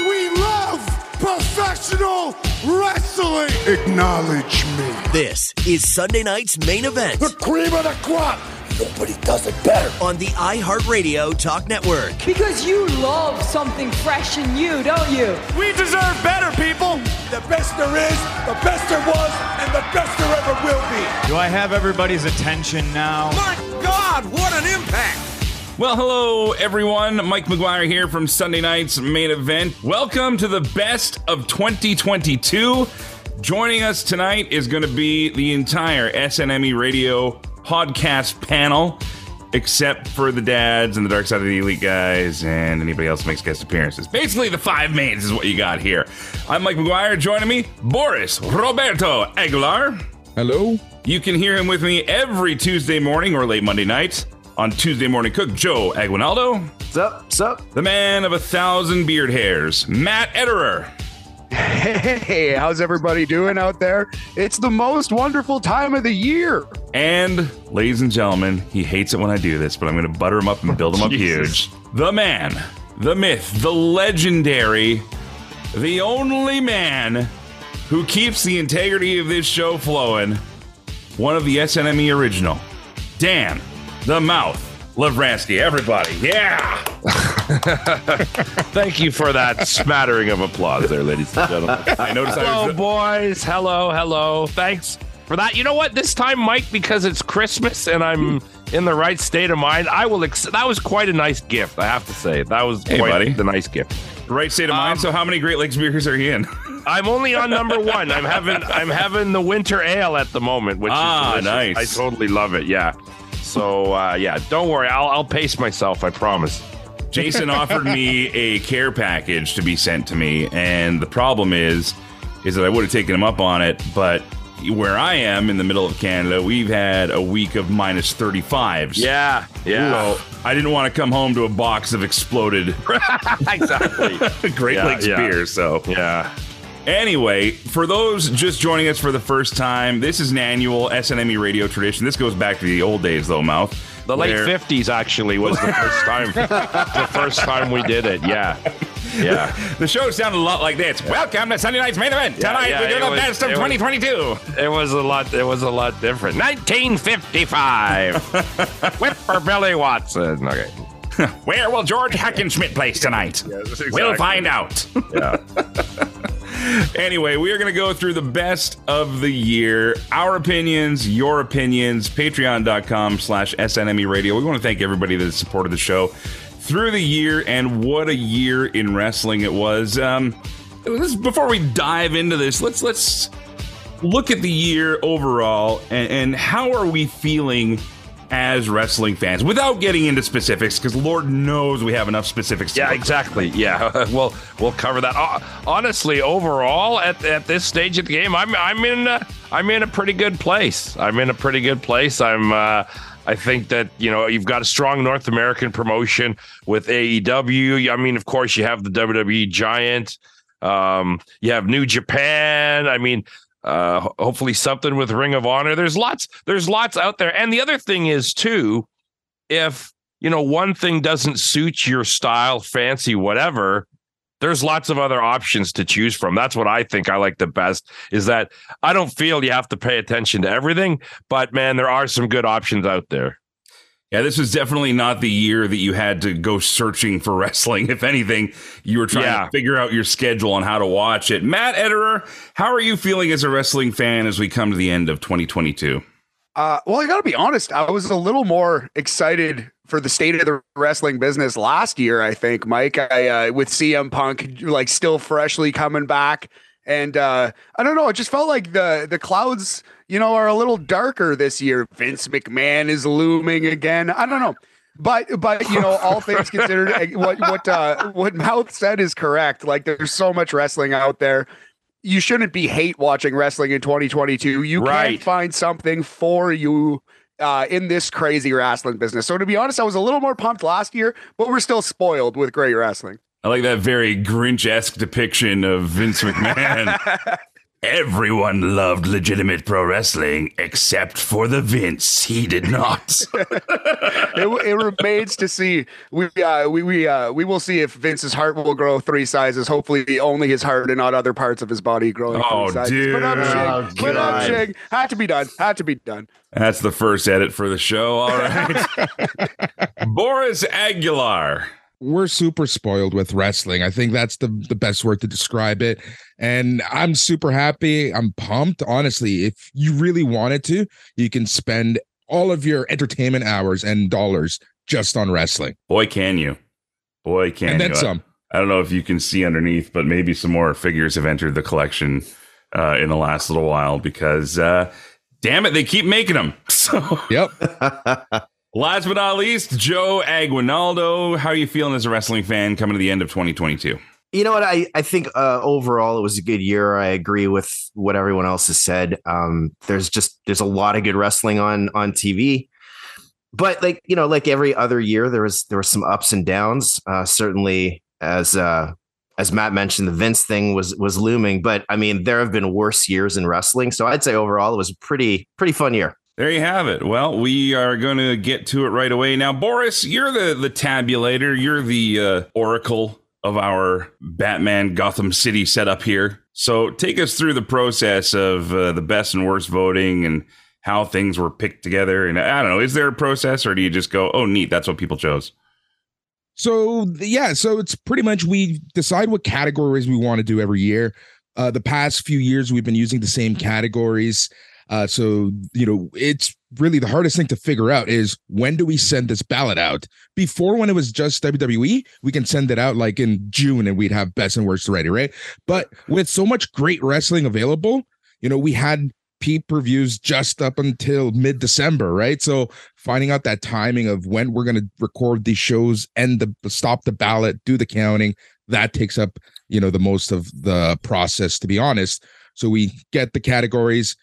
we love professional wrestling. Acknowledge me. This is Sunday night's main event The cream of the crop. Nobody does it better. on the iHeartRadio Talk Network. Because you love something fresh and new, don't you? We deserve better, people. The best there is, the best there was, and the best there ever will be. Do I have everybody's attention now? My God, what an impact! Well, hello everyone. Mike McGuire here from Sunday night's main event. Welcome to the best of 2022. Joining us tonight is going to be the entire SNME radio podcast panel, except for the dads and the Dark Side of the Elite guys and anybody else who makes guest appearances. Basically, the five mains is what you got here. I'm Mike McGuire. Joining me, Boris Roberto Aguilar. Hello? You can hear him with me every Tuesday morning or late Monday night on Tuesday Morning Cook, Joe Aguinaldo. What's up? What's up? The man of a thousand beard hairs, Matt Ederer. Hey, how's everybody doing out there? It's the most wonderful time of the year. And, ladies and gentlemen, he hates it when I do this, but I'm going to butter him up and build him up huge. The man, the myth, the legendary, the only man who keeps the integrity of this show flowing. One of the SNME original, Dan, the Mouth, Lavransky. Everybody, yeah. Thank you for that smattering of applause there, ladies and gentlemen. I noticed I hello, was. boys. Hello, hello. Thanks for that. You know what? This time, Mike, because it's Christmas and I'm in the right state of mind, I will. Ex- that was quite a nice gift. I have to say that was Hey, quite buddy. the nice gift. Right state of mind. Um, So, how many Great Lakes beers are you in? I'm only on number one. I'm having I'm having the winter ale at the moment, which Ah, is delicious. nice. I totally love it. Yeah. So uh, yeah, don't worry. I'll I'll pace myself. I promise. Jason offered me a care package to be sent to me, and the problem is, is that I would have taken him up on it, but where I am in the middle of Canada, we've had a week of minus 35s. Yeah. Yeah. So I didn't want to come home to a box of exploded exactly. Great Yeah, Lakes yeah. beer. So Yeah. Anyway, for those just joining us for the first time, this is an annual SNME radio tradition. This goes back to the old days, though, Mouth. The late fifties actually was the first time. the first time we did it. Yeah, yeah. The show sounded a lot like this. Welcome to Sunday night's main event. Tonight yeah, we do the was- best of it was- 2022. It was a lot. It was a lot different. 1955 with for Billy Watson. Okay. Where will George Hackenschmidt place tonight? exactly. We'll find out. Yeah. anyway, we are going to go through the best of the year, our opinions, your opinions, patreon.com slash SNME radio. We want to thank everybody that supported the show through the year, and what a year in wrestling it was. Um, let's, before we dive into this, let's let's look at the year overall and, and how are we feeling as wrestling fans without getting into specifics because lord knows we have enough specifics Yeah, exactly. Yeah, we'll we'll cover that. Uh, honestly, overall, at, at this stage of the game, I'm I'm in uh, I'm in a pretty good place. I'm in a pretty good place. I'm. Uh, I think that you know you've got a strong North American promotion with AEW. I mean, of course, you have the WWE giant. Um, you have New Japan. I mean, uh, hopefully something with Ring of Honor. There's lots. There's lots out there. And the other thing is too, if you know one thing doesn't suit your style, fancy, whatever, there's lots of other options to choose from. That's what I think I like the best is that I don't feel you have to pay attention to everything, but man, there are some good options out there. Yeah, this was definitely not the year that you had to go searching for wrestling. If anything, you were trying Yeah. to figure out your schedule on how to watch it. Matt Ederer, how are you feeling as a wrestling fan as we come to the end of 2022? Uh, well, I got to be honest. I was a little more excited for the state of the wrestling business last year. I think, Mike, I uh, with CM Punk like still freshly coming back, and uh, I don't know. It just felt like the the clouds, you know, are a little darker this year. Vince McMahon is looming again. I don't know. But but you know, all things considered, eh, what what uh, what Mouth said is correct. Like there's so much wrestling out there. You shouldn't be hate watching wrestling in 2022. You Right. can find something for you uh, in this crazy wrestling business. So to be honest, I was a little more pumped last year, but we're still spoiled with great wrestling. I like that very Grinch esque depiction of Vince McMahon. Everyone loved legitimate pro wrestling except for the Vince. He did not. it, it remains to see. We uh, we we uh, we will see if Vince's heart will grow three sizes. Hopefully, only his heart and not other parts of his body growing. Oh, three sizes. dude. Put up, Oh, Shig. Put up, God. Shig. Had to be done. Had to be done. That's the first edit for the show. All right. Boris Aguilar. We're super spoiled with wrestling. I think that's the the best word to describe it. And I'm super happy. I'm pumped. Honestly, if you really wanted to, you can spend all of your entertainment hours and dollars just on wrestling. Boy, can you. Boy, can and you. then some. I don't know if you can see underneath, but maybe some more figures have entered the collection uh, in the last little while because, uh, damn it, they keep making them. So, Yep. last but not least, Joe Aguinaldo. How are you feeling as a wrestling fan coming to the end of 2022? You know what? I, I think uh, overall it was a good year. I agree with what everyone else has said. Um, there's just there's a lot of good wrestling on on TV, but like you know, like every other year, there was there were some ups and downs. Uh, certainly, as uh, as Matt mentioned, the Vince thing was was looming. But I mean, there have been worse years in wrestling. So I'd say overall it was a pretty pretty fun year. There you have it. Well, we are going to get to it right away. Now, Boris, you're the the tabulator. You're the uh, oracle of our Batman Gotham City setup here. So, take us through the process of uh, the best and worst voting and how things were picked together. And I don't know, is there a process, or do you just go, "Oh, neat, that's what people chose"? So yeah, so it's pretty much we decide what categories we want to do every year. Uh, the past few years we've been using the same categories. Uh, so you know, it's really the hardest thing to figure out is when do we send this ballot out? Before, when it was just WWE, we can send it out like in June and we'd have best and worst ready, right? But with so much great wrestling available, you know, we had pay-per-views just up until mid-December, right? So finding out that timing of when we're going to record these shows and the stop the ballot, do the counting, that takes up, you know, the most of the process to be honest. So we get the categories,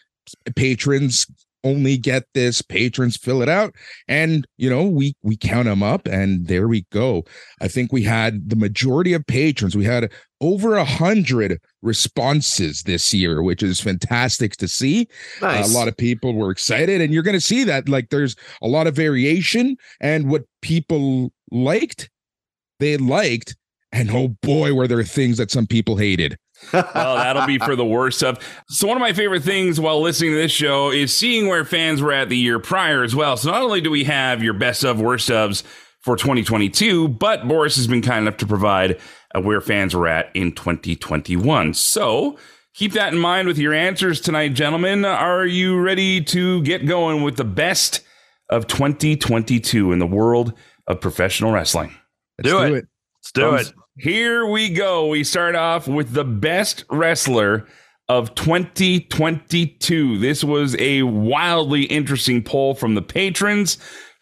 patrons only get this patrons fill it out and you know we we count them up and there we go. I think we had the majority of patrons we had over a hundred responses this year which is fantastic to see. Nice. a lot of people were excited and you're going to see that like there's a lot of variation and what people liked they liked and oh boy were there things that some people hated well, that'll be for the worst of. So, one of my favorite things while listening to this show is seeing where fans were at the year prior as well. So, not only do we have your best of, worst ofs for 2022, but Boris has been kind enough to provide uh, where fans were at in 2021. So, keep that in mind with your answers tonight, gentlemen. Are you ready to get going with the best of 2022 in the world of professional wrestling? Let's Do it. Let's do it. Here we go. We start off with the best wrestler of 2022. This was a wildly interesting poll from the patrons.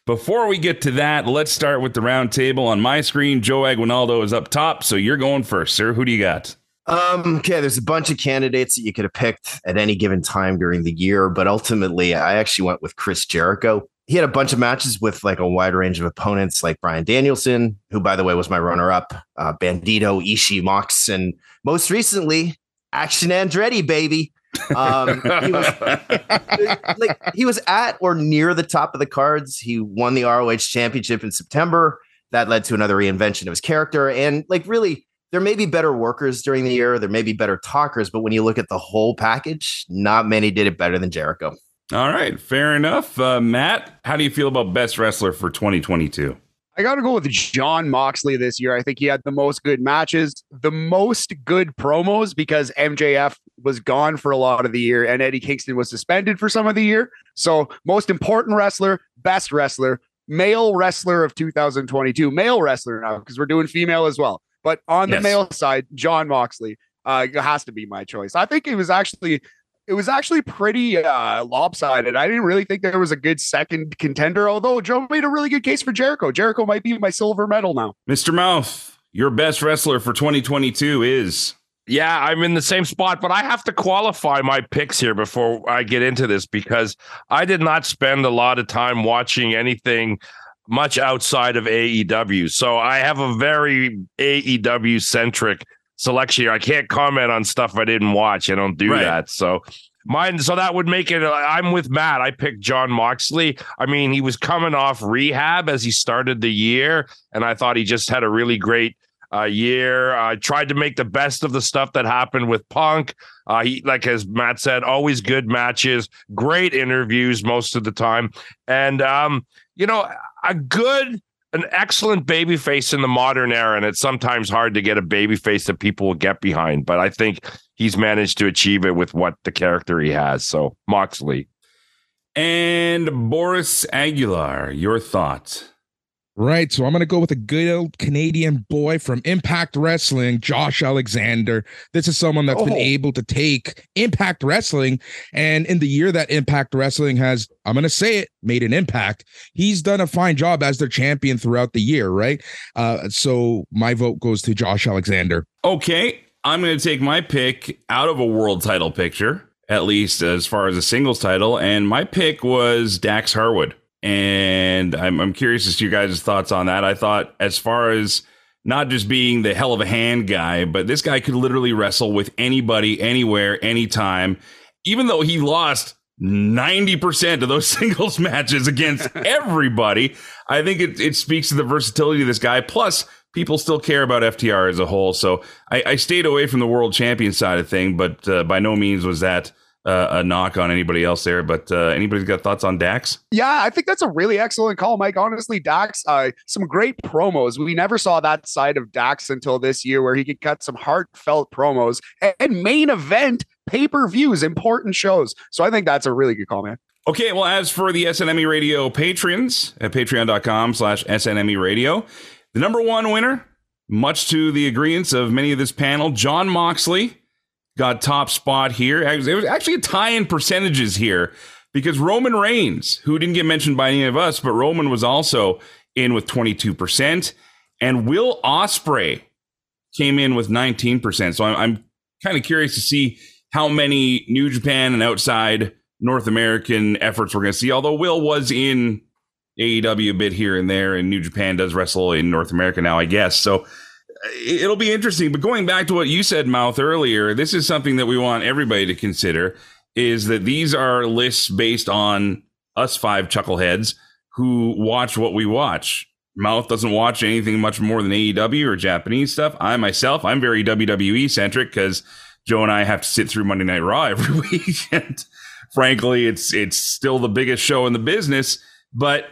Before we get to that, let's start with the round table. On my screen, Joe Aguinaldo is up top, so you're going first, sir. Who do you got? Um, okay, there's a bunch of candidates that you could have picked at any given time during the year, but ultimately I actually went with Chris Jericho. He had a bunch of matches with like a wide range of opponents like Bryan Danielson, who by the way was my runner-up, uh, Bandito, Ishii, Mox, and most recently, Action Andretti, baby. Um, he was like he was at or near the top of the cards. He won the ROH championship in September. That led to another reinvention of his character. And like really, there may be better workers during the year, there may be better talkers, but when you look at the whole package, not many did it better than Jericho. All right, fair enough. Uh, Matt, how do you feel about best wrestler for 2022? I got to go with Jon Moxley this year. I think he had the most good matches, the most good promos because MJF was gone for a lot of the year and Eddie Kingston was suspended for some of the year. So, most important wrestler, best wrestler, male wrestler of 2022, male wrestler now because we're doing female as well. But on the Yes. male side, Jon Moxley uh, has to be my choice. I think it was actually it was actually pretty uh, lopsided. I didn't really think there was a good second contender, although Joe made a really good case for Jericho. Jericho might be my silver medal now. Mr. Mouth, your best wrestler for 2022 is. Yeah, I'm in the same spot, but I have to qualify my picks here before I get into this because I did not spend a lot of time watching anything much outside of AEW. So I have a very AEW centric selection here. I can't comment on stuff I didn't watch. I don't do Right. that. So mine, so that would make it. uh, I'm with Matt. I picked Jon Moxley. I mean, he was coming off rehab as he started the year, and I thought he just had a really great uh, year. I tried to make the best of the stuff that happened with Punk. Uh, he, like as Matt said, always good matches, great interviews most of the time, and um, you know, a good, an excellent baby face in the modern era. And it's sometimes hard to get a baby face that people will get behind, but I think he's managed to achieve it with what the character he has. So Moxley. And Boris Aguilar, your thoughts? Right. So I'm going to go with a good old Canadian boy from Impact Wrestling, Josh Alexander. This is someone that's been Oh. able to take Impact Wrestling. And in the year that Impact Wrestling has, I'm going to say it, made an impact, he's done a fine job as their champion throughout the year. Right. Uh, so my vote goes to Josh Alexander. Okay, I'm going to take my pick out of a world title picture, at least as far as a singles title, and my pick was Dax Harwood. And I'm, I'm curious as to your guys' thoughts on that. I thought, as far as not just being the hell of a hand guy, but this guy could literally wrestle with anybody, anywhere, anytime, even though he lost 90% of those singles matches against everybody. I think it, it speaks to the versatility of this guy. Plus, people still care about FTR as a whole. So I, I stayed away from the world champion side of thing, but uh, by no means was that uh, a knock on anybody else there. But uh, anybody's got thoughts on Dax? Yeah, I think that's a really excellent call, Mike. Honestly, Dax, uh, some great promos. We never saw that side of Dax until this year, where he could cut some heartfelt promos and, main event pay per views, important shows. So I think that's a really good call, man. Okay, well, as for the SNME Radio patrons at patreon.com slash SNME Radio, the number one winner, much to the agreements of many of this panel, Jon Moxley got top spot here. It was actually a tie in percentages here because Roman Reigns, who didn't get mentioned by any of us, but Roman was also in with 22%, and Will Ospreay came in with 19%. So I'm, I'm kind of curious to see how many New Japan and outside North American efforts we're going to see. Although Will was in AEW a bit here and there, and New Japan does wrestle in North America now, I guess. So it'll be interesting. But going back to what you said, Mouth, earlier, this is something that we want everybody to consider is that these are lists based on us five chuckleheads who watch what we watch. Mouth doesn't watch anything much more than AEW or Japanese stuff. I myself, I'm very WWE centric because Joe and I have to sit through Monday Night Raw every week. and frankly, it's it's still the biggest show in the business. But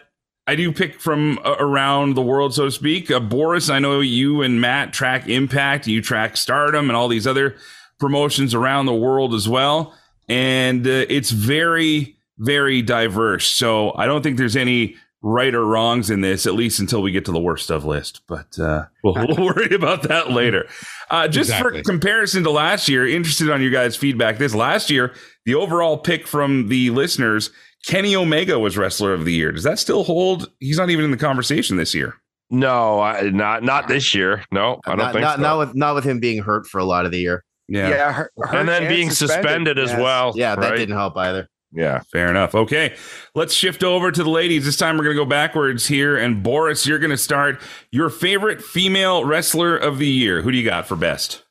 I do pick from uh, around the world, so to speak. Uh, Boris, I know you and Matt track Impact, you track Stardom, and all these other promotions around the world as well. And uh, it's very, very diverse. So I don't think there's any right or wrongs in this, at least until we get to the worst of list. But uh, we'll, we'll worry about that later. Uh, just Exactly. for comparison to last year, interested on your guys' feedback. This last year, the overall pick from the listeners, Kenny Omega was wrestler of the year. Does that still hold? He's not even in the conversation this year. No, I, not not this year. No, I don't not, think not, so. not with not with him being hurt for a lot of the year. Yeah, her- her and then being suspended, as yes. well. Yeah, that right? didn't help either. Yeah. fair enough. Okay, let's shift over to the ladies. This time we're going to go backwards here. And Boris, you're going to start your favorite female wrestler of the year. Who do you got for best?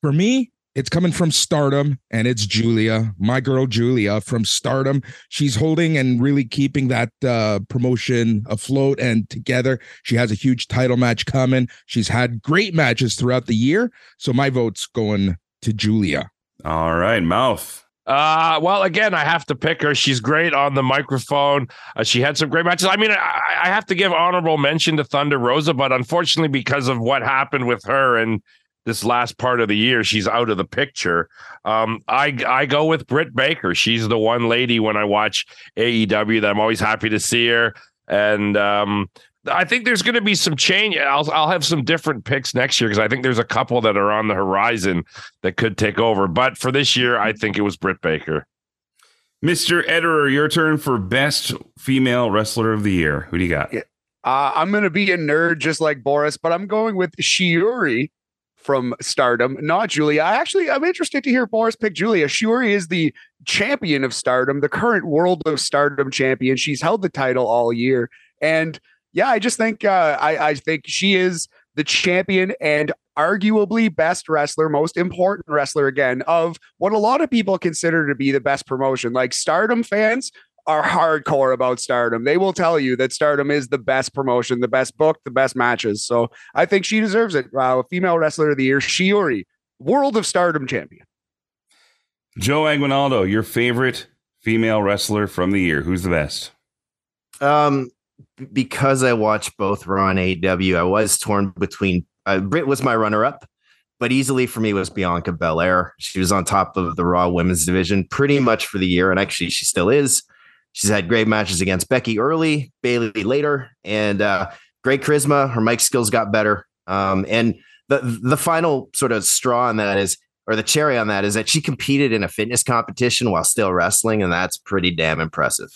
For me, it's coming from Stardom, and it's Julia, my girl Julia from Stardom. She's holding and really keeping that uh, promotion afloat and together. She has a huge title match coming. She's had great matches throughout the year, so my vote's going to Julia. All right, mouth. Uh, well, again, I have to pick her. She's great on the microphone. Uh, she had some great matches. I mean, I, I have to give honorable mention to Thunder Rosa, but unfortunately, because of what happened with her and this last part of the year, she's out of the picture. Um, I I go with Britt Baker. She's the one lady when I watch AEW that I'm always happy to see her. And um, I think there's going to be some change. I'll I'll have some different picks next year because I think there's a couple that are on the horizon that could take over. But for this year, I think it was Britt Baker. Mr. Ederer, your turn for best female wrestler of the year. Who do you got? Yeah. Uh, I'm going to be a nerd just like Boris, but I'm going with Shiori from Stardom, not Julia. I actually, I'm interested to hear Boris pick Julia. Shiori is the champion of Stardom, the current World of Stardom champion. She's held the title all year, and yeah, I just think uh, I, I think she is the champion, and arguably best wrestler, most important wrestler again of what a lot of people consider to be the best promotion. Like Stardom fans are hardcore about Stardom. They will tell you that Stardom is the best promotion, the best book, the best matches. So I think she deserves it. Wow, female wrestler of the year, Shiori, World of Stardom champion. Joe Aguinaldo, your favorite female wrestler from the year. Who's the best? Um, because I watched both Raw and AEW, I was torn between uh, Britt was my runner up, but easily for me was Bianca Belair. She was on top of the Raw women's division pretty much for the year, and actually she still is. She's had great matches against Becky early, Bayley later, and uh, great charisma. Her mic skills got better. Um, and the the final sort of straw on that is, or the cherry on that is that she competed in a fitness competition while still wrestling, and that's pretty damn impressive.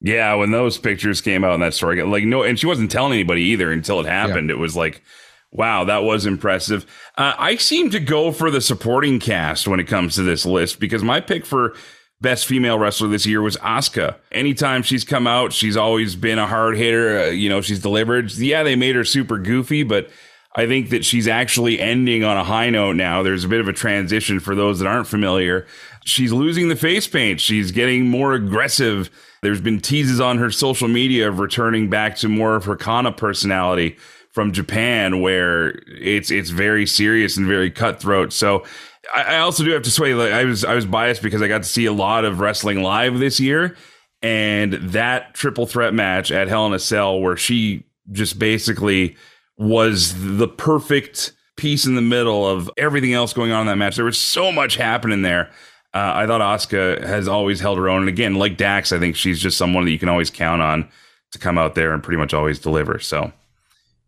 Yeah, when those pictures came out in that story, like no, and she wasn't telling anybody either until it happened. Yeah. It was like, wow, that was impressive. Uh, I seem to go for the supporting cast when it comes to this list because my pick for best female wrestler this year was Asuka. Anytime she's come out, she's always been a hard hitter. Uh, you know, she's delivered. Yeah, they made her super goofy, but I think that she's actually ending on a high note now. There's a bit of a transition for those that aren't familiar. She's losing the face paint. She's getting more aggressive. There's been teases on her social media of returning back to more of her Kana personality from Japan, where it's it's very serious and very cutthroat. So I, also do have to say, like I was I was biased because I got to see a lot of wrestling live this year, and that triple threat match at Hell in a Cell where she just basically was the perfect piece in the middle of everything else going on in that match. There was so much happening there. Uh, I thought Asuka has always held her own, and again, like Dax, I think she's just someone that you can always count on to come out there and pretty much always deliver. So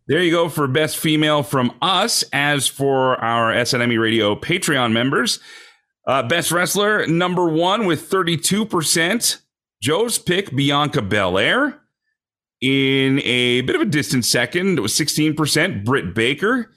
there you go for best female from us. As for our SNME Radio Patreon members, uh, best wrestler number one with 32%. Joe's pick, Bianca Belair. In a bit of a distant second, it was 16%, Britt Baker.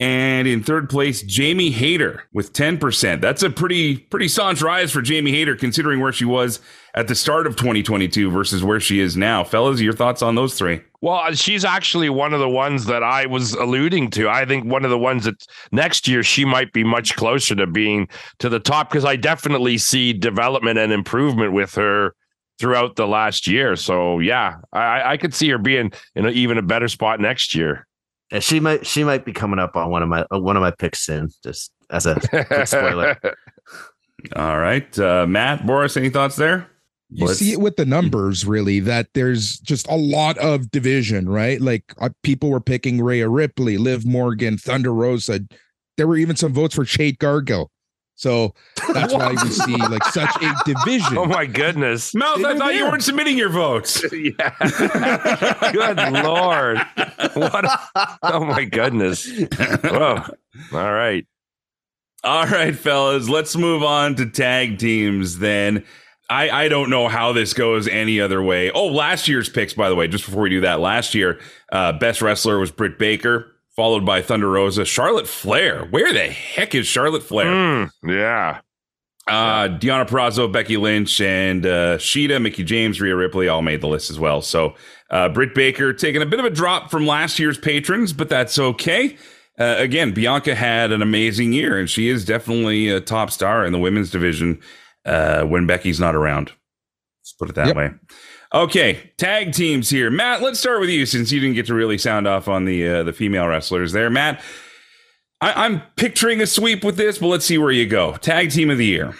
And in third place, Jamie Hayter with 10%. That's a pretty, pretty staunch rise for Jamie Hayter, considering where she was at the start of 2022 versus where she is now. Fellas, your thoughts on those three? Well, she's actually one of the ones that I was alluding to. I think one of the ones that next year she might be much closer to being to the top because I definitely see development and improvement with her throughout the last year. So yeah, I, I could see her being in a, even a better spot next year. Yeah, she might she might be coming up on one of my uh, one of my picks soon. Just as a spoiler. All right, uh, Matt Boris, any thoughts there? You Let's... see it with the numbers, really, that there's just a lot of division, right? Like uh, people were picking Rhea Ripley, Liv Morgan, Thunder Rosa. There were even some votes for Jade Cargill. So that's why we see like such a division. Oh my goodness. Mouth, I thought there. you weren't submitting your votes. yeah. Good Lord. What a, oh my goodness. Whoa. All right. All right, fellas. Let's move on to tag teams then. I, I don't know how this goes any other way. Oh, last year's picks, by the way, just before we do that, last year, uh, best wrestler was Britt Baker followed by Thunder Rosa. Charlotte Flair. Where the heck is Charlotte Flair? Mm, yeah. Uh, Deonna Purrazzo, Becky Lynch, and uh, Shida, Mickie James, Rhea Ripley all made the list as well. So uh, Britt Baker taking a bit of a drop from last year's patrons, but that's okay. Uh, again, Bianca had an amazing year, and she is definitely a top star in the women's division uh, when Becky's not around. Let's put it that yep. way. Okay, tag teams here. Matt, let's start with you since you didn't get to really sound off on the uh, the female wrestlers there. Matt, I- I'm picturing a sweep with this, but let's see where you go. Tag team of the year.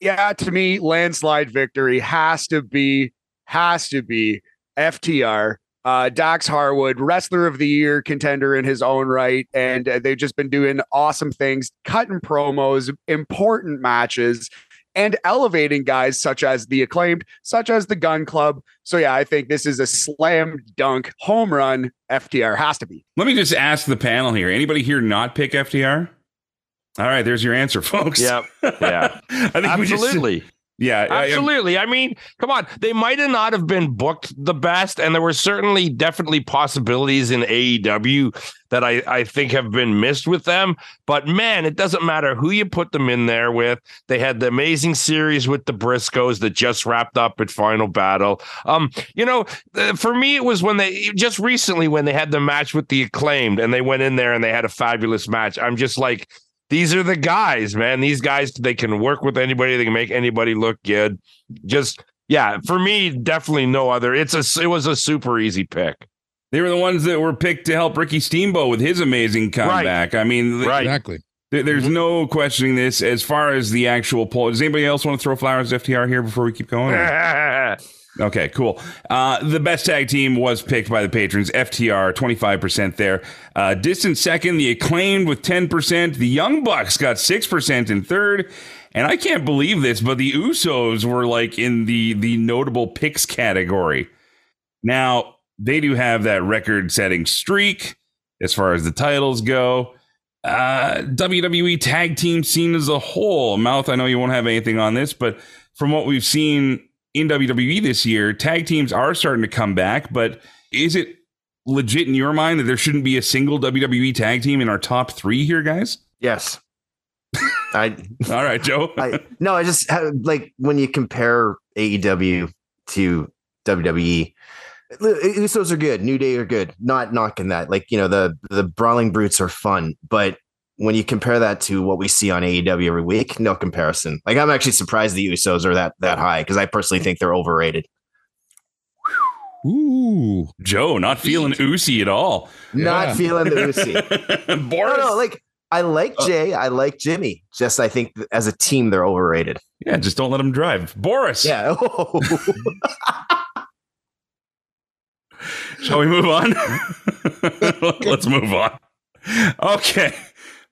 Yeah, to me, landslide victory has to be has to be FTR. Uh, Dax Harwood, wrestler of the year contender in his own right, and uh, they've just been doing awesome things, cutting promos, important matches and elevating guys such as the acclaimed, such as the Gunn Club. So yeah, I think this is a slam dunk home run. FTR has to be. Let me just ask the panel here: anybody here not pick FTR? All right, there's your answer, folks. Yep. Yeah. I think absolutely. Yeah, I- I- Absolutely. I mean, come on. They might have not have been booked the best, and there were certainly definitely possibilities in AEW that I, I think have been missed with them. But man, it doesn't matter who you put them in there with. They had the amazing series with the Briscoes that just wrapped up at Final Battle. Um, you know, uh, for me, it was when they just recently when they had the match with the acclaimed and they went in there and they had a fabulous match. I'm just like, these are the guys, man. These guys, they can work with anybody. They can make anybody look good. Just yeah, for me, definitely no other. It's a it was a super easy pick. they were the ones that were picked to help Ricky Steamboat with his amazing comeback. I mean, Right. Exactly. th- there's mm-hmm. no questioning this as far as the actual poll. Does anybody else want to throw flowers to FTR here before we keep going? Okay, cool. Uh, the best tag team was picked by the patrons. FTR, 25% there. Uh, distant second, the acclaimed with 10%. The Young Bucks got 6% in third. And I can't believe this, but the Usos were like in the, the notable picks category. Now, they do have that record setting streak as far as the titles go. Uh, WWE tag team scene as a whole. Mouth, I know you won't have anything on this, but from what we've seen in WWE this year, tag teams are starting to come back. But is it legit in your mind that there shouldn't be a single WWE tag team in our top three here, guys? Yes. I All right, Joe. I no, I just have, like when you compare AEW to WWE, Usos are good, New Day are good. Not knocking that. Like you know, the the brawling brutes are fun, but when you compare that to what we see on AEW every week, no comparison. Like I'm actually surprised the Usos are that that high because I personally think they're overrated. Ooh. Joe, not feeling oozy at all. Not Yeah. feeling the Usi. Boris. no, no, like I like uh, Jay, I like Jimmy. Just I think as a team they're overrated. yeah, just don't let them drive. Boris. Yeah. Shall we move on? Let's move on. Okay,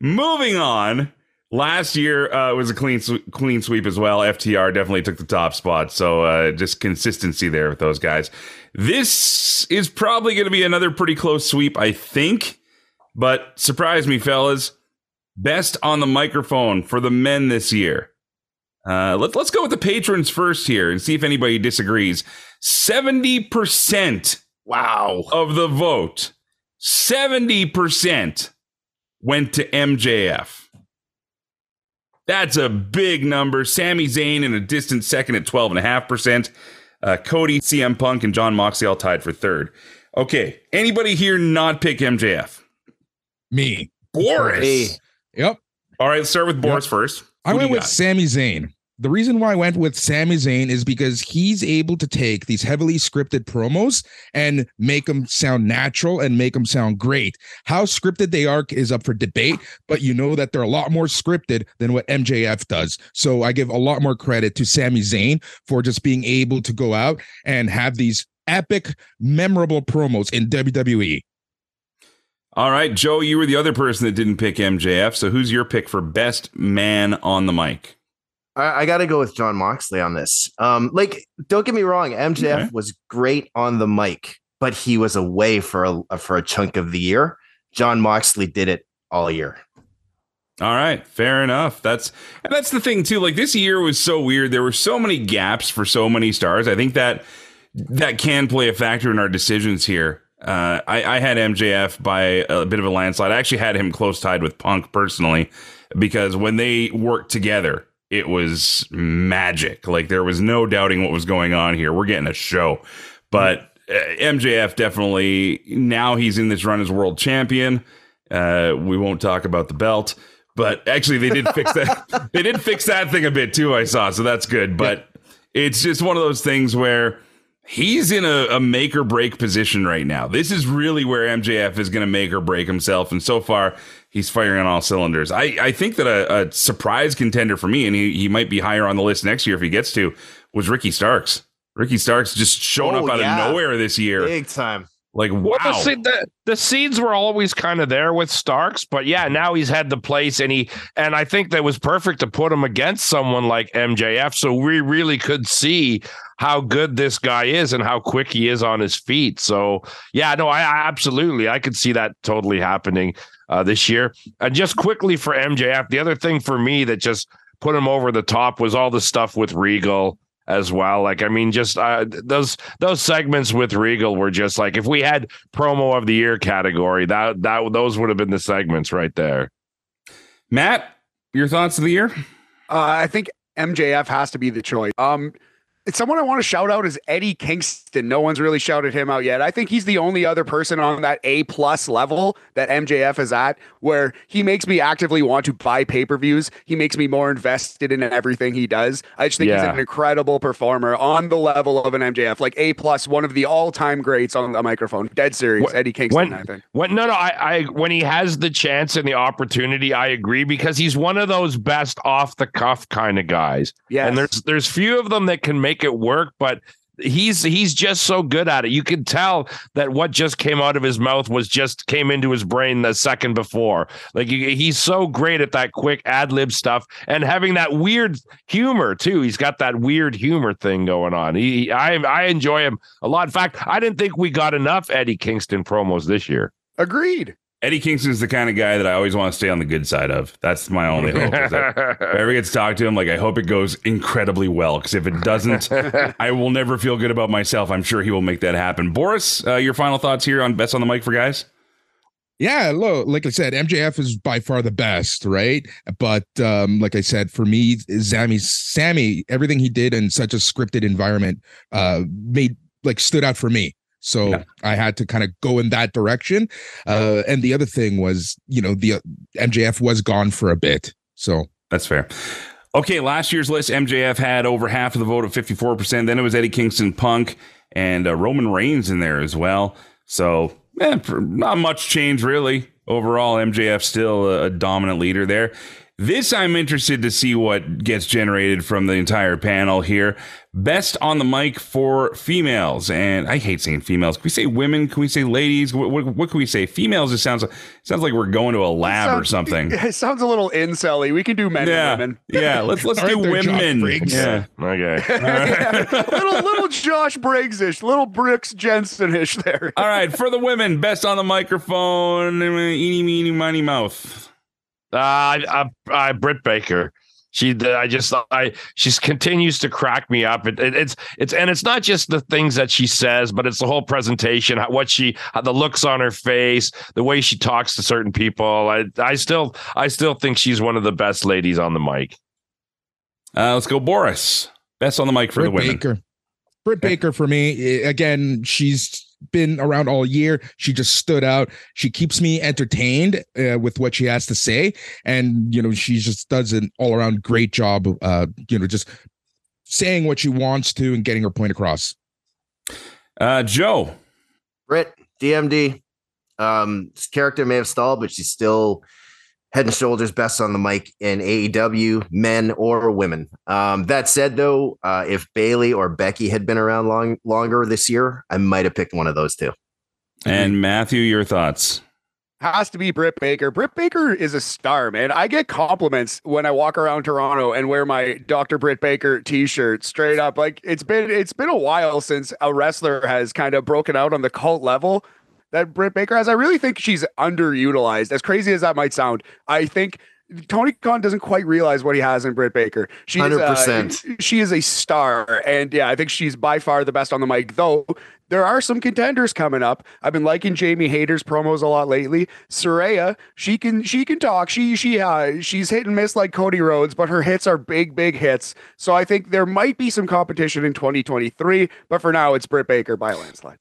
moving on. Last year uh, was a clean sw- clean sweep as well. FTR definitely took the top spot, so uh, just consistency there with those guys. This is probably going to be another pretty close sweep, I think. But surprise me, fellas. Best on the microphone for the men this year. Uh, let's let's go with the patrons first here and see if anybody disagrees. Seventy percent wow. of the vote, 70% went to MJF. That's a big number. Sami Zayn in a distant second at 12.5%. Uh, Cody, CM Punk, and Jon Moxley all tied for third. Okay. Anybody here not pick MJF? Me. Boris. Hey. Yep. All right, let's start with Boris first. I Who do went with got? Sami Zayn. The reason why I went with Sami Zayn is because he's able to take these heavily scripted promos and make them sound natural and make them sound great. How scripted they are is up for debate, but you know that they're a lot more scripted than what MJF does. So I give a lot more credit to Sami Zayn for just being able to go out and have these epic, memorable promos in. WWE. All right, Joe, you were the other person that didn't pick MJF. So who's your pick for best man on the mic? I, I got to go with Jon Moxley on this. Um, like, don't get me wrong, MJF Okay. was great on the mic, but he was away for a for a chunk of the year. Jon Moxley did it all year. All right, fair enough. That's and that's the thing too. Like this year was so weird. There were so many gaps for so many stars. I think that that can play a factor in our decisions here. Uh, I, I had MJF by a bit of a landslide. I actually had him close tied with Punk personally because when they worked together, it was magic. Like there was no doubting what was going on here. We're getting a show, but uh, MJF definitely now he's in this run as world champion. Uh, we won't talk about the belt, but actually they did fix that. they did fix that thing a bit too. I saw, so that's good. But it's just one of those things where he's in a, a make or break position right now. This is really where MJF is going to make or break himself, and so far he's firing on all cylinders. I, I think that a, a surprise contender for me, and he, he might be higher on the list next year if he gets to, was Ricky Starks. Ricky Starks just showing Oh, up out yeah. of nowhere this year. Big time. Like wow. Well, the, the, the seeds were always kind of there with Starks, but yeah, now he's had the place, and he and I think that was perfect to put him against someone like MJF, so we really could see how good this guy is and how quick he is on his feet. So yeah, no, I, I absolutely I could see that totally happening uh, this year. And just quickly for MJF, the other thing for me that just put him over the top was all the stuff with Regal as well. Like, I mean, just uh, those those segments with Regal were just like if we had promo of the year category, that that those would have been the segments right there. Matt, your thoughts of the year? Uh, I think MJF has to be the choice. Um, it's someone I want to shout out is Eddie Kingston. No one's really shouted him out yet. I think he's the only other person on that A plus level that MJF is at, where he makes me actively want to buy pay per views. He makes me more invested in everything he does. I just think Yeah. he's an incredible performer on the level of an MJF, like A plus, one of the all time greats on the microphone. Dead serious, Wh- Eddie Kingston. when, I think. When no, no, I, I when he has the chance and the opportunity, I agree because he's one of those best off the cuff kind of guys. Yes. and there's there's few of them that can make it work, but he's he's just so good at it. You can tell that what just came out of his mouth was just came into his brain the second before. Like he's so great at that quick ad lib stuff and having that weird humor too. He's got that weird humor thing going on. He I I enjoy him a lot. In fact, I didn't think we got enough Eddie Kingston promos this year. Agreed. Eddie Kingston's the kind of guy that I always want to stay on the good side of. That's my only hope. is that if I ever get to talk to him, like I hope it goes incredibly well. Because if it doesn't, I will never feel good about myself. I'm sure he will make that happen. Boris, uh, your final thoughts here on best on the mic for guys? Yeah, look, like I said, MJF is by far the best, right? But um, like I said, for me, Sami, Sami, everything he did in such a scripted environment uh, made like stood out for me. So Yeah. I had to kind of go in that direction. Uh, and the other thing was, you know, the uh, MJF was gone for a bit. So That's fair. Okay, last year's list, MJF had over half of the vote at 54%. Then it was Eddie Kingston Punk and uh, Roman Reigns in there as well. So, eh, not much change really. Overall, MJF still a, a dominant leader there. This I'm interested to see what gets generated from the entire panel here. Best on the mic for females, and I hate saying females. Can we say women? Can we say ladies? What, what, what can we say? Females. It sounds sounds like we're going to a lab or Sounds- something. It sounds a little incelly. We can do men Yeah, and women. yeah. Let's let's do Aren't there Josh women. Briggs? Yeah. Okay. little little Josh Briggs-ish, little Brooks Jensen-ish there. All right, for the women, best on the microphone, eeny, meeny, miny, mouth. Uh, I, I, I, Britt Baker. She, I just, I, she continues to crack me up. It, it, it's, it's, and it's not just the things that she says, but it's the whole presentation, what she, the looks on her face, the way she talks to certain people. I, I still, I still think she's one of the best ladies on the mic. Uh, let's go, Boris. Best on the mic for the Britt women. Baker. Britt Baker for me. eh, Again, she's been around all year. She just stood out. She keeps me entertained uh, with what she has to say, and you know she just does an all around great job. Uh, you know, just saying what she wants to and getting her point across. Uh, Joe. Britt, DMD. Um, this character may have stalled, but she's still head and shoulders best on the mic in AEW, men or women. Um, that said, though, uh, if Bayley or Becky had been around long longer this year, I might have picked one of those two. And Matthew, your thoughts. Has to be Britt Baker. Britt Baker is a star, man. I get compliments when I walk around Toronto and wear my Dr. Britt Baker t-shirt straight up. Like it's been it's been a while since a wrestler has kind of broken out on the cult level that Britt Baker has. I really think she's underutilized. As crazy as that might sound, I think Tony Khan doesn't quite realize what he has in Britt Baker. She's, uh, 100%. she is a star, and yeah, I think she's by far the best on the mic. Though there are some contenders coming up. I've been liking Jamie Hayter's promos a lot lately. Saraya, she can she can talk. She she uh, she's hit and miss like Cody Rhodes, but her hits are big big hits. So I think there might be some competition in 2023. But for now, it's Britt Baker by a landslide.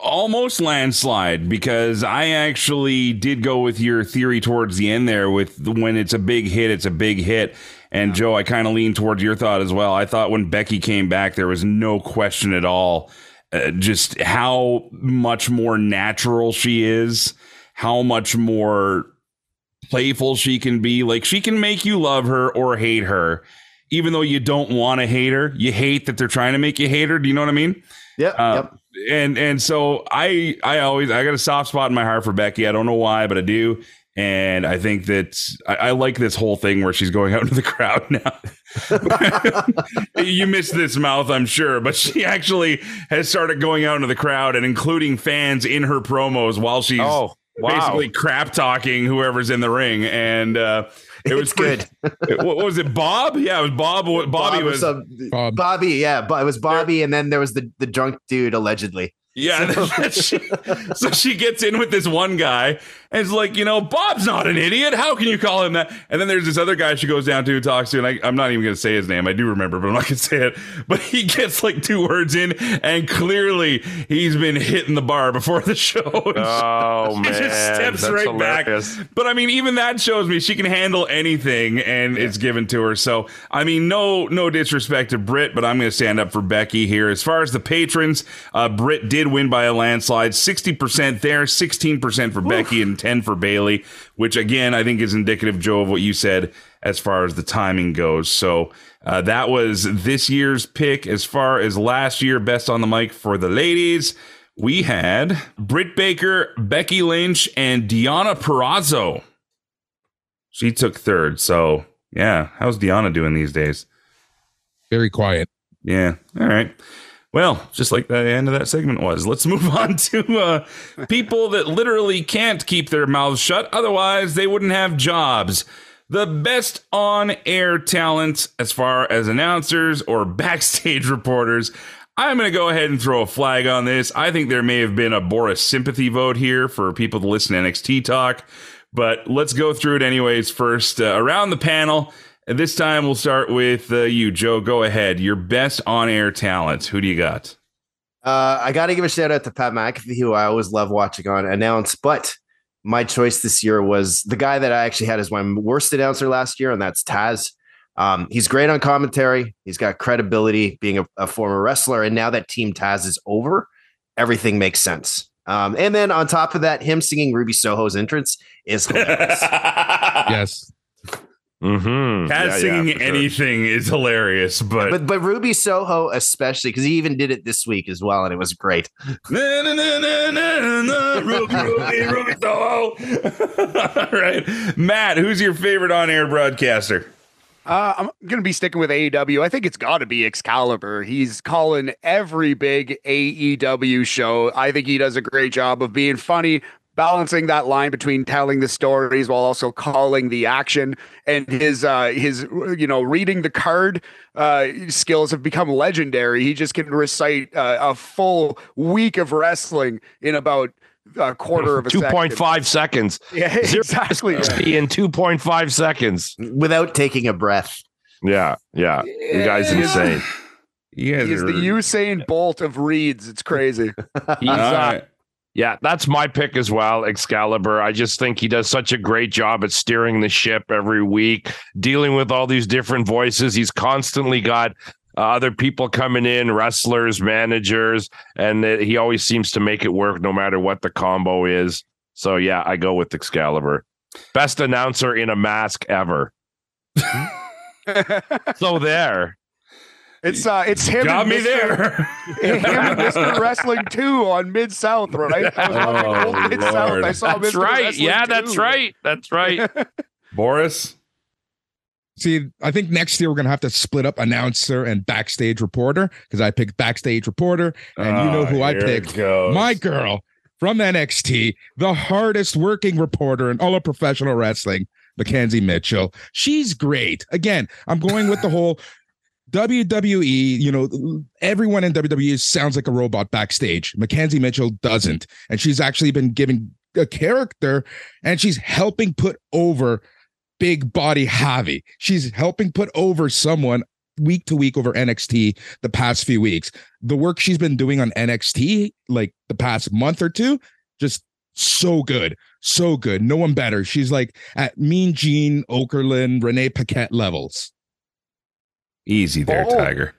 Almost landslide because I actually did go with your theory towards the end there with the, when it's a big hit, it's a big hit. And Joe, I kind of lean towards your thought as well. I thought when Becky came back, there was no question at all uh, just how much more natural she is, how much more playful she can be. Like she can make you love her or hate her, even though you don't want to hate her. You hate that they're trying to make you hate her. Do you know what I mean? Yep. Uh, yep. And and so I I always I got a soft spot in my heart for Becky. I don't know why, but I do. And I think that I, I like this whole thing where she's going out into the crowd now. you missed this mouth, I'm sure, but she actually has started going out into the crowd and including fans in her promos while she's Oh. Wow. basically crap talking whoever's in the ring, and uh, it was good. pretty- what what was it? Bob? Yeah, it was Bob. Bobby Bob or was. some- Bob. Bobby, yeah, but it was Bobby, and then there was the the drunk dude allegedly. Yeah, she, so she gets in with this one guy and it's like, you know, Bob's not an idiot. How can you call him that? And then there's this other guy she goes down to and talks to, and I, I'm not even going to say his name. I do remember, but I'm not going to say it. But he gets like two words in, and clearly he's been hitting the bar before the show. Oh She man, just steps that's right hilarious. back. But I mean, even that shows me she can handle anything, and it's given to her. So I mean, no, no disrespect to Britt, but I'm going to stand up for Becky here. As far as the patrons, uh, Britt did win by a landslide, sixty percent there, sixteen percent for Becky, and ten for Bayley. Which again, I think is indicative, Joe, of what you said as far as the timing goes. So. Uh, that was this year's pick. As far as last year, best on the mic for the ladies, we had Britt Baker, Becky Lynch, and Deonna Purrazzo. She took third. So, yeah. How's Deonna doing these days? Very quiet. Yeah. All right. Well, just like the end of that segment was, let's move on to uh, people that literally can't keep their mouths shut. Otherwise, they wouldn't have jobs. The best on air talent as far as announcers or backstage reporters. I'm going to go ahead and throw a flag on this. I think there may have been a Boris sympathy vote here for people to listen to NXT talk, but let's go through it anyways. First, uh, around the panel. And this time we'll start with uh, you, Joe. Go ahead. Your best on air talent. Who do you got? Uh, I got to give a shout out to Pat McAfee, who I always love watching on announce. But my choice this year was the guy that I actually had as my worst announcer last year, and that's Taz. Um, he's great on commentary. He's got credibility, being a, a former wrestler, and now that Team Taz is over, everything makes sense. Um, and then on top of that, him singing Ruby Soho's entrance is hilarious. Yes. Mm-hmm. Taz singing anything is hilarious, but, but but Ruby Soho especially because he even did it this week as well, and it was great. Na, na, na, na, na, na, Ruby, Ruby, Ruby Soho. All right, Matt, who's your favorite on air broadcaster? Uh, I'm going to be sticking with AEW. I think it's got to be Excalibur. He's calling every big AEW show. I think he does a great job of being funny, balancing that line between telling the stories while also calling the action. And his uh, his you know reading the card uh, skills have become legendary. He just can recite uh, a full week of wrestling in about a quarter of a Two second. point five seconds. Yeah, Zero exactly. in two point five seconds without taking a breath. Yeah, yeah. The guy's Yeah. insane. You guys He's the Usain Bolt of reads. It's crazy. He's, uh, right. Yeah, that's my pick as well, Excalibur. I just think he does such a great job at steering the ship every week, dealing with all these different voices. He's constantly got uh, other people coming in, wrestlers, managers, and uh, he always seems to make it work no matter what the combo is. So, yeah, I go with Excalibur. Best announcer in a mask ever. so, there. It's uh, it's him. Got and me Mr. there. him and Mr. Wrestling 2 on Mid South, right? I was watching Oh, old Mid South. I saw That's Mr. right. Wrestling Yeah, 2. that's right. That's right. Boris. See, I think next year we're gonna have to split up announcer and backstage reporter because I picked backstage reporter, and you know Oh, who I picked? My girl from NXT, the hardest working reporter in all of professional wrestling, Mackenzie Mitchell. She's great. Again, I'm going with the whole WWE. You know, everyone in WWE sounds like a robot backstage. Mackenzie Mitchell doesn't, and she's actually been giving a character, and she's helping put over big body Javi. She's helping put over someone week to week over NXT the past few weeks. The work she's been doing on NXT like the past month or two, just so good. So good. No one better. She's like at Mean Gene Okerlund, Renee Paquette levels. Easy there, Oh. Tiger.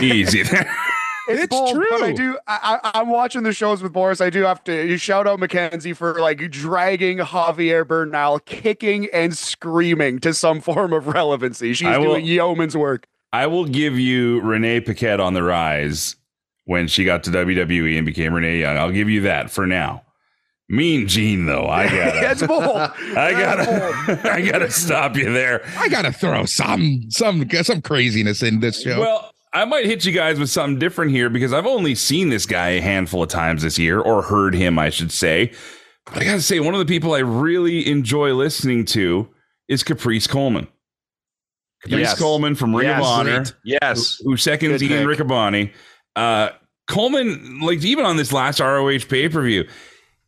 Easy there. It's, It's bold, but I do. I, I, I'm watching the shows with Boris. I do have to you shout out Mackenzie for like dragging Javier Bernal, kicking and screaming to some form of relevancy. She's I will- doing yeoman's work. I will give you Renee Paquette on the rise when she got to WWE and became Renee Young. I'll give you that for now. Mean Gene, though, I gotta, bold. I gotta, I gotta stop you there. I gotta throw some some some craziness in this show. Well, I might hit you guys with something different here because I've only seen this guy a handful of times this year, or heard him, I should say. But I gotta say, one of the people I really enjoy listening to is Caprice Coleman. Caprice Yes. Coleman from Ring Yes. of Honor, Great. Yes. who seconds Good Ian. Riccaboni. Uh, Coleman, like even on this last ROH pay per view,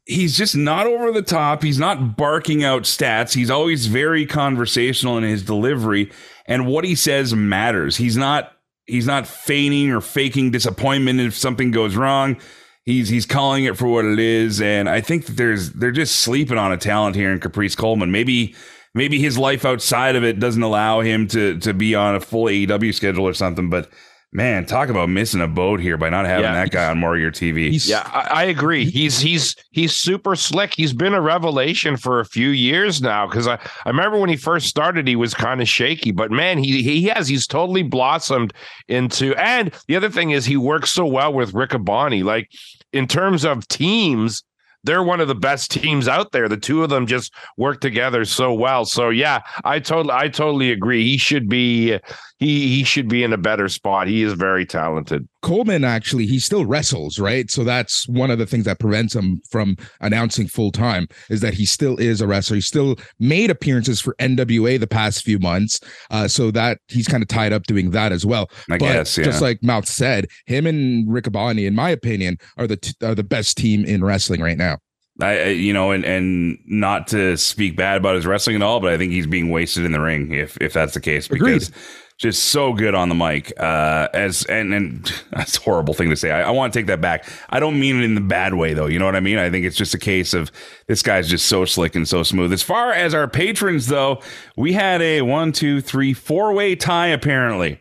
he's just not over the top. He's not barking out stats. He's always very conversational in his delivery, and what he says matters. He's not he's not feigning or faking disappointment if something goes wrong. He's he's calling it for what it is, and I think that there's they're just sleeping on a talent here in Caprice Coleman. Maybe maybe his life outside of it doesn't allow him to to be on a full AEW schedule or something. But man, talk about missing a boat here by not having Yeah. that guy on more of your TV. Yeah, I, I agree. He's he's he's super slick. He's been a revelation for a few years now. Because I, I remember when he first started, he was kind of shaky, but man, he he has he's totally blossomed into. And the other thing is, he works so well with Riccaboni. Like in terms of teams, they're one of the best teams out there. The two of them just work together so well. So yeah, I totally I totally agree. He should be he he should be in a better spot. He is very talented. Coleman actually he still wrestles, right? So that's one of the things that prevents him from announcing full time is that he still is a wrestler. He still made appearances for NWA the past few months, uh, so that he's kind of tied up doing that as well. I but guess, yeah. just like Mouth said, him and Riccaboni, in my opinion, are the t- are the best team in wrestling right now. I, you know, and and not to speak bad about his wrestling at all, but I think he's being wasted in the ring if if that's the case because just so good on the mic. Uh, as and and that's a horrible thing to say. I, I want to take that back. I don't mean it in the bad way though. You know what I mean? I think it's just a case of this guy's just so slick and so smooth. As far as our patrons though, we had a one, two, three, four way tie apparently.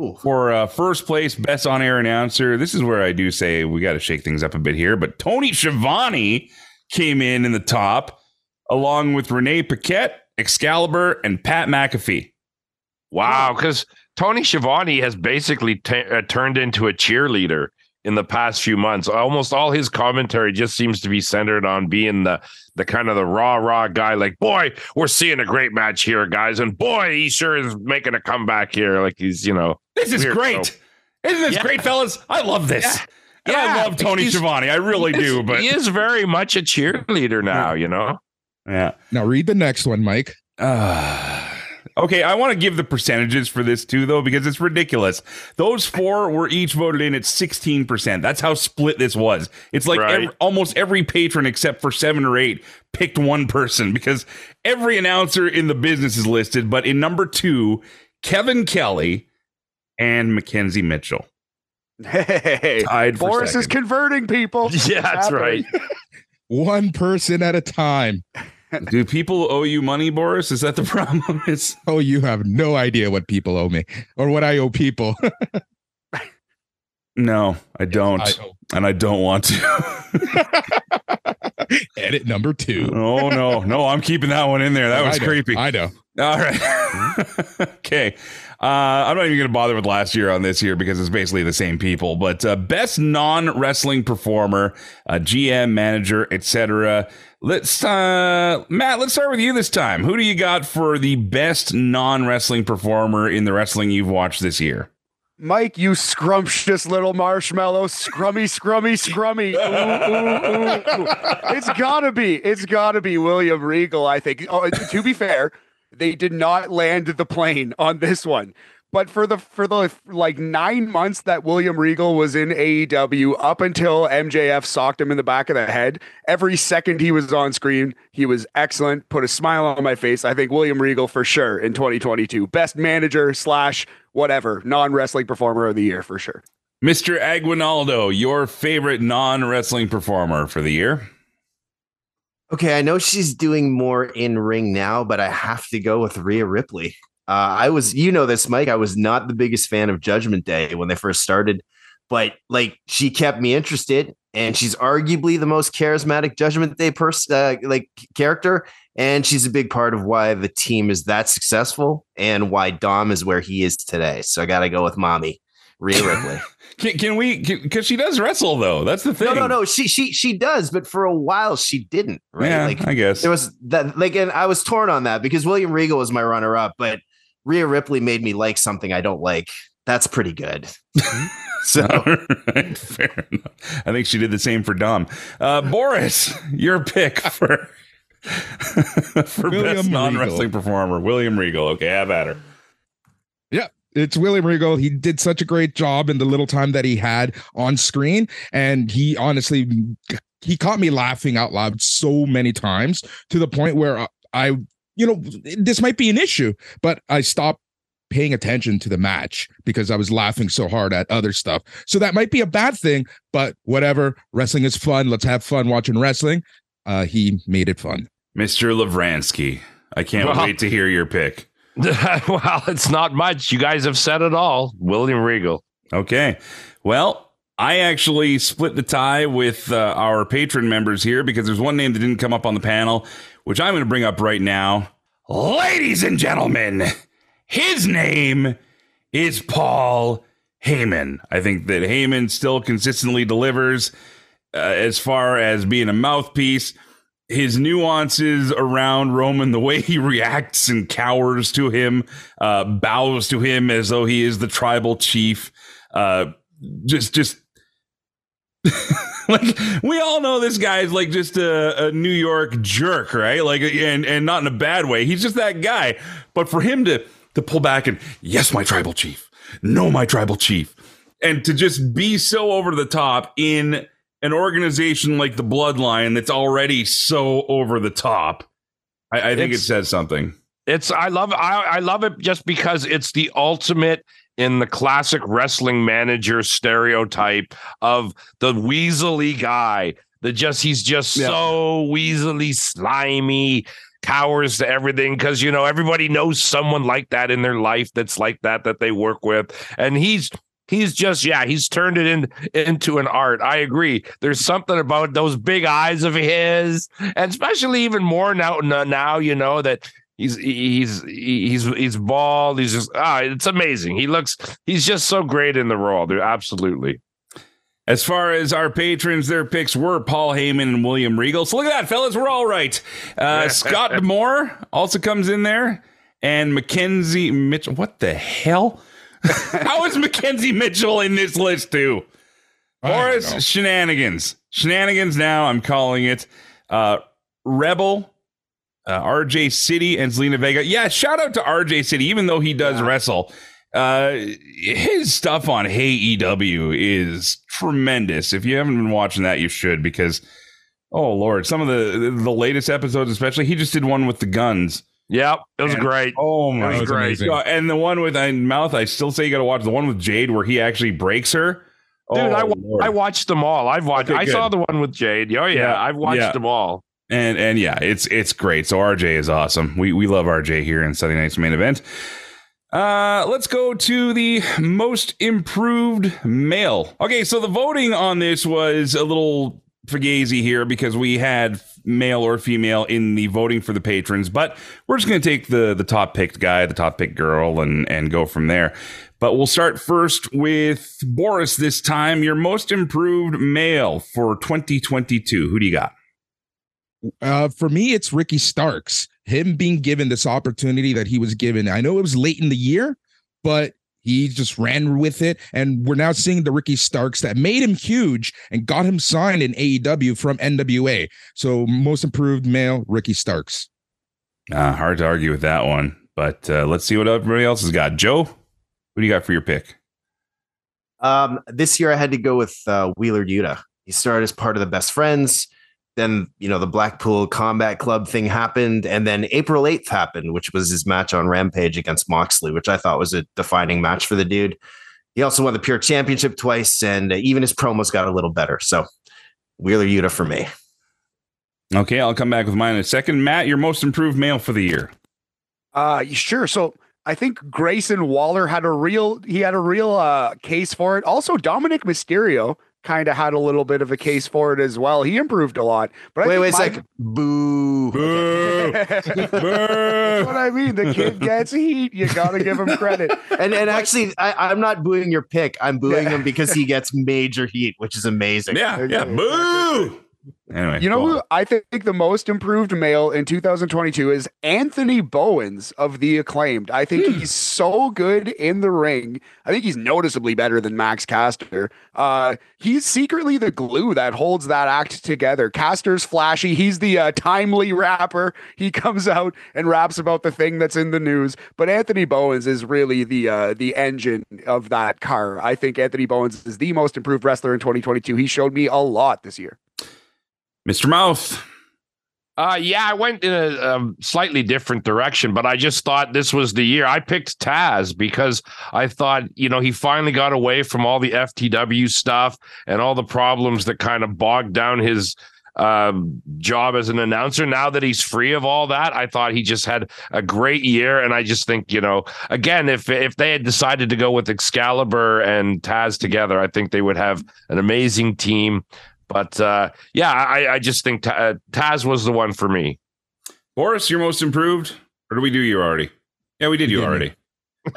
Ooh. For uh, first place, best on air announcer. This is where I do say we got to shake things up a bit here. But Tony Schiavone came in in the top, along with Renee Paquette, Excalibur, and Pat McAfee. Wow, because Tony Schiavone has basically t- uh, turned into a cheerleader in the past few months. Almost all his commentary just seems to be centered on being the the kind of the raw, raw guy. Like, boy, we're seeing a great match here, guys, and boy, he sure is making a comeback here. Like he's, you know, This is weird. great. So- Isn't this Yeah. great, fellas? I love this. Yeah. And I love Tony He's- Schiavone. I really do. But he is very much a cheerleader now. You know. yeah. Now read the next one, Mike. Uh, okay, I want to give the percentages for this too, though, because it's ridiculous. Those four were each voted in at 16%. That's how split this was. It's like Right. every, almost every patron, except for seven or eight, picked one person because every announcer in the business is listed. But in number two, Kevin Kelly and Mackenzie Mitchell. Hey, Tied for Boris is converting people. Yeah, that's right. One person at a time. Do people owe you money, Boris? Is that the problem? It's Oh, you have no idea what people owe me or what I owe people. no, I don't, I owe- and I don't want to. Edit number two. oh no, no, I'm keeping that one in there. That was I know, creepy. I know. All right. okay. Uh, I'm not even going to bother with last year on this year because it's basically the same people. But uh, best non wrestling performer, uh, GM, manager, etc. Let's, uh, Matt. Let's start with you this time. Who do you got for the best non wrestling performer in the wrestling you've watched this year? Mike, you scrumptious little marshmallow, scrummy, scrummy, scrummy. Ooh, ooh, ooh. It's gotta be, it's gotta be William Regal. I think. Oh, to be fair, they did not land the plane on this one. But for the for the like nine months that William Regal was in AEW, up until MJF socked him in the back of the head, every second he was on screen, he was excellent. Put a smile on my face. I think William Regal for sure in 2022, best manager slash whatever non wrestling performer of the year for sure. Mr. Aguinaldo, your favorite non wrestling performer for the year? Okay, I know she's doing more in ring now, but I have to go with Rhea Ripley. Uh, I was, you know, this, Mike. I was not the biggest fan of Judgment Day when they first started, but like she kept me interested, and she's arguably the most charismatic Judgment Day person, uh, like character, and she's a big part of why the team is that successful and why Dom is where he is today. So I got to go with Mommy Rhea Ripley. Can, can we? Because she does wrestle, though. That's the thing. no, no, no. She she she does, but for a while she didn't. Right? Yeah, like I guess. there was that like and I was torn on that because William Regal was my runner up, but Rhea Ripley made me like something I don't like. That's pretty good. So Alright, fair enough. I think she did the same for Dom. Uh, Boris, your pick for for William best non wrestling performer, William Regal. Okay, have at her. Yeah, it's William Regal. He did such a great job in the little time that he had on screen, and he honestly he caught me laughing out loud so many times to the point where I, you know, this might be an issue, but I stopped paying attention to the match because I was laughing so hard at other stuff. So that might be a bad thing, but whatever. Wrestling is fun. Let's have fun watching wrestling. Uh, he made it fun. Mr. Lavransky. I can't Well- wait to hear your pick. well, it's not much. You guys have said it all. William Regal. Okay. Well, I actually split the tie with uh, our patron members here because there's one name that didn't come up on the panel, which I'm going to bring up right now. Ladies and gentlemen, his name is Paul Heyman. I think that Heyman still consistently delivers uh, as far as being a mouthpiece. His nuances around Roman, the way he reacts and cowers to him, uh, bows to him as though he is the tribal chief. Uh, just, just like we all know this guy's like just a, a New York jerk, right? Like, and and not in a bad way. He's just that guy. But for him to to pull back and yes, my tribal chief, no, my tribal chief, and to just be so over the top in an organization like the Bloodline that's already so over the top, I, I think It's- it says something. It's I love I, I love it just because it's the ultimate in the classic wrestling manager stereotype of the weaselly guy. that just he's just Yeah. so weaselly, slimy, cowers to everything because you know everybody knows someone like that in their life that's like that that they work with, and he's he's just yeah he's turned it in, into an art i agree there's something about those big eyes of his and especially even more now now you know that he's he's he's he's bald he's just ah it's amazing he looks he's just so great in the role They're absolutely As far as our patrons, their picks were Paul Heyman and William Regal. So look at that, fellas. We're all right. Uh, Scott Moore also comes in there. And Mackenzie Mitchell. What the hell? How is Mackenzie Mitchell in this list, too? I don't know. Boris Shenanigans. Shenanigans now, I'm calling it. Uh, Rebel, uh, RJ City, and Zelina Vega. Yeah, shout out to RJ City, even though he does wrestle. Uh, his stuff on Hey EW is tremendous. If you haven't been watching that, you should because, oh Lord, some of the the latest episodes, especially, he just did one with the guns. yep it was And- great Oh my was god! amazing. And the one with uh, mouth, I still say you got to watch the one with Jade where he actually breaks her. dude Oh, I. I watched them all i've watched Okay, i saw the one with jade oh yeah, Yeah, i've watched yeah. them all and and yeah, it's it's great. So RJ is awesome. We we love RJ here in Sunday night's main event. Uh, let's go to the most improved male. Okay, so the voting on this was a little fugazi here because we had male or female in the voting for the patrons, but we're just going to take the the top picked guy, the top picked girl, and and go from there. But we'll start first with Boris this time. Your most improved male for 2022. Who do you got? Uh, for me, it's Ricky Starks. Him being given this opportunity that he was given. I know it was late in the year, but he just ran with it. And we're now seeing the Ricky Starks that made him huge and got him signed in AEW from NWA. So, most improved male, Ricky Starks. Uh, hard to argue with that one. But uh, let's see what everybody else has got. Joe, what do you got for your pick? Um, this year I had to go with uh, Wheeler Yuta. He started as part of the best friends. Then, you know, the Blackpool Combat Club thing happened. And then April 8th happened, which was his match on Rampage against Moxley, which I thought was a defining match for the dude. He also won the Pure Championship twice, and uh, even his promos got a little better. So, Wheeler Yuta for me. Okay, I'll come back with mine in a second. Matt, your most improved male for the year. Uh, sure. So I think Grayson Waller had a real he had a real uh case for it. Also, Dominic Mysterio kind of had a little bit of a case for it as well. He improved a lot. But I Wait, think wait a my- second. Boo. That's what I mean. The kid gets heat. You gotta give him credit. And and actually, I, I'm not booing your pick. I'm booing Yeah. him because he gets major heat, which is amazing. Yeah, yeah. Okay. Boo! Anyway, You know who. I think the most improved male in 2022 is Anthony Bowens of the acclaimed. I think he's so good in the ring. I think he's noticeably better than Max Caster. Uh, he's secretly the glue that holds that act together. Caster's flashy. He's the uh, timely rapper. He comes out and raps about the thing that's in the news. But Anthony Bowens is really the uh, the engine of that car. I think Anthony Bowens is the most improved wrestler in 2022. He showed me a lot this year. Mr. Mouth. Uh, yeah, I went in a, um slightly different direction, but I just thought this was the year. I picked Taz because I thought, you know, he finally got away from all the FTW stuff and all the problems that kind of bogged down his um, job as an announcer. Now that he's free of all that, I thought he just had a great year. And I just think, you know, again, if if they had decided to go with Excalibur and Taz together, I think they would have an amazing team. But uh, yeah, I, I just think Ta- uh, Taz was the one for me. Boris, you're most improved, or do we do you already? Yeah, we did you did already.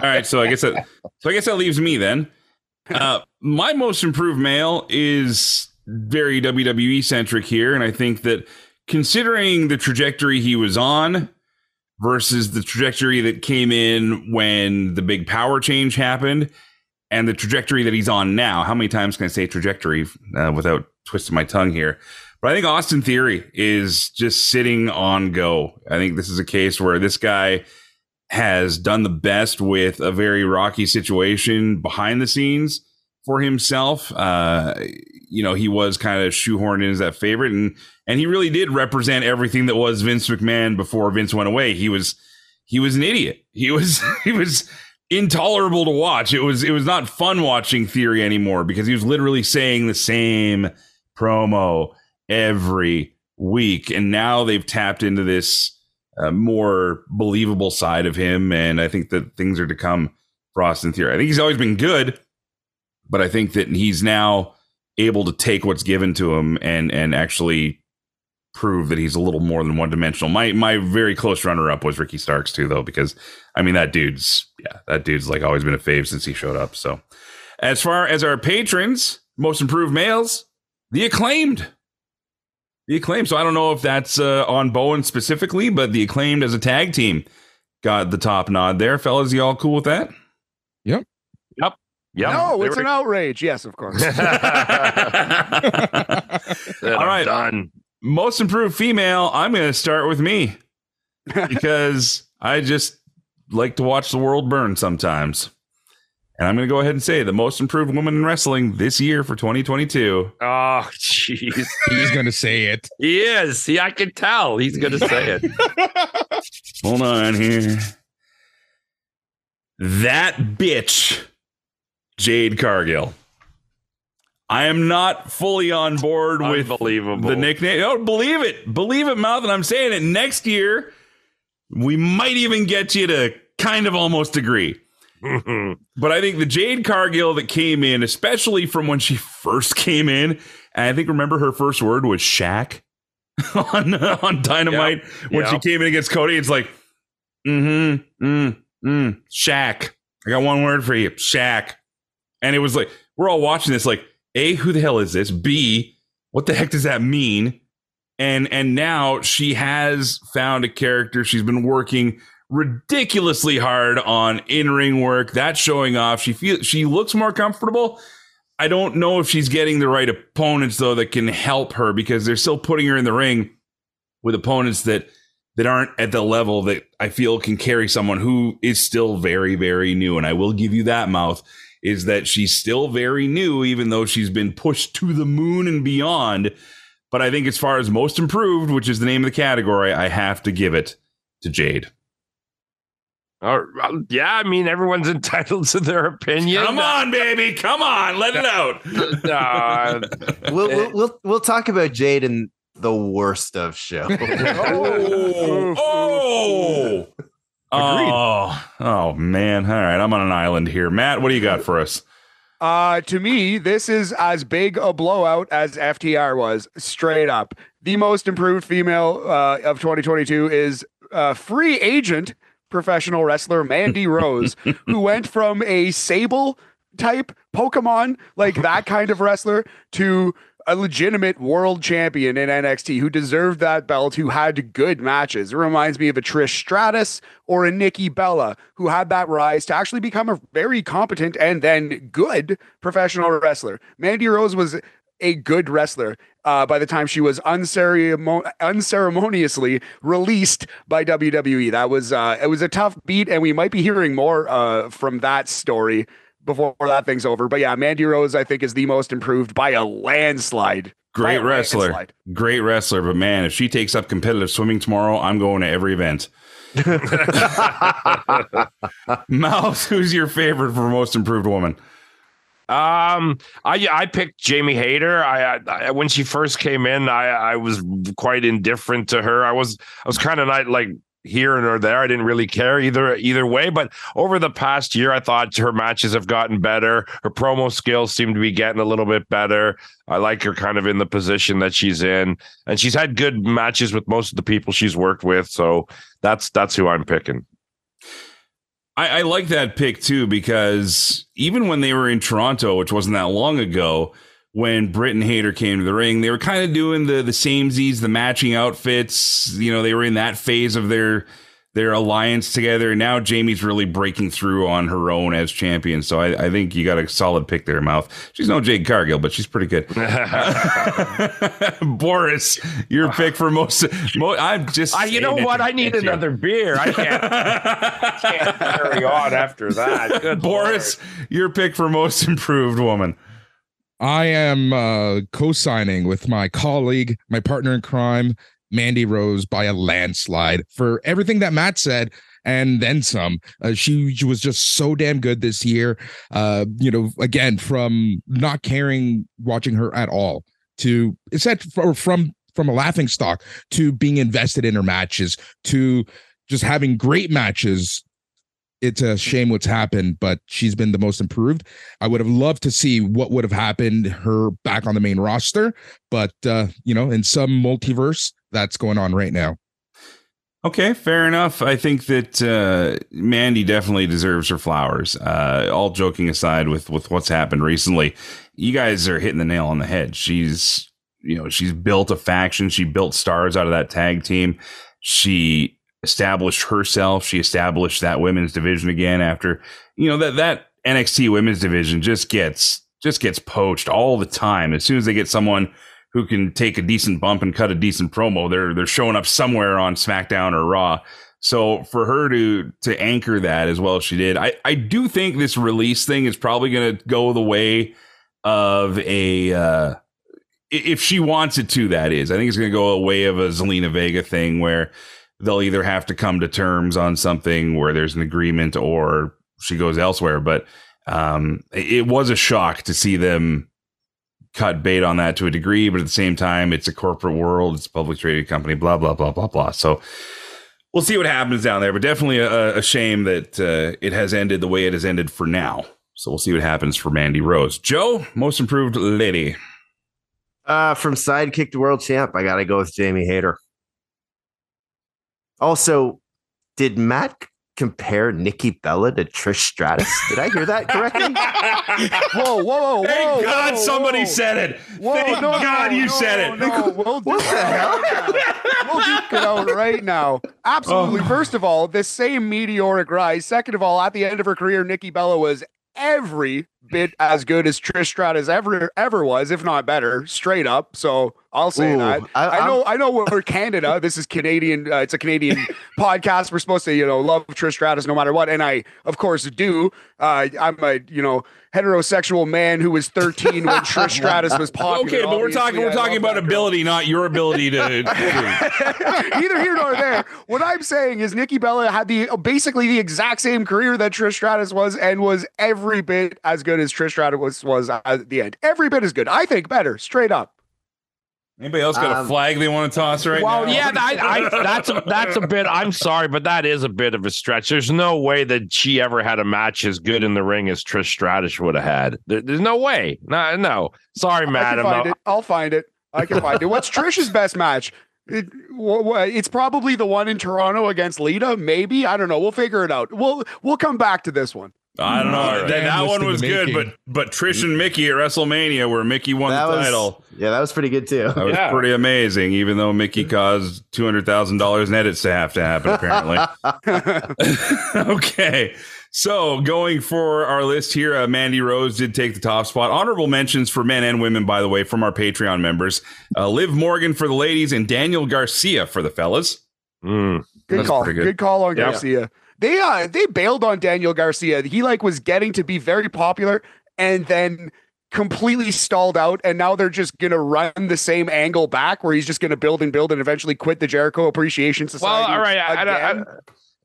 All right, so I guess that so I guess that leaves me then. Uh, my most improved male is very WWE centric here, and I think that considering the trajectory he was on versus the trajectory that came in when the big power change happened, and the trajectory that he's on now. How many times can I say trajectory uh, without twisting my tongue here? But I think Austin Theory is just sitting on go. I think this is a case where this guy has done the best with a very rocky situation behind the scenes for himself. Uh, you know, he was kind of shoehorned in as that favorite, and and he really did represent everything that was Vince McMahon before Vince went away. He was he was an idiot. He was he was intolerable to watch. It was it was not fun watching Theory anymore because he was literally saying the same promo every week, and now they've tapped into this uh, more believable side of him, and I think that things are to come for Austin Theory. I think he's always been good, but I think that he's now able to take what's given to him and and actually prove that he's a little more than one dimensional. My my very close runner up was Ricky Starks too, though, because I mean that dude's yeah that dude's like always been a fave since he showed up. So as far as our patrons, most improved males, the acclaimed. The acclaimed. So I don't know if that's uh, on Bowen specifically, but the acclaimed as a tag team got the top nod there. Fellas, you all cool with that? Yep. Yep. Yep. No, they it's were- an outrage. Yes, of course. Then All done. Most improved female, I'm going to start with me because I just like to watch the world burn sometimes. And I'm going to go ahead and say the most improved woman in wrestling this year for 2022. Oh, jeez. He's gonna say it. he is. See, I can tell. He's going to say it. Hold on here. That bitch, Jade Cargill. I am not fully on board with the nickname. Oh, believe it. Believe it, Mouth. And I'm saying it next year. We might even get you to kind of almost agree. But I think the Jade Cargill that came in, especially from when she first came in, and I think remember her first word was Shaq on on Dynamite when she came in against Cody. It's like, mm-hmm, mm, mm, Shaq. I got one word for you, Shaq. And it was like we're all watching this, like, a, who the hell is this? B, what the heck does that mean? And and now she has found a character. She's been working ridiculously hard on in-ring work. That's showing off. She feels she looks more comfortable. I don't know if she's getting the right opponents though that can help her because they're still putting her in the ring with opponents that that aren't at the level that I feel can carry someone who is still very very new and I will give you that mouth is that she's still very new even though she's been pushed to the moon and beyond but I think as far as most improved which is the name of the category I have to give it to Jade Or, well, yeah, I mean, everyone's entitled to their opinion. Come on, baby. Come on. Let it out. Uh, We'll, we'll we'll we'll talk about Jade in the worst of show. Oh. Oh. Oh. Oh, man. All right. I'm on an island here. Matt, what do you got for us? Uh, to me, this is as big a blowout as FTR was, straight up. The most improved female uh, of 2022 is uh, free agent professional wrestler Mandy Rose, who went from a Sable type Pokemon, like that kind of wrestler, to a legitimate world champion in NXT who deserved that belt, who had good matches. It reminds me of a Trish Stratus or a Nikki Bella who had that rise to actually become a very competent and then good professional wrestler. Mandy Rose was a good wrestler uh, by the time she was unceremon- unceremoniously released by WWE. That was uh, it was a tough beat, and we might be hearing more uh, from that story before that thing's over. But yeah, Mandy Rose, I think, is the most improved by a landslide. Great a wrestler. landslide. Great wrestler. But man, if she takes up competitive swimming tomorrow, I'm going to every event. Mouse, who's your favorite for most improved woman? Um, I I picked Jamie Hayter. I, I when she first came in, I I was quite indifferent to her. I was I was kind of not like here or there. I didn't really care either either way. But over the past year, I thought her matches have gotten better. Her promo skills seem to be getting a little bit better. I like her kind of in the position that she's in, and she's had good matches with most of the people she's worked with. So that's that's who I'm picking. I, I like that pick too because even when they were in Toronto, which wasn't that long ago, when Britt and Hayter came to the ring, they were kind of doing the the samesies, the matching outfits. You know, they were in that phase of their their alliance together. Now Jamie's really breaking through on her own as champion. So I, I think you got a solid pick there, Mouth. She's no Jade Cargill, but she's pretty good. Boris, your pick for most. mo I'm just. Uh, you know what? I need get you. another beer. I can't, I can't carry on after that. Good Boris, your pick for most improved woman. I am uh, co-signing with my colleague, my partner in crime, Mandy Rose, by a landslide for everything that Matt said and then some. Uh, she, she was just so damn good this year. Uh, you know, again, from not caring watching her at all to it's that from from from a laughing stock to being invested in her matches to just having great matches it's a shame what's happened, but she's been the most improved. I would have loved to see what would have happened her back on the main roster, but uh, you know, in some multiverse that's going on right now. Okay, fair enough. I think that uh, Mandy definitely deserves her flowers. Uh, all joking aside, with with what's happened recently, you guys are hitting the nail on the head. She's you know she's built a faction. She built stars out of that tag team. She established herself. She established that women's division again after you know that that NXT women's division just gets just gets poached all the time. As soon as they get someone who can take a decent bump and cut a decent promo, they're they're showing up somewhere on SmackDown or Raw. So for her to to anchor that as well as she did, I I do think this release thing is probably going to go the way of a uh, if she wants it to. That is, I think it's going to go a way of a Zelina Vega thing where they'll either have to come to terms on something where there's an agreement or she goes elsewhere. But um, it was a shock to see them cut bait on that to a degree. But at the same time, it's a corporate world, it's a public traded company, blah, blah, blah, blah, blah. So we'll see what happens down there. But definitely a, a shame that uh, it has ended the way it has ended for now. So we'll see what happens for Mandy Rose. Joe, most improved lady. Uh, from sidekick to world champ, I got to go with Jamie Hayter. Also, did Matt compare Nikki Bella to Trish Stratus? Did I hear that correctly? whoa, whoa, whoa, Thank whoa, God whoa, somebody whoa. said it. Whoa, Thank no, God no, you no, said it. No, we'll What the hell? we'll duke it out right now. Absolutely. Oh. First of all, this same meteoric rise. Second of all, at the end of her career, Nikki Bella was every bit as good as Trish Stratus ever ever was, if not better, straight up. So I'll say Ooh, that. I- I, know, I know we're Canada. This is Canadian. Uh, it's a Canadian podcast. We're supposed to, you know, love Trish Stratus no matter what, and I, of course, do. Uh, I'm a, you know, heterosexual man who was 13 when Trish Stratus was popular. Okay, but we're talking we're I talking about that girl. ability, not your ability to. Neither here nor there. What I'm saying is Nikki Bella had the basically the exact same career that Trish Stratus was and was every bit as good as Trish Stratus was, was at the end. Every bit as good. I think better, straight up. Anybody else got a Um, flag they want to toss right now? well, now? Yeah, I, I, that's a, that's a bit. I'm sorry, but that is a bit of a stretch. There's no way that she ever had a match as good in the ring as Trish Stratus would have had. There, there's no way. No, no. Sorry, I Matt. can I'm find not- it. I'll find it. I can find it. What's Trish's best match? It, wh- wh- it's probably the one in Toronto against Lita. Maybe I don't know. We'll figure it out. We'll we'll come back to this one. I don't know. All that that one was good, but making. but Trish and Mickie at WrestleMania, where Mickie won That the was title, yeah, that was pretty good too. that was Yeah. pretty amazing. Even though Mickie caused two hundred thousand dollars in edits to have to happen, apparently. okay. So going for our list here, uh, Mandy Rose did take the top spot. Honorable mentions for men and women, by the way, from our Patreon members. Uh, Liv Morgan for the ladies and Daniel Garcia for the fellas. Mm. Good That's call. Good. good. call on Yeah. Garcia. They uh they bailed on Daniel Garcia. He like was getting to be very popular and then completely stalled out and now they're just gonna run the same angle back where he's just gonna build and build and eventually quit the Jericho Appreciation Society. Well, all right. I, I, don't- I,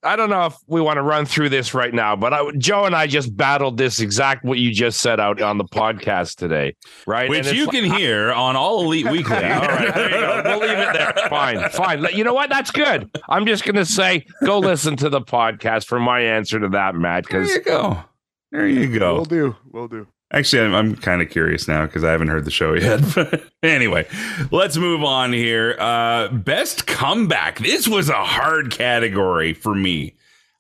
I don't know if we want to run through this right now, but I, Joe and I just battled this exact what you just said out on the podcast today, right? Which you like- can hear on All Elite Weekly. All right, there you go. We'll leave it there. Fine, fine. You know what? That's good. I'm just gonna say, go listen to the podcast for my answer to that, Matt. Because There you go. There you go. We'll do. We'll do. Actually, I'm, I'm kind of curious now because I haven't heard the show yet. But anyway, let's move on here. Uh, best comeback. This was a hard category for me.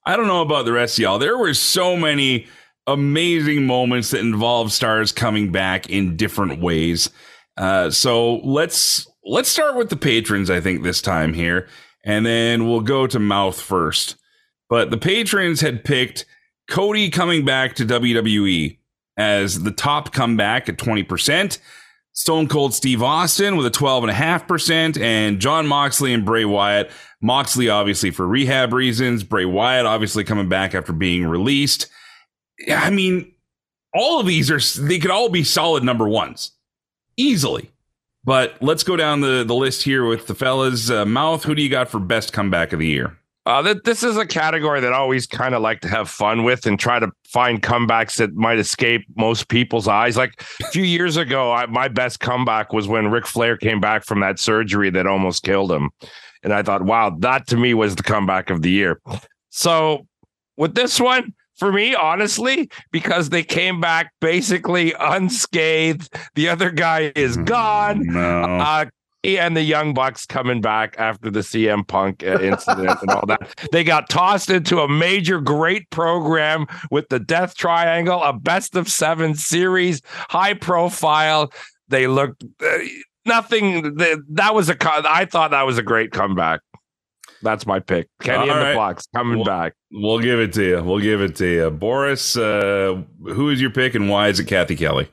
I don't know about the rest of y'all. There were so many amazing moments that involve stars coming back in different ways. Uh, so let's let's start with the patrons. I think this time here, and then we'll go to mouth first. But the patrons had picked Cody coming back to WWE as the top comeback at 20%. Stone Cold Steve Austin with a 12.5%, and Jon Moxley and Bray Wyatt. Moxley, obviously, for rehab reasons. Bray Wyatt, obviously, coming back after being released. I mean, all of these are, they could all be solid number ones easily. But let's go down the, the list here with the fellas. Uh, Mouth, who do you got for best comeback of the year? Uh, th- this is a category that I always kind of like to have fun with and try to find comebacks that might escape most people's eyes. Like a few years ago, I, my best comeback was when Ric Flair came back from that surgery that almost killed him, and I thought, wow, that to me was the comeback of the year. So with this one. For me, honestly, because they came back basically unscathed. The other guy is gone. No. Uh, and the Young Bucks coming back after the CM Punk uh, incident and all that. They got tossed into a major, great program with the Death Triangle, a best of seven series, high profile. They looked uh, nothing. That, that was a. I thought that was a great comeback. That's my pick. Kenny All and right. the Bucks coming Well- back. We'll give it to you. We'll give it to you. Boris, uh, who is your pick and why is it Kathy Kelly?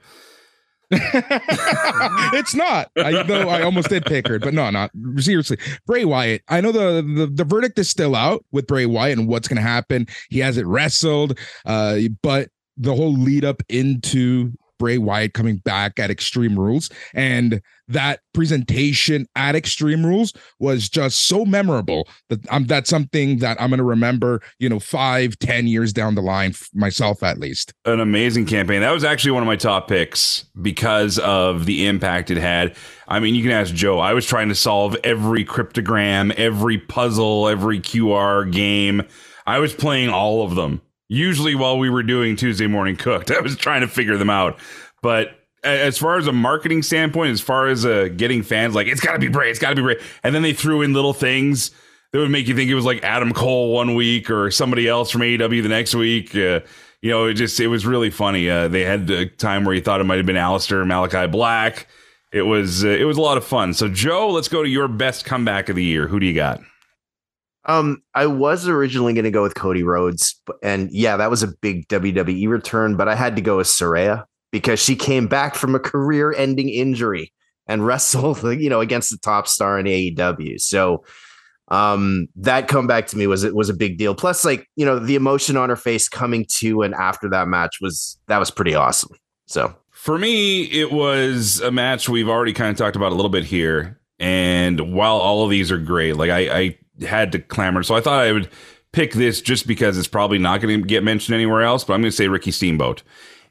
it's not. I though I almost did pick her, but no, not seriously. Bray Wyatt. I know the, the the verdict is still out with Bray Wyatt and what's going to happen. He hasn't wrestled, uh, but the whole lead up into Bray Wyatt coming back at Extreme Rules and that presentation at Extreme Rules was just so memorable that I'm that's something that I'm going to remember. You know, five, ten years down the line, myself at least. An amazing campaign. That was actually one of my top picks because of the impact it had. I mean, you can ask Joe. I was trying to solve every cryptogram, every puzzle, every QR game. I was playing all of them. Usually while we were doing Tuesday Morning Cooked, I was trying to figure them out. But as far as a marketing standpoint, as far as uh, getting fans, like it's got to be Bray, it's got to be Bray, and then they threw in little things that would make you think it was like Adam Cole one week or somebody else from AEW the next week. Uh, you know, it just it was really funny. Uh, they had a time where you thought it might have been Aleister Malakai Black. It was uh, it was a lot of fun. So Joe, let's go to your best comeback of the year. Who do you got? Um, I was originally going to go with Cody Rhodes, and yeah, that was a big WWE return, but I had to go with Saraya because she came back from a career-ending injury and wrestled, you know, against the top star in AEW. So, um, that comeback to me was it was a big deal. Plus, like you know, the emotion on her face coming to and after that match was that was pretty awesome. So, For me, it was a match we've already kind of talked about a little bit here. And while all of these are great, like I, I had to clamor. So I thought I would pick this just because it's probably not going to get mentioned anywhere else. But I'm going to say Ricky Steamboat.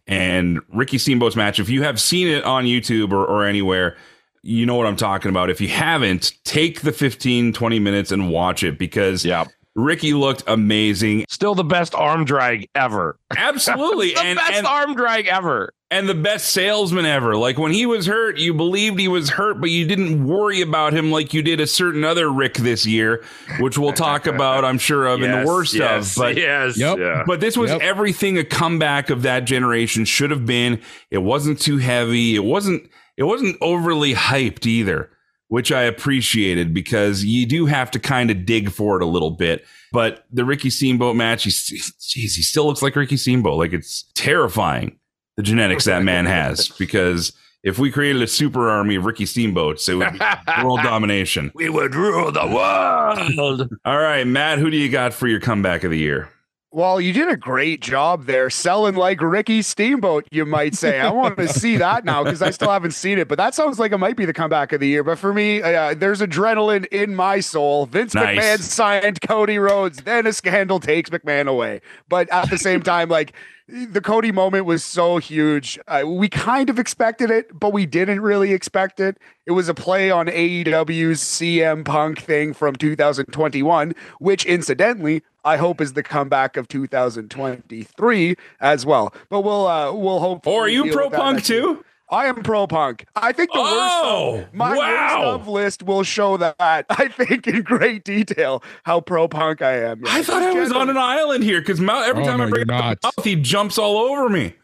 And Ricky Steamboat's match, if you have seen it on YouTube or, or anywhere, you know what I'm talking about. If you haven't, take the 15, 20 minutes and watch it because Yeah. Ricky looked amazing. Still the best arm drag ever. Absolutely. the and, best and, arm drag ever. and the best salesman ever. Like when he was hurt, you believed he was hurt, but you didn't worry about him like you did a certain other Rick this year, which we'll talk about, I'm sure of, in the worst yes, of. But yes, Yep. yeah. But this was Yep. everything a comeback of that generation should have been. It wasn't too heavy. It wasn't it wasn't overly hyped either, which I appreciated because you do have to kind of dig for it a little bit. But the Ricky Steamboat match, he's geez, he still looks like Ricky Steamboat. Like it's terrifying the genetics that man has because if we created a super army of Ricky Steamboats, it would be world domination. we would rule the world. All right, Matt, who do you got for your comeback of the year? Well, you did a great job there selling like Ricky Steamboat, you might say. I want to see that now because I still haven't seen it, but that sounds like it might be the comeback of the year. But for me, uh, there's adrenaline in my soul. Vince Nice. McMahon signed Cody Rhodes, then a scandal takes McMahon away. But at the same time, like the Cody moment was so huge. Uh, we kind of expected it, but we didn't really expect it. It was a play on AEW's CM Punk thing from 2021, which incidentally, I hope is the comeback of 2023 as well. But we'll uh we'll hope. Or are you pro punk too? I am pro punk. I think the Oh, worst of, oh, my wow. worst of list will show that. I think in great detail how pro punk I am. I thought I was on an island here because every Oh, time I no, bring you're it up the mouth, he jumps all over me.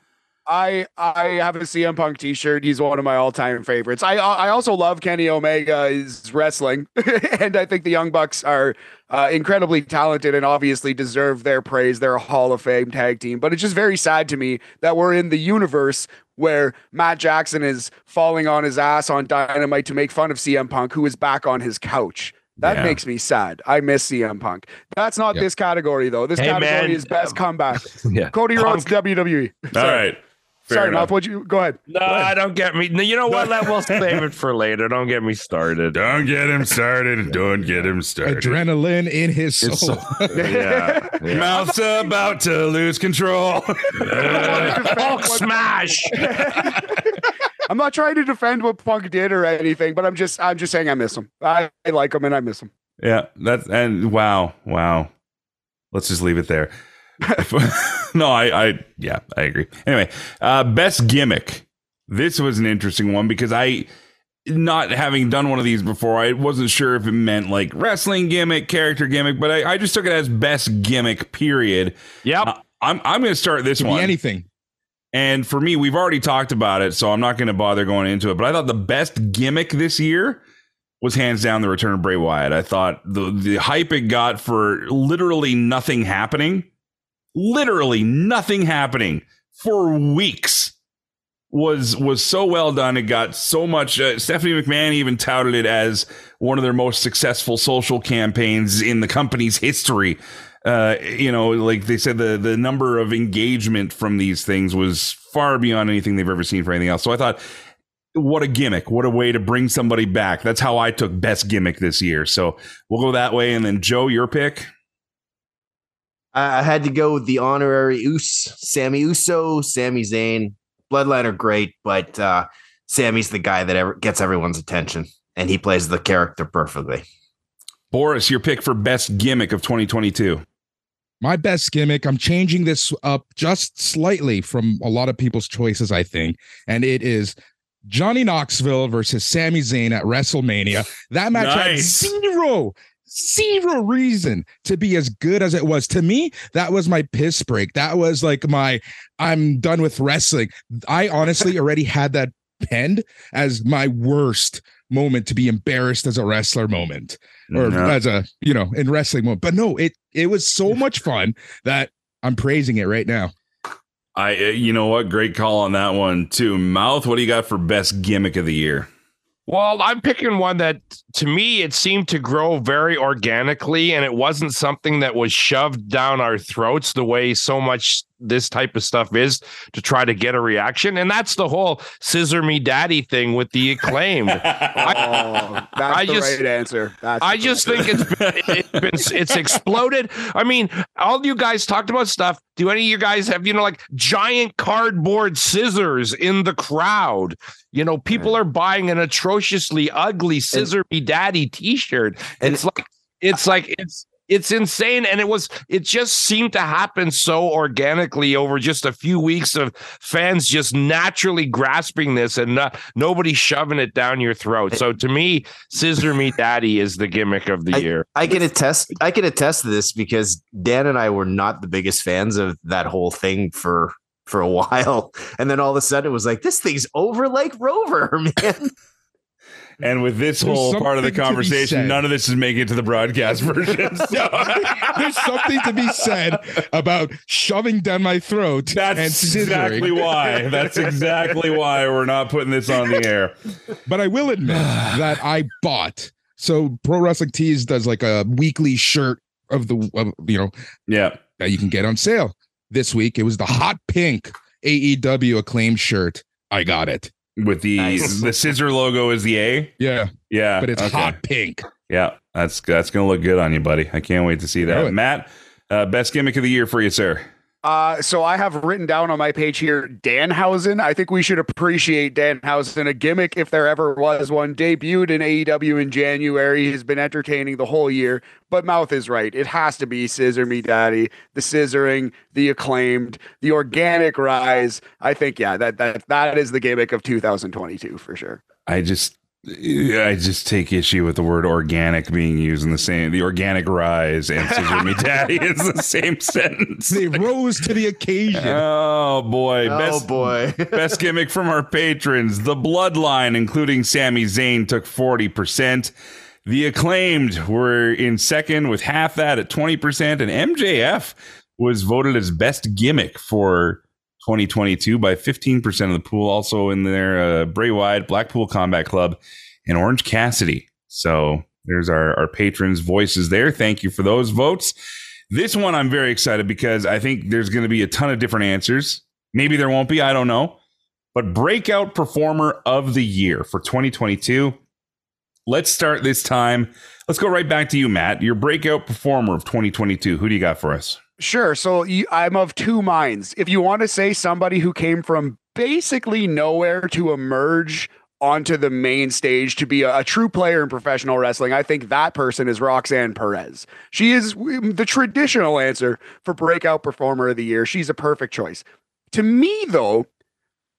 I I have a CM Punk T-shirt. He's one of my all-time favorites. I I also love Kenny Omega's wrestling, and I think the Young Bucks are uh, incredibly talented and obviously deserve their praise. They're a Hall of Fame tag team, but it's just very sad to me that we're in the universe where Matt Jackson is falling on his ass on Dynamite to make fun of CM Punk, who is back on his couch. That Yeah. makes me sad. I miss CM Punk. That's not Yep. this category though. This Hey, category man, is best comeback. yeah. Cody Rhodes, Punk- WWE. All right. Fair Sorry, enough. Mouth. What you go ahead? No, I don't get me. You know what? Let we'll save it for later. Don't get me started. Don't get him started. Don't get him started. Adrenaline in his soul. Yeah. yeah. Mouth's about to lose control. Hulk smash. I'm not trying to defend what Punk did or anything, but I'm just I'm just saying I miss him. I, I like him and I miss him. yeah, that's and wow, wow. Let's just leave it there. no, I, I, yeah, I agree. Anyway, uh, best gimmick. This was an interesting one because I, not having done one of these before, I wasn't sure if it meant like wrestling gimmick, character gimmick, but I, I just took it as best gimmick. Period. Yep. Uh, I'm I'm going to start this one. anything. And for me, we've already talked about it, so I'm not going to bother going into it. But I thought the best gimmick this year was hands down the return of Bray Wyatt. I thought the the hype it got for literally nothing happening, literally nothing happening for weeks was was so well done. It got so much. Uh, Stephanie McMahon even touted it as one of their most successful social campaigns in the company's history. Uh, you know, like they said, the the number of engagement from these things was far beyond anything they've ever seen for anything else. So I thought, what a gimmick! What a way to bring somebody back. That's how I took best gimmick this year. So we'll go that way. And then Joe, your pick. I I had to go with the honorary Us, Sami Uso, Sami Zayn. Bloodline are great, but uh, Sami's the guy that ever gets everyone's attention, and he plays the character perfectly. Boris, your pick for best gimmick of 2022. My best gimmick, I'm changing this up just slightly from a lot of people's choices, I think. And it is Johnny Knoxville versus Sami Zayn at WrestleMania. That match Nice. had zero, zero reason to be as good as it was. To me, that was my piss break. That was like my I'm done with wrestling. I honestly already had that penned as my worst moment to be embarrassed as a wrestler moment or as a you know in wrestling moment But no, it it was so much fun that I'm praising it right now. I, uh, you know what? Great call on that one too. Mouth, what do you got for best gimmick of the year? Well, I'm picking one that to me it seemed to grow very organically and it wasn't something that was shoved down our throats the way so much this type of stuff is to try to get a reaction. And that's the whole scissor me daddy thing with the acclaimed. Oh, that's I the just- right answer. That's I just right think it's been, it's been it's exploded. I mean, all you guys talked about stuff. Do any of you guys have you know like giant cardboard scissors in the crowd? You know, people are buying an atrociously ugly scissor me daddy T-shirt. It's like it's like it's it's insane. And it was it just seemed to happen so organically over just a few weeks of fans just naturally grasping this and not, nobody shoving it down your throat. So to me scissor me daddy is the gimmick of the I, year. I can attest I can attest to this because Dan and I were not the biggest fans of that whole thing for for a while. And then all of a sudden it was like this thing's over like rover man And with this There's whole part of the something to be conversation, none of this is making it to the broadcast version. So There's something to be said about shoving down my throat that's exactly why. That's exactly why we're not putting this on the air. But I will admit that I bought. So Pro Wrestling Tees does like a weekly shirt of the of, you know Yeah. that you can get on sale. This week it was the hot pink AEW acclaimed shirt. I got it. With the Nice. the scissor logo is the A. Yeah, Yeah. but it's okay. hot pink. Yeah. That's that's gonna look good on you, buddy. I can't wait to see that. it. Matt, uh, best gimmick of the year for you, sir. Uh, so I have written down on my page here Danhausen. I think we should appreciate Danhausen. A gimmick, if there ever was one, debuted in AEW in January. Has been entertaining the whole year. But Mouth is right. It has to be Scissor Me Daddy, the scissoring, the acclaimed, the organic rise. I think yeah, that that that is the gimmick of 2022 for sure. I just I just take issue with the word organic being used in the same the organic rise and scissor me daddy is the same sentence. They rose to the occasion. Oh boy. oh Best boy Best gimmick from our patrons. The Bloodline, including Sami Zayn, took 40%. The Acclaimed were in second with half that at 20%. And MJF was voted as best gimmick for 2022 by 15% of the pool. Also in there, uh, Bray Wyatt, Blackpool Combat Club, and Orange Cassidy. So there's our, our patrons' voices there. Thank you for those votes. This one I'm very excited because I think there's going to be a ton of different answers. Maybe there won't be. I don't know. But breakout performer of the year for 2022. Let's start this time. Let's go right back to you, Matt. Your breakout performer of 2022. Who do you got for us? Sure. So you, I'm of two minds. If you want to say somebody who came from basically nowhere to emerge onto the main stage to be a, a true player in professional wrestling, I think that person is Roxanne Perez. She is the traditional answer for breakout performer of the year. She's a perfect choice. To me, though,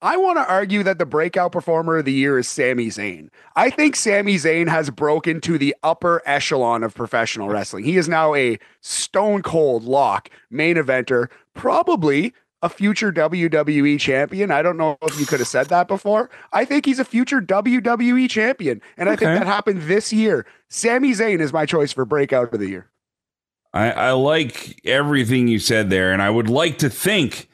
I want to argue that the breakout performer of the year is Sami Zayn. I think Sami Zayn has broken to the upper echelon of professional wrestling. He is now a stone cold lock main eventer, probably a future WWE champion. I don't know if you could have said that before. I think he's a future WWE champion, and I think that happened this year. Sami Zayn is my choice for breakout of the year. I, I like everything you said there, and I would like to think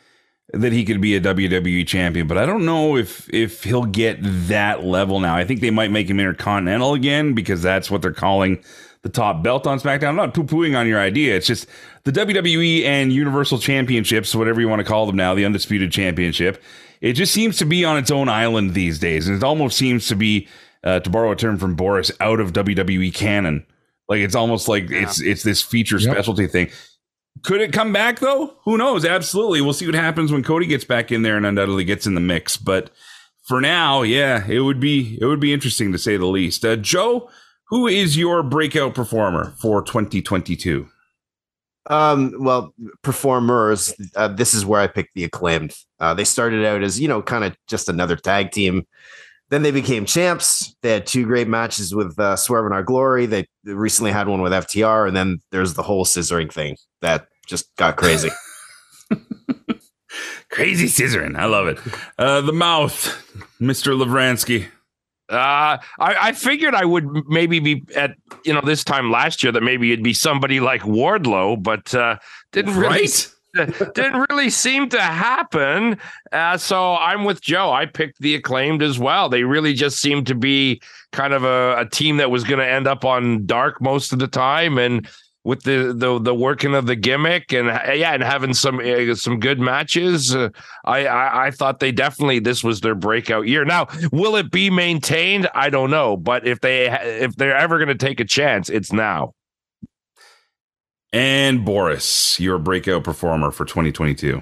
that he could be a WWE champion, but I don't know if if he'll get that level now. I think they might make him intercontinental again because that's what they're calling the top belt on SmackDown. I'm not poo pooing on your idea. It's just the WWE and Universal Championships, whatever you want to call them now, the Undisputed Championship. It just seems to be on its own island these days, and it almost seems to be, uh, to borrow a term from Boris, out of WWE canon. Like it's almost like it's it's this feature Yep. specialty thing. Could it come back though? Who knows? Absolutely. We'll see what happens when Cody gets back in there and undoubtedly gets in the mix. But for now, yeah, it would be it would be interesting to say the least. Uh, Joe, who is your breakout performer for 2022? Um, well, performers. Uh, this is where I picked the acclaimed. Uh, they started out as you know, kind of just another tag team. Then they became champs. They had two great matches with uh, Swerve and Our Glory. They recently had one with FTR, and then there's the whole scissoring thing that just got crazy. Crazy scissoring. I love it. Uh, the mouth, Mr. Lavransky. Uh, I, I figured I would maybe be at you know this time last year that maybe it'd be somebody like Wardlow, but uh, didn't really Right? didn't really seem to happen. Uh, so I'm with Joe. I picked the acclaimed as well. They really just seemed to be kind of a, a team that was going to end up on dark most of the time, and with the the the working of the gimmick and yeah, and having some uh, some good matches. Uh, I, I I thought they definitely this was their breakout year. Now, will it be maintained? I don't know, but if they if they're ever going to take a chance, it's now. And Boris, your breakout performer for 2022.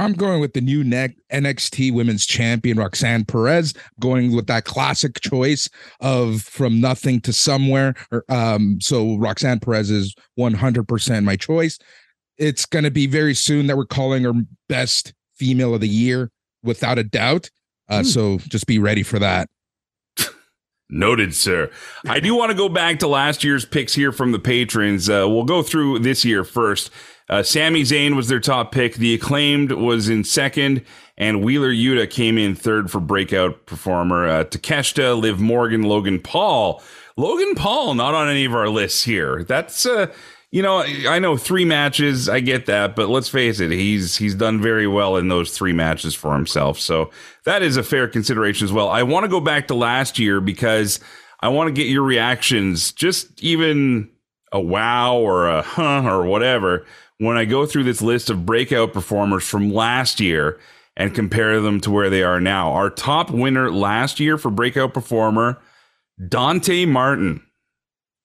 I'm going with the new neck NXT Women's Champion Roxanne Perez. Going with that classic choice of from nothing to somewhere. Or, um, so Roxanne Perez is 100% my choice. It's going to be very soon that we're calling her best female of the year, without a doubt. Uh, So just be ready for that. Noted, sir. I do want to go back to last year's picks here from the patrons. Uh, we'll go through this year first. Uh, Sami Zayn was their top pick. The acclaimed was in second, and Wheeler Yuta came in third for breakout performer. Uh, Takeshita, Liv Morgan, Logan Paul. Logan Paul not on any of our lists here. That's uh, you know, I know three matches, I get that, but let's face it, he's he's done very well in those three matches for himself. So that is a fair consideration as well. I want to go back to last year because I want to get your reactions, just even a wow or a huh or whatever, when I go through this list of breakout performers from last year and compare them to where they are now. Our top winner last year for breakout performer, Dante Martin.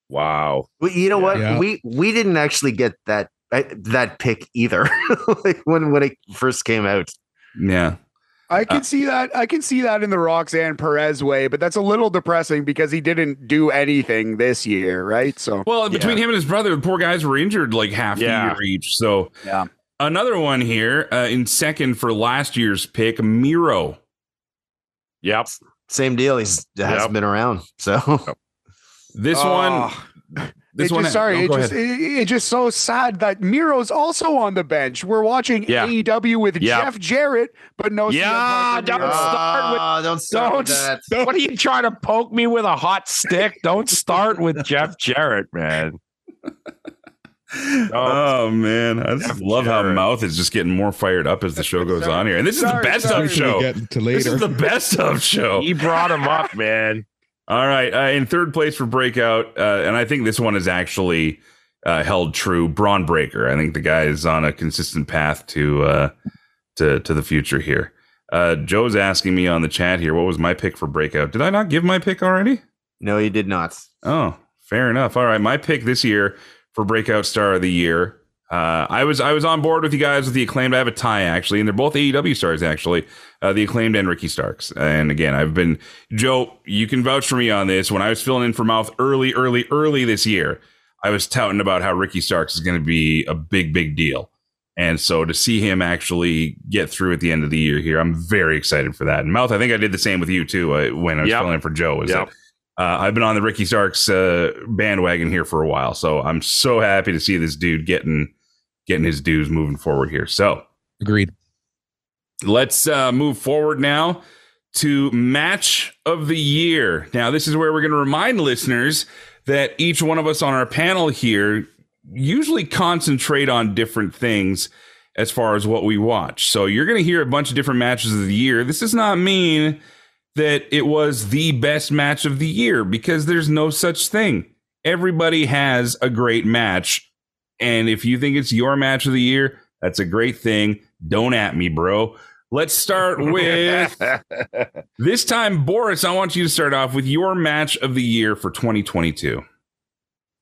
Wow. Well, you know what? Yeah. We we didn't actually get that that pick either. like when when it first came out. Yeah. I can see that. I can see that in the Roxanne Perez way, but that's a little depressing because he didn't do anything this year, right? So Well, between him and his brother, the poor guys were injured like half Yeah. the year each. So yeah, another one here uh, in second for last year's pick, Miro. Yep. Same deal. He's hasn't Yep. been around. So This Oh. one, this it one. just, sorry, oh, it just ahead. it, it's just so sad that Miro's also on the bench. We're watching Yeah. AEW with Yeah. Jeff Jarrett, but no. CM Yeah, Punk don't start with- Ah, don't start with Don't, what are you trying to poke me with a hot stick? Don't start with Jeff Jarrett, man. Oh man, I just Jeff love how mouth is just getting more fired up as the show goes on here. And this is the best sorry. of show. We'll This is the best of show. He brought him up, man. All right, uh, in third place for breakout, uh, and I think this one is actually uh, held true. Bron Breakker. I think the guy is on a consistent path to uh, to to the future here. Uh, Joe's asking me on the chat here, what was my pick for breakout? Did I not give my pick already? No, you did not. Oh, fair enough. All right, my pick this year for breakout star of the year. Uh, I was I was on board with you guys with the acclaimed. I have a tie actually, and they're both AEW stars actually. Uh, the acclaimed and Ricky Starks. And again, I've been Joe. You can vouch for me on this. When I was filling in for Mouth early, early, early this year, I was touting about how Ricky Starks is going to be a big, big deal. And so to see him actually get through at the end of the year here, I'm very excited for that. And Mouth, I think I did the same with you too uh, when I was Yep. filling in for Joe. Is Yep. that uh, I've been on the Ricky Starks uh, bandwagon here for a while, so I'm so happy to see this dude getting getting his dues moving forward here. So Agreed. let's uh, move forward now to match of the year. Now, this is where we're going to remind listeners that each one of us on our panel here usually concentrate on different things as far as what we watch. So you're going to hear a bunch of different matches of the year. This does not mean that it was the best match of the year because there's no such thing. Everybody has a great match. And if you think it's your match of the year, that's a great thing. Don't at me, bro. Let's start with this time, Boris. I want you to start off with your match of the year for 2022.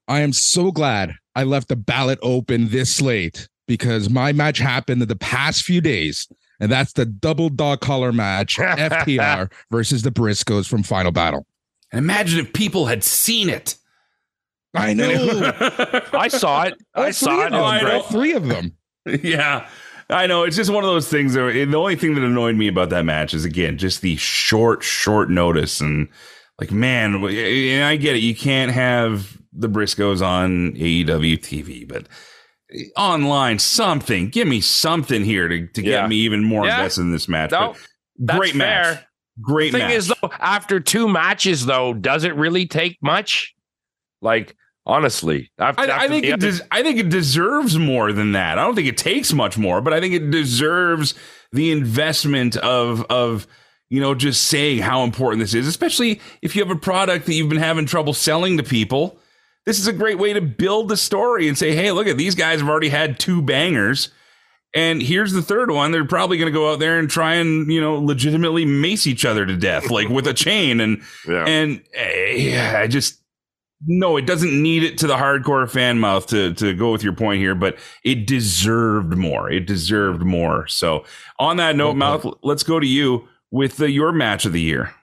I am so glad I left the ballot open this late because my match happened in the past few days, and that's the double dog collar match, FTR versus the Briscoes from Final Battle. And imagine if people had seen it. I know. I saw it. I saw it. of them. was I know. All three of them. yeah. I know. It's just one of those things. That, the only thing that annoyed me about that match is, again, just the short, short notice. And, like, man, and I get it. You can't have the Briscoes on AEW TV, but online, something. Give me something here to, to Yeah. get me even more Yeah. invested in this match. No, great match. fair. Great thing match. is though after two matches though does it really take much like honestly after, I, I think it other- des- I think it deserves more than that. I don't think it takes much more, but I think it deserves the investment of of you know just saying how important this is, especially if you have a product that you've been having trouble selling to people. This is a great way to build the story and say, "Hey, look at these guys have already had two bangers." And here's the third one. They're probably going to go out there and try and, you know, legitimately mace each other to death, like with a chain. And Yeah. and yeah, I just no, it doesn't need it to the hardcore fan mouth to to go with your point here, but it deserved more. It deserved more. So, on that note, okay. mouth, let's go to you with uh, your match of the year.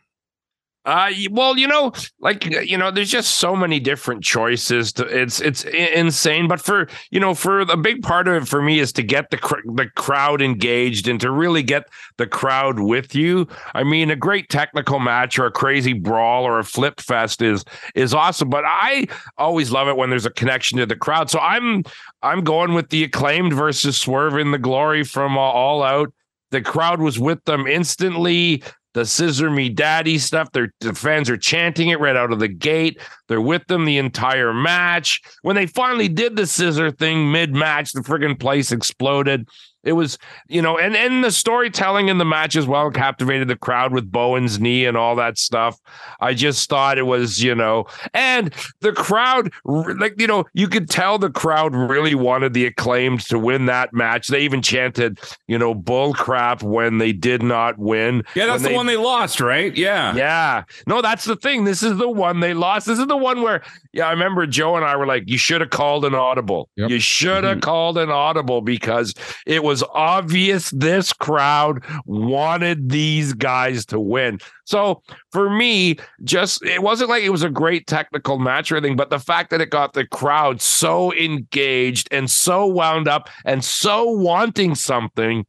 Uh, well, you know, like you know, there's just so many different choices. To, it's it's insane. But for you know, for a big part of it for me is to get the cr- the crowd engaged and to really get the crowd with you. I mean, a great technical match or a crazy brawl or a flip fest is is awesome. But I always love it when there's a connection to the crowd. So I'm I'm going with the acclaimed versus Swerve in the Glory from uh, All Out. The crowd was with them instantly the scissor me daddy stuff. Their the fans are chanting it right out of the gate. They're with them the entire match. When they finally did the scissor thing mid match, the friggin' place exploded. It was, you know, and and the storytelling in the match as well captivated the crowd with Bowen's knee and all that stuff. I just thought it was, you know, and the crowd, like, you know, you could tell the crowd really wanted the acclaimed to win that match. They even chanted, you know, bull crap when they did not win. Yeah, that's the one they lost, right? Yeah. Yeah. No, that's the thing. This is the one they lost. This is the one where, yeah, I remember Joe and I were like, you should have called an audible. Yep. You should have mm-hmm. called an audible because it was was obvious this crowd wanted these guys to win. So for me, just it wasn't like it was a great technical match or anything, but the fact that it got the crowd so engaged and so wound up and so wanting something,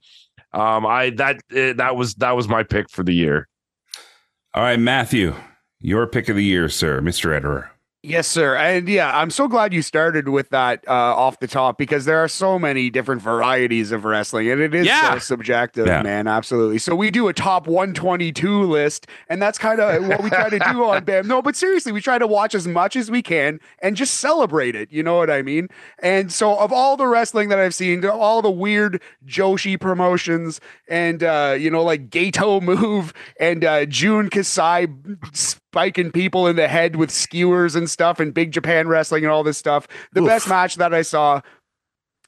um, I that eh, that was that was my pick for the year. All right, Matthew, your pick of the year, sir, Mr. Ederer. Yes, sir. And yeah, I'm so glad you started with that uh, off the top because there are so many different varieties of wrestling and it is yeah. so subjective, yeah. man. Absolutely. So we do a top 122 list, and that's kind of what we try to do on BAM. No, but seriously, we try to watch as much as we can and just celebrate it. You know what I mean? And so, of all the wrestling that I've seen, all the weird Joshi promotions and, uh, you know, like Gatoh Move and uh, Jun Kasai spiking people in the head with skewers and stuff and big Japan wrestling and all this stuff. The Oof. best match that I saw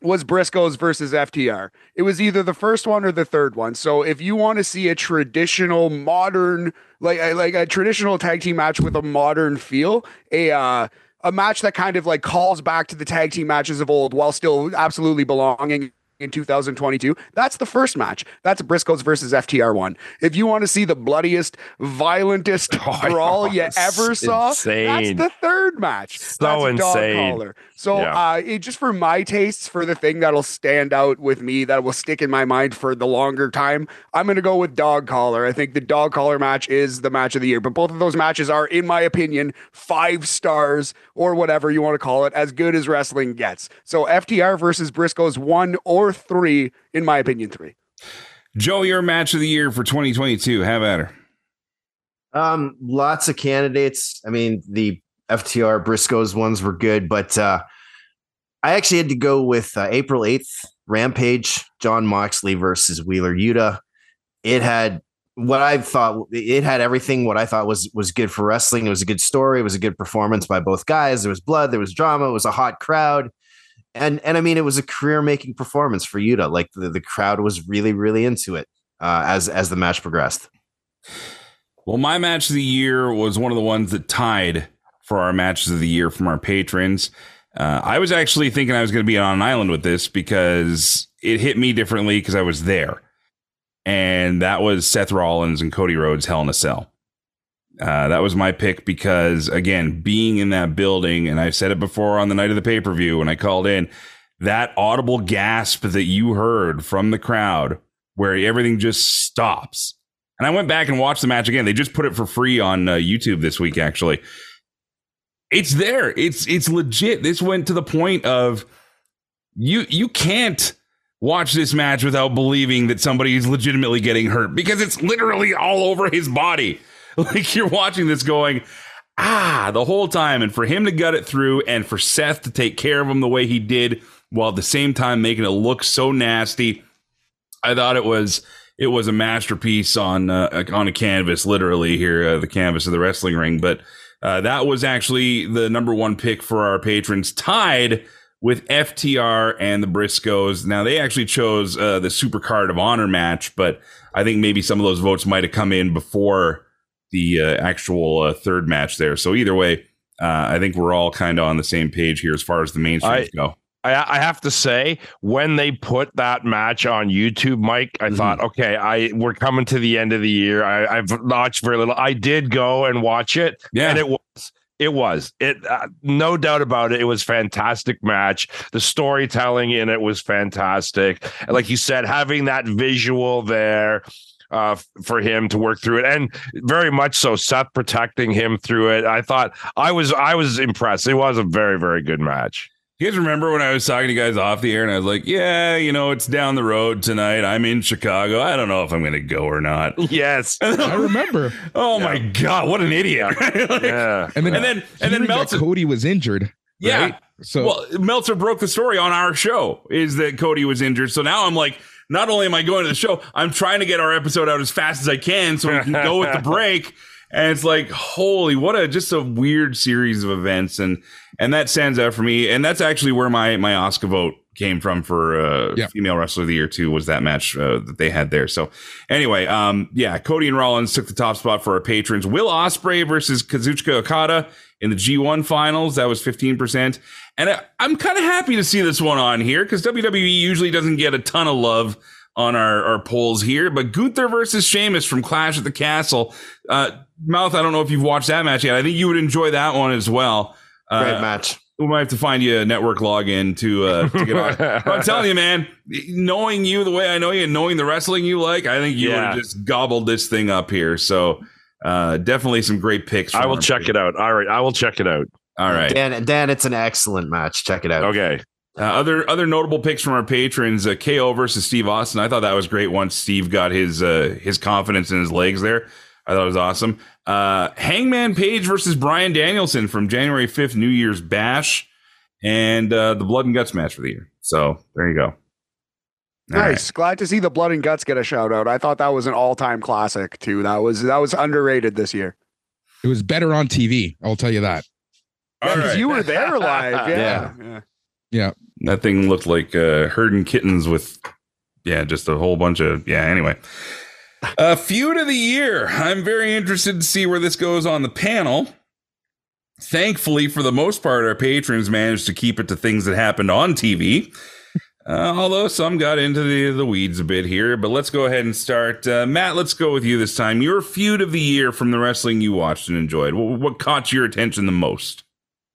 was Briscoes versus FTR. It was either the first one or the third one. So if you want to see a traditional modern like like a traditional tag team match with a modern feel, a uh a match that kind of like calls back to the tag team matches of old while still absolutely belonging in 2022. That's the first match. That's Briscoes versus FTR one. If you want to see the bloodiest, violentest oh, brawl you ever saw, insane. that's the third match. So that's insane. So yeah. uh, it, just for my tastes, for the thing that'll stand out with me, that will stick in my mind for the longer time, I'm going to go with Dog Collar. I think the Dog Collar match is the match of the year. But both of those matches are, in my opinion, five stars or whatever you want to call it, as good as wrestling gets. So FTR versus Briscoes one or three, in my opinion, three. Joe, your match of the year for 2022. Have at her. Um, lots of candidates. I mean, the FTR Briscoes ones were good, but uh, I actually had to go with uh, April 8th Rampage, Jon Moxley versus Wheeler Yuta. It had what I thought it had everything what I thought was was good for wrestling. It was a good story, it was a good performance by both guys. There was blood, there was drama, it was a hot crowd. And and I mean it was a career-making performance for Yuta. Like the, the crowd was really really into it uh, as as the match progressed. Well, my match of the year was one of the ones that tied for our matches of the year from our patrons. Uh, I was actually thinking I was going to be on an island with this because it hit me differently because I was there. And that was Seth Rollins and Cody Rhodes Hell in a Cell. Uh, that was my pick because, again, being in that building, and I've said it before on the night of the pay per view when I called in, that audible gasp that you heard from the crowd where everything just stops. And I went back and watched the match again. They just put it for free on uh, YouTube this week, actually. It's there. It's it's legit. This went to the point of you you can't watch this match without believing that somebody is legitimately getting hurt because it's literally all over his body. Like you're watching this going, ah, the whole time. And for him to gut it through and for Seth to take care of him the way he did while at the same time making it look so nasty, I thought it was it was a masterpiece on uh, on a canvas, literally here, uh, the canvas of the wrestling ring. But uh, that was actually the number one pick for our patrons, tied with FTR and the Briscoes. Now they actually chose uh, the Super Card of Honor match, but I think maybe some of those votes might have come in before the uh, actual uh, third match there. So either way, uh, I think we're all kind of on the same page here as far as the mainstreams go. I, I have to say, when they put that match on YouTube, Mike, I Mm-hmm. thought, okay, I we're coming to the end of the year. I, I've watched very little. I did go and watch it, Yeah. and it was it was it uh, no doubt about it. It was fantastic match. The storytelling in it was fantastic. And like you said, having that visual there. Uh, for him to work through it, and very much so, Seth protecting him through it. I thought I was I was impressed. It was a very very good match. You guys remember when I was talking to you guys off the air and I was like, yeah, you know, it's down the road tonight. I'm in Chicago. I don't know if I'm going to go or not. Yes. I remember. Oh my God, what an idiot. Like, Yeah. And then And then, and then Meltzer. Cody was injured. Yeah. right? So Well, Meltzer broke the story on our show is that Cody was injured. So now I'm like, not only am I going to the show, I'm trying to get our episode out as fast as I can so we can go with the break. And it's like, holy, what a just a weird series of events, and and that stands out for me. And that's actually where my my Oscar vote came from for uh, Yeah. female wrestler of the year too. Was that match uh, that they had there? So anyway, um, yeah, Cody and Rollins took the top spot for our patrons. Will Ospreay versus Kazuchika Okada in the G1 finals. That was 15%. And I, I'm kind of happy to see this one on here because WWE usually doesn't get a ton of love on our, our polls here. But Gunther versus Sheamus from Clash at the Castle. Uh, Mouth, I don't know if you've watched that match yet. I think you would enjoy that one as well. Uh, Great match. we might have to find you a network login to uh, to get on. But I'm telling you, man, knowing you the way I know you and knowing the wrestling you like, I think you would have just gobbled this thing up here. So uh, definitely some great picks. I will check it out. All right, I will check it out. All right. Dan, Dan, it's an excellent match. Check it out. Okay. Uh, other other notable picks from our patrons: uh, KO versus Steve Austin. I thought that was great. Once Steve got his uh, his confidence in his legs there, I thought it was awesome. Uh, Hangman Page versus Bryan Danielson from January fifth, New Year's Bash, and uh, the Blood and Guts match for the year. So there you go. All right. Nice. Glad to see the blood and guts get a shout out. I thought that was an all time classic too. That was that was underrated this year. it was better on TV. I'll tell you that. All right. you were there live. Yeah. Yeah. yeah. That thing looked like uh, herding kittens with, yeah, just a whole bunch of, yeah, anyway. Uh, feud of the year. I'm very interested to see where this goes on the panel. Thankfully, for the most part, our patrons managed to keep it to things that happened on TV. Uh, although some got into the, the weeds a bit here, but let's go ahead and start. Uh, Matt, let's go with you this time. Your feud of the year from the wrestling you watched and enjoyed. What, what caught your attention the most?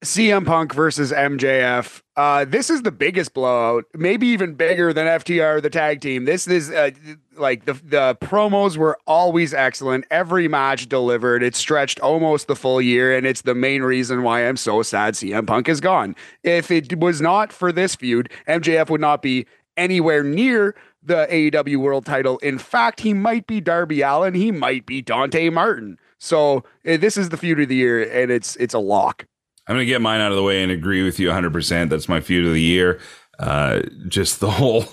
CM Punk versus MJF. Uh, this is the biggest blowout, maybe even bigger than FTR, the tag team. This is uh, like the the promos were always excellent. Every match delivered. It stretched almost the full year, and it's the main reason why I'm so sad CM Punk is gone. If it was not for this feud, MJF would not be anywhere near the AEW World Title. In fact, he might be Darby Allin. He might be Dante Martin. So uh, this is the feud of the year, and it's it's a lock. I'm going to get mine out of the way and agree with you 100%. That's my feud of the year. Uh, just the whole,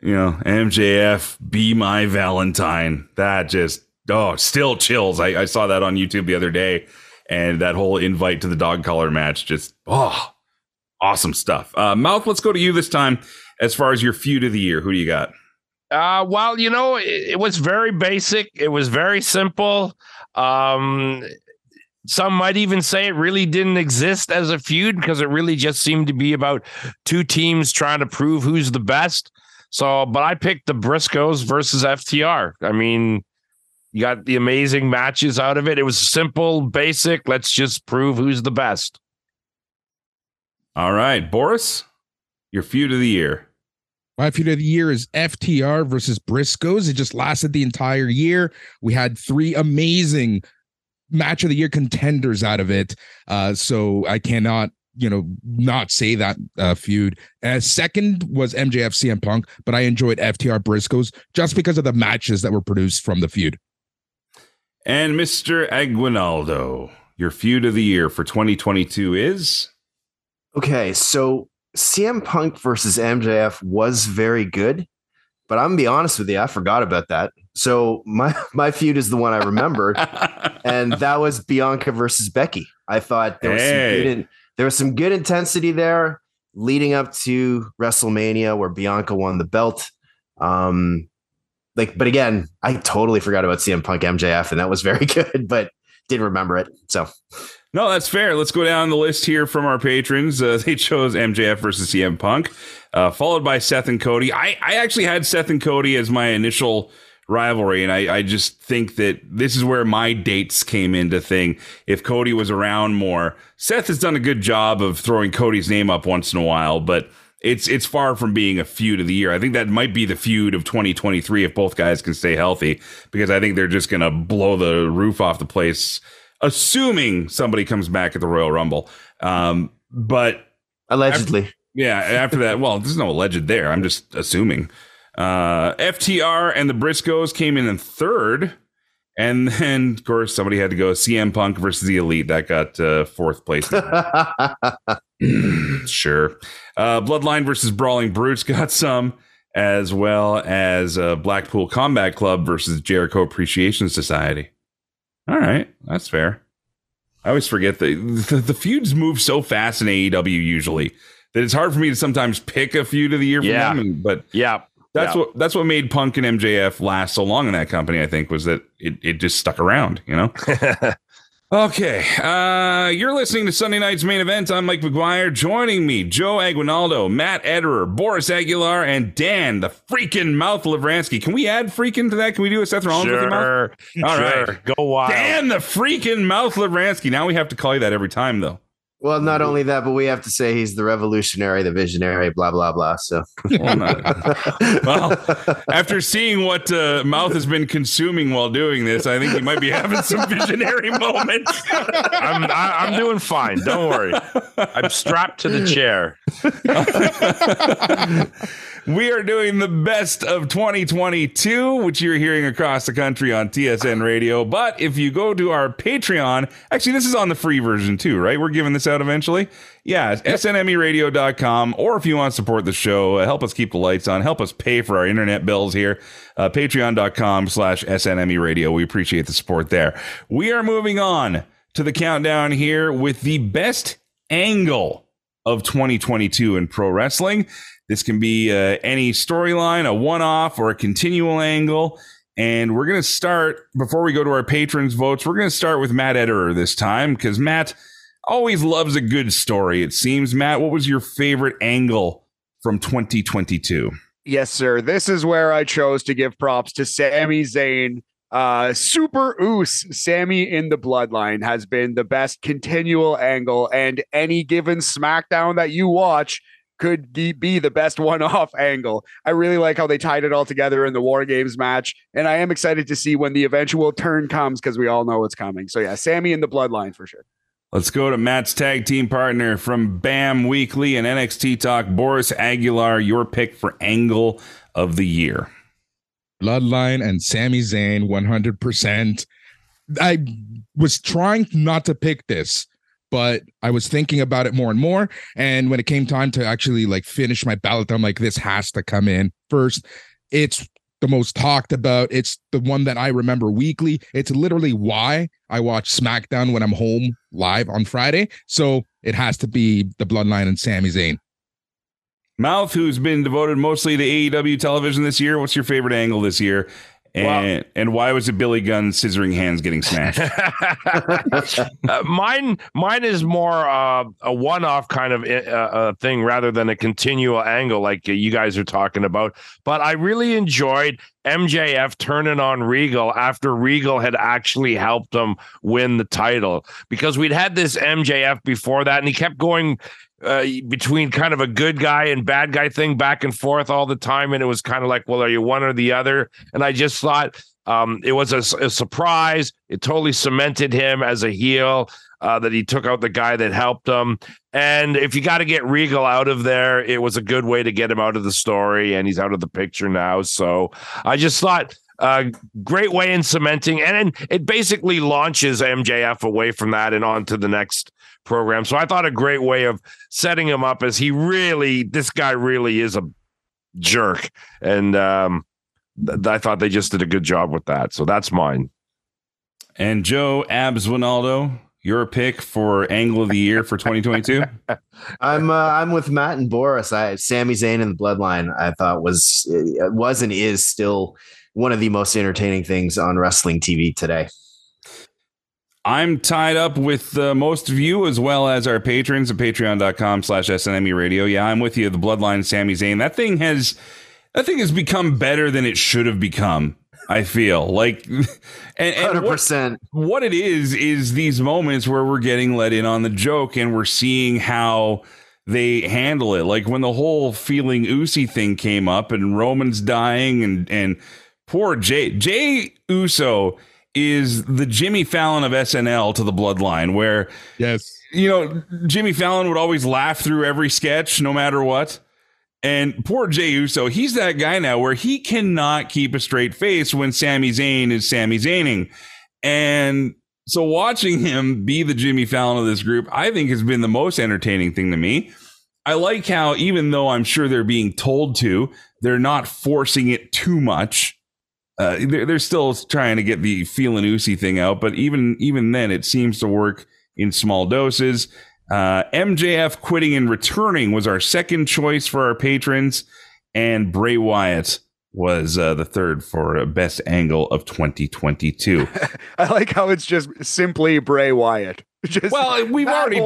you know, MJF, be my Valentine. That just, oh, still chills. I, I saw that on YouTube the other day. And that whole invite to the dog collar match, just, oh, awesome stuff. Uh, Mouth, let's go to you this time as far as your feud of the year. Who do you got? Uh, well, you know, it, it was very basic. It was very simple. Um, some might even say it really didn't exist as a feud because it really just seemed to be about two teams trying to prove who's the best. So, but I picked the Briscoes versus FTR. I mean, you got the amazing matches out of it. It was simple, basic. Let's just prove who's the best. All right, Boris, your feud of the year. My feud of the year is FTR versus Briscoes. It just lasted the entire year. We had three amazing match of the year contenders out of it. Uh, so I cannot, you know, not say that uh, feud. And second was MJF CM Punk, but I enjoyed FTR Briscoes just because of the matches that were produced from the feud. And Mr. Aguinaldo, your feud of the year for 2022 is. Okay, so CM Punk versus MJF was very good, but I'm gonna be honest with you, I forgot about that. So my my feud is the one I remembered, and that was Bianca versus Becky. I thought there was Hey. some good in, there was some good intensity there leading up to WrestleMania where Bianca won the belt. Um, like, but again, I totally forgot about CM Punk MJF, and that was very good. But didn't remember it. So No, that's fair. Let's go down the list here from our patrons. Uh, they chose MJF versus CM Punk, uh, followed by Seth and Cody. I, I actually had Seth and Cody as my initial rivalry, and I, I just think that this is where my dates came into thing. If Cody was around more, Seth has done a good job of throwing Cody's name up once in a while, but it's it's far from being a feud of the year. I think that might be the feud of 2023 if both guys can stay healthy, because I think they're just to blow the roof off the place, assuming somebody comes back at the Royal Rumble. Um, but allegedly, after, yeah, after that, well, there's no alleged there. I'm just assuming. Uh, FTR and the Briscoes came in in third. And then, of course, somebody had to go CM Punk versus the Elite. That got uh, fourth place. sure. Uh, Bloodline versus Brawling Brutes got some, as well as uh, Blackpool Combat Club versus Jericho Appreciation Society. All right, that's fair. I always forget that the, the feuds move so fast in AEW usually that it's hard for me to sometimes pick a feud of the year yeah. from them. But yeah, that's yeah. what that's what made Punk and MJF last so long in that company. I think was that it, it just stuck around. You know. okay, uh, you're listening to Sunday night's main event. I'm Mike McGuire. Joining me, Joe Aguinaldo, Matt Ederer, Boris Aguilar, and Dan the freaking mouth Livransky. Can we add freaking to that? Can we do a Seth Rollins sure. with your mouth? All sure. right, go wild. Dan the freaking mouth Livransky. Now we have to call you that every time though. Well, not only that, but we have to say he's the revolutionary, the visionary, blah blah blah. So, well, well after seeing what uh, Mouth has been consuming while doing this, I think he might be having some visionary moments. I'm I, I'm doing fine. Don't worry. I'm strapped to the chair. We are doing the best of 2022, which you're hearing across the country on TSN Radio. But if you go to our Patreon, actually, this is on the free version too, right? We're giving this out eventually. Yeah, snmeradio.com. Or if you want to support the show, uh, help us keep the lights on, help us pay for our internet bills here, uh, patreon.com slash snme radio. We appreciate the support there. We are moving on to the countdown here with the best angle of 2022 in pro wrestling. This can be uh, any storyline, a one off, or a continual angle. And we're going to start, before we go to our patrons' votes, we're going to start with Matt Ederer this time because Matt always loves a good story, it seems. Matt, what was your favorite angle from 2022? Yes, sir. This is where I chose to give props to Sami Zayn. Uh, Super Oos, Sami in the Bloodline has been the best continual angle, and any given SmackDown that you watch could be the best one-off angle. I really like how they tied it all together in the War Games match, and I am excited to see when the eventual turn comes because we all know what's coming. So yeah, Sami and the Bloodline for sure. Let's go to Matt's tag team partner from BAM Weekly and NXT Talk, Boris Aguilar. Your pick for angle of the year. Bloodline and Sami Zayn, 100%. I was trying not to pick this but I was thinking about it more and more. And when it came time to actually like finish my ballot, I'm like, this has to come in first. It's the most talked about. It's the one that I remember weekly. It's literally why I watch SmackDown when I'm home live on Friday. So it has to be the Bloodline and Sami Zayn. Mouth, who's been devoted mostly to AEW television this year, what's your favorite angle this year? And well, and why was it Billy Gunn scissoring hands getting smashed? uh, mine mine is more uh, a one off kind of uh, uh, thing rather than a continual angle like you guys are talking about. But I really enjoyed MJF turning on Regal after Regal had actually helped him win the title because we'd had this MJF before that and he kept going uh, between kind of a good guy and bad guy thing back and forth all the time. And it was kind of like, well, are you one or the other? And I just thought um, it was a, a, surprise. It totally cemented him as a heel. Uh, that he took out the guy that helped him. And if you got to get Regal out of there, it was a good way to get him out of the story. And he's out of the picture now. So I just thought a uh, great way in cementing, and, and it basically launches MJF away from that and on to the next program. So I thought a great way of setting him up is he really, this guy really is a jerk, and um, th- I thought they just did a good job with that. So that's mine. And Joe Abs Winaldo, your pick for angle of the year for 2022? I'm uh, I'm with Matt and Boris. I Sami Zayn and the Bloodline. I thought was was and is still one of the most entertaining things on wrestling TV today. I'm tied up with uh, most of you as well as our patrons at patreon.com slash SNME radio. Yeah, I'm with you. The Bloodline Sami Zayn. That thing has that thing has become better than it should have become. I feel like, and, and 100%. What, what it is is these moments where we're getting let in on the joke and we're seeing how they handle it. Like when the whole feeling Usi thing came up and Roman's dying and and poor Jay Jey Uso is the Jimmy Fallon of SNL to the bloodline, where yes, you know Jimmy Fallon would always laugh through every sketch, no matter what. And poor Jey Uso, he's that guy now where he cannot keep a straight face when Sami Zayn is Sami Zayning. And so watching him be the Jimmy Fallon of this group, I think has been the most entertaining thing to me. I like how, even though I'm sure they're being told to, they're not forcing it too much. Uh, they're, they're still trying to get the feeling Usi thing out, but even even then, it seems to work in small doses. Uh, MJF quitting and returning was our second choice for our patrons, and Bray Wyatt was uh, the third for best angle of 2022. I like how it's just simply Bray Wyatt. Just well, we've already.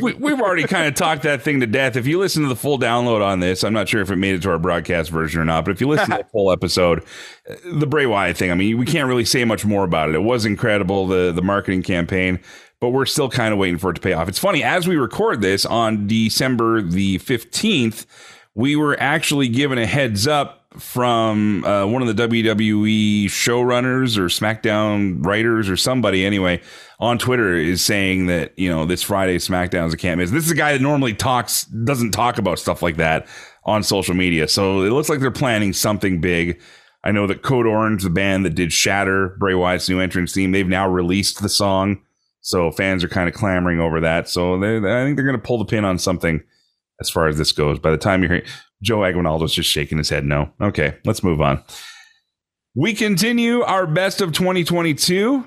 We, have already kind of talked that thing to death. If you listen to the full download on this, I'm not sure if it made it to our broadcast version or not, but if you listen to the full episode, uh, the Bray Wyatt thing, I mean, we can't really say much more about it. It was incredible the the marketing campaign, but we're still kind of waiting for it to pay off. It's funny as we record this on December the 15th, we were actually given a heads up from uh, one of the WWE showrunners or SmackDown writers or somebody anyway on Twitter is saying that you know this Friday SmackDown is a can't miss. This is a guy that normally talks doesn't talk about stuff like that on social media, so it looks like they're planning something big. I know that Code Orange, the band that did Shatter, Bray Wyatt's new entrance theme, they've now released the song, so fans are kind of clamoring over that. So I think they're going to pull the pin on something as far as this goes. By the time you're hearing, Joe Aguinaldo's just shaking his head no. Okay, let's move on. We continue our best of 2022.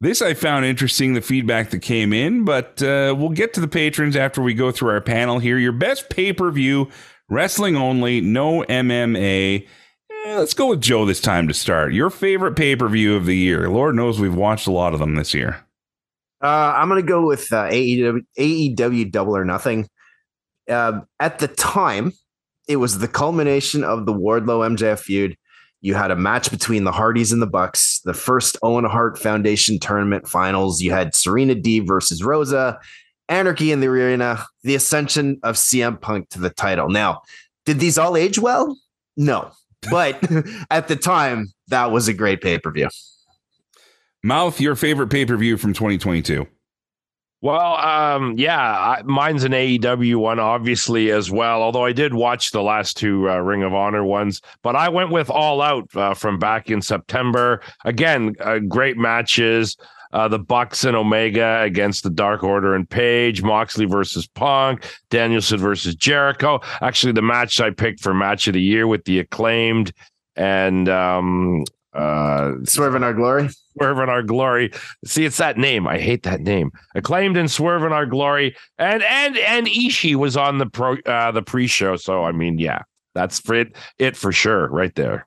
This I found interesting, the feedback that came in, but uh, we'll get to the patrons after we go through our panel here. Your best pay per view, wrestling only, no MMA. Eh, let's go with Joe this time to start. Your favorite pay per view of the year? Lord knows we've watched a lot of them this year. Uh, I'm going to go with uh, AEW, AEW Double or Nothing. Uh, at the time, it was the culmination of the Wardlow MJF feud. You had a match between the Hardys and the Bucks, the first Owen Hart Foundation tournament finals. You had Serena Deeb versus Rosa, Anarchy in the arena, the ascension of CM Punk to the title. Now, did these all age well? No. But at the time, that was a great pay per view. Mouth, your favorite pay per view from 2022? Well, um, yeah, mine's an AEW one, obviously as well. Although I did watch the last two uh, Ring of Honor ones, but I went with All Out uh, from back in September. Again, uh, great matches. Uh, the Bucks and Omega against the Dark Order and Page, Moxley versus Punk, Danielson versus Jericho. Actually, the match I picked for match of the year with the acclaimed and um, uh, Swerve in Our Glory. Swerve in Our Glory. See, it's that name. I hate that name. Acclaimed and Swerve in Our Glory, and and and Ishii was on the pro uh, the pre show. So I mean, yeah, that's for it. It for sure, right there.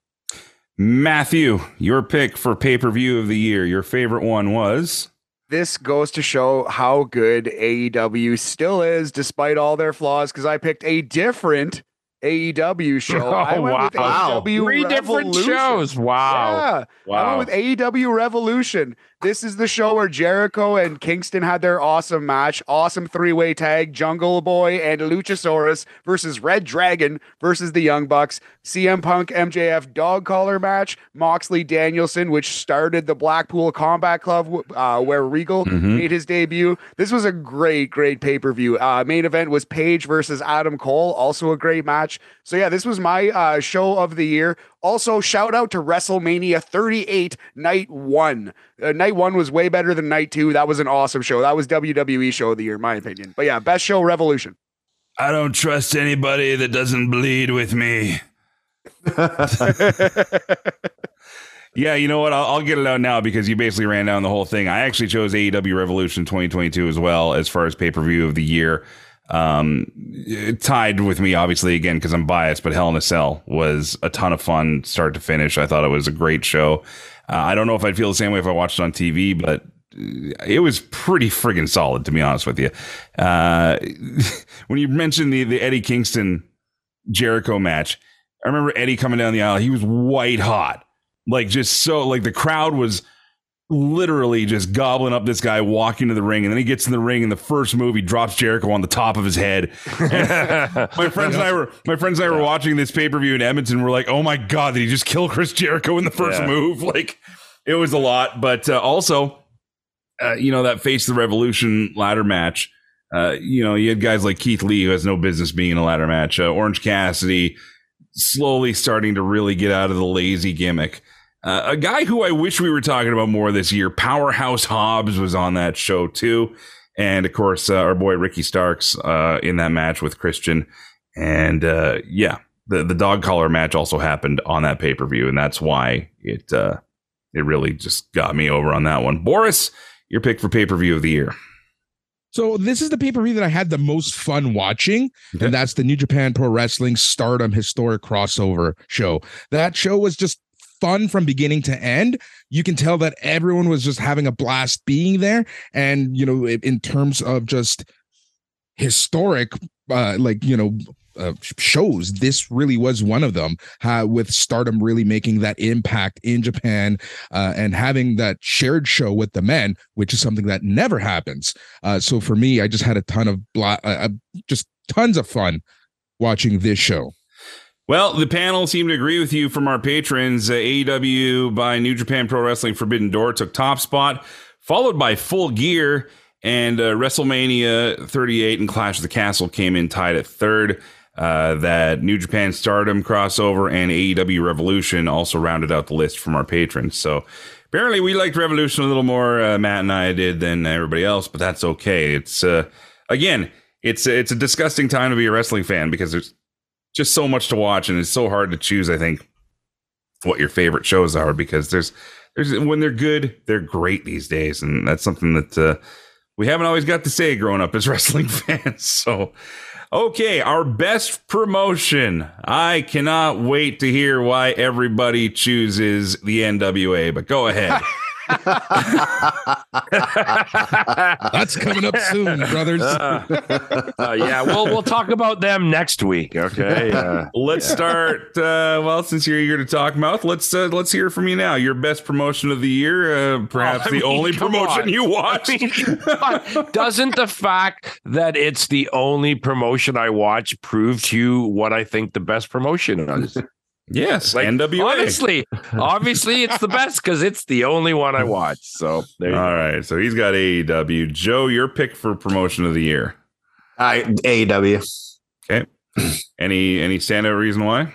Matthew, your pick for pay per view of the year. Your favorite one was. This goes to show how good AEW still is, despite all their flaws. Because I picked a different AEW show. Oh, I went wow. with AEW Three different shows. Wow. Yeah. I went with AEW Revolution. This is the show where Jericho and Kingston had their awesome match, awesome three-way tag, Jungle Boy and Luchasaurus versus Red Dragon versus the Young Bucks, CM Punk MJF dog collar match, Moxley Danielson, which started the Blackpool Combat Club, uh, where Regal made his debut. This was a great, great pay-per-view. Uh, main event was Page versus Adam Cole, also a great match. So yeah, this was my uh, show of the year. Also, shout out to WrestleMania 38 Night One. Uh, night One was way better than Night Two. That was an awesome show. That was WWE Show of the Year, in my opinion. But yeah, best show Revolution. I don't trust anybody that doesn't bleed with me. yeah, you know what? I'll, I'll get it out now because you basically ran down the whole thing. I actually chose AEW Revolution 2022 as well as far as pay per view of the year. Um, it tied with me, obviously, again, because I'm biased, but Hell in a Cell was a ton of fun start to finish. I thought it was a great show. Uh, I don't know if I'd feel the same way if I watched it on TV, but it was pretty friggin' solid, to be honest with you. Uh, when you mentioned the the Eddie Kingston Jericho match, I remember Eddie coming down the aisle. He was white hot, like just so like the crowd was literally just gobbling up this guy walking to the ring, and then he gets in the ring, and the first move he drops Jericho on the top of his head. my friends and I were my friends and I were watching this pay per view in Edmonton. We're like, oh my god, did he just kill Chris Jericho in the first Yeah. move? Like it was a lot, but uh, also, uh, you know, that face the revolution ladder match. Uh, you know, you had guys like Keith Lee who has no business being in a ladder match. Uh, Orange Cassidy slowly starting to really get out of the lazy gimmick. Uh, a guy who I wish we were talking about more this year, Powerhouse Hobbs, was on that show too, and of course uh, our boy Ricky Starks uh, in that match with Christian, and uh, yeah, the the dog collar match also happened on that pay per view, and that's why it uh, it really just got me over on that one. Boris, your pick for pay per view of the year. So this is the pay per view that I had the most fun watching, and that's the New Japan Pro Wrestling Stardom Historic Crossover show. That show was just fun from beginning to end. You can tell that everyone was just having a blast being there, and you know, in terms of just historic, uh, like you know. Uh, shows this really was one of them uh, with stardom really making that impact in japan uh, and having that shared show with the men which is something that never happens uh, so for me, I just had a ton of bla- uh, uh, just tons of fun watching this show. Well, the panel seemed to agree with you from our patrons. Uh, AEW by New Japan Pro Wrestling Forbidden Door took top spot, followed by Full Gear and uh, WrestleMania 38 and Clash of the Castle came in tied at third. Uh, that New Japan Stardom crossover and AEW Revolution also rounded out the list from our patrons. So apparently, we liked Revolution a little more. Uh, Matt and I did than everybody else, but that's okay. It's uh, again, it's it's a disgusting time to be a wrestling fan because there's just so much to watch and it's so hard to choose i think what your favorite shows are because there's there's when they're good they're great these days and that's something that uh, we haven't always got to say growing up as wrestling fans so. Okay our best promotion. I cannot wait to hear why everybody chooses the nwa but go ahead That's coming up soon, brothers. Uh, uh, yeah, we'll we'll talk about them next week. Okay. Uh, let's start uh, well since you're eager to talk mouth let's uh, let's hear from you now your best promotion of the year uh, perhaps I the mean, only promotion on. you watched I mean, doesn't the fact that it's the only promotion I watch prove to you what I think the best promotion is? Yes, Like, NWA. Honestly, obviously, it's the best because it's the only one I watch. So there you All go. right, so he's got AEW. Joe, your pick for promotion of the year. I, AEW. Okay. any any standout reason why?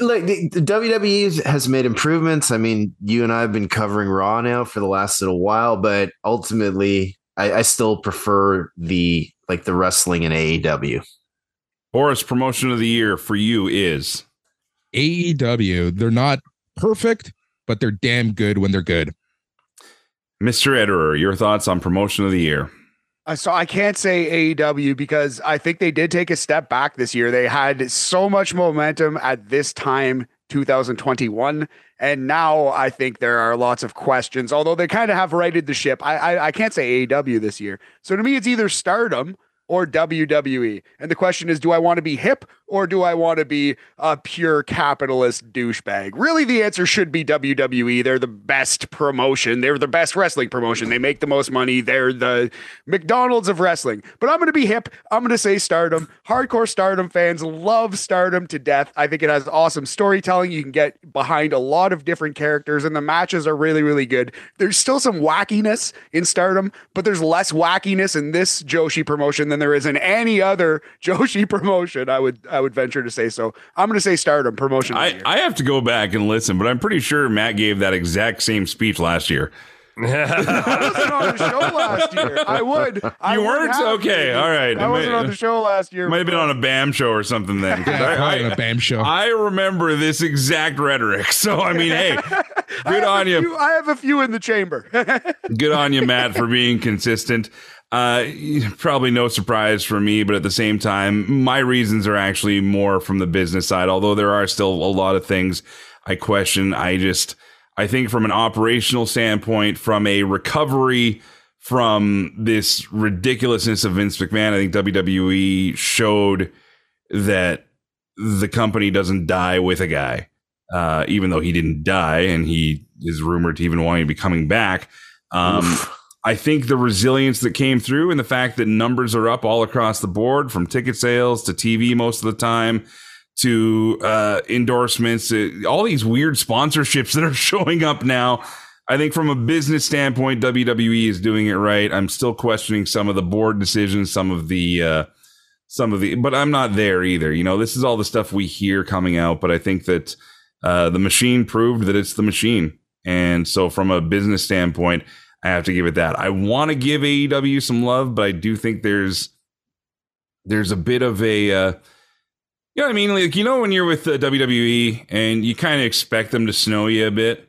Look, the, the WWE has made improvements. I mean, you and I have been covering Raw now for the last little while, but ultimately, I, I still prefer the like the wrestling in AEW. Boris, promotion of the year for you is AEW, they're not perfect, but they're damn good when they're good. Mr. Ederer. Your thoughts on promotion of the year? Uh, so I can't say AEW because I think they did take a step back this year. They had so much momentum at this time, 2021, and now I think there are lots of questions. Although they kind of have righted the ship, I, I I can't say AEW this year. So to me, it's either Stardom or WWE. And the question is, do I want to be hip or do I want to be a pure capitalist douchebag? Really, the answer should be WWE. They're the best promotion. They're the best wrestling promotion. They make the most money. They're the McDonald's of wrestling. But I'm going to be hip. I'm going to say Stardom. Hardcore Stardom fans love Stardom to death. I think it has awesome storytelling. You can get behind a lot of different characters, and the matches are really, really good. There's still some wackiness in Stardom, but there's less wackiness in this Joshi promotion than there is in any other Joshi promotion. I would I would venture to say so. I'm going to say Stardom promotion. I. I have to go back and listen, but I'm pretty sure Matt gave that exact same speech last year. I wasn't on the show last year. I would. I You would weren't? have Okay, been. all right. I It wasn't might- on the show last year. Might have been on a BAM show or something then. Yeah, I- on a BAM show. I remember this exact rhetoric. So I mean, hey, good on you. few- I have a few in the chamber. Good on you, Matt, for being consistent. Uh, probably no surprise for me, but at the same time, my reasons are actually more from the business side. Although there are still a lot of things I question. I just, I think from an operational standpoint, from a recovery from this ridiculousness of Vince McMahon, I think WWE showed that the company doesn't die with a guy, uh, even though he didn't die and he is rumored to even wanting to be coming back. Um, I think the resilience that came through and the fact that numbers are up all across the board from ticket sales to TV most of the time to uh, endorsements, uh, all these weird sponsorships that are showing up now. I think from a business standpoint, WWE is doing it right. I'm still questioning some of the board decisions, some of the, uh, some of the, but I'm not there either. You know, this is all the stuff we hear coming out, but I think that uh, the machine proved that it's the machine. And so from a business standpoint, I have to give it that. I want to give AEW some love, but I do think there's there's a bit of a uh, you know what I mean? Like you know when you're with the WWE and you kind of expect them to snow you a bit,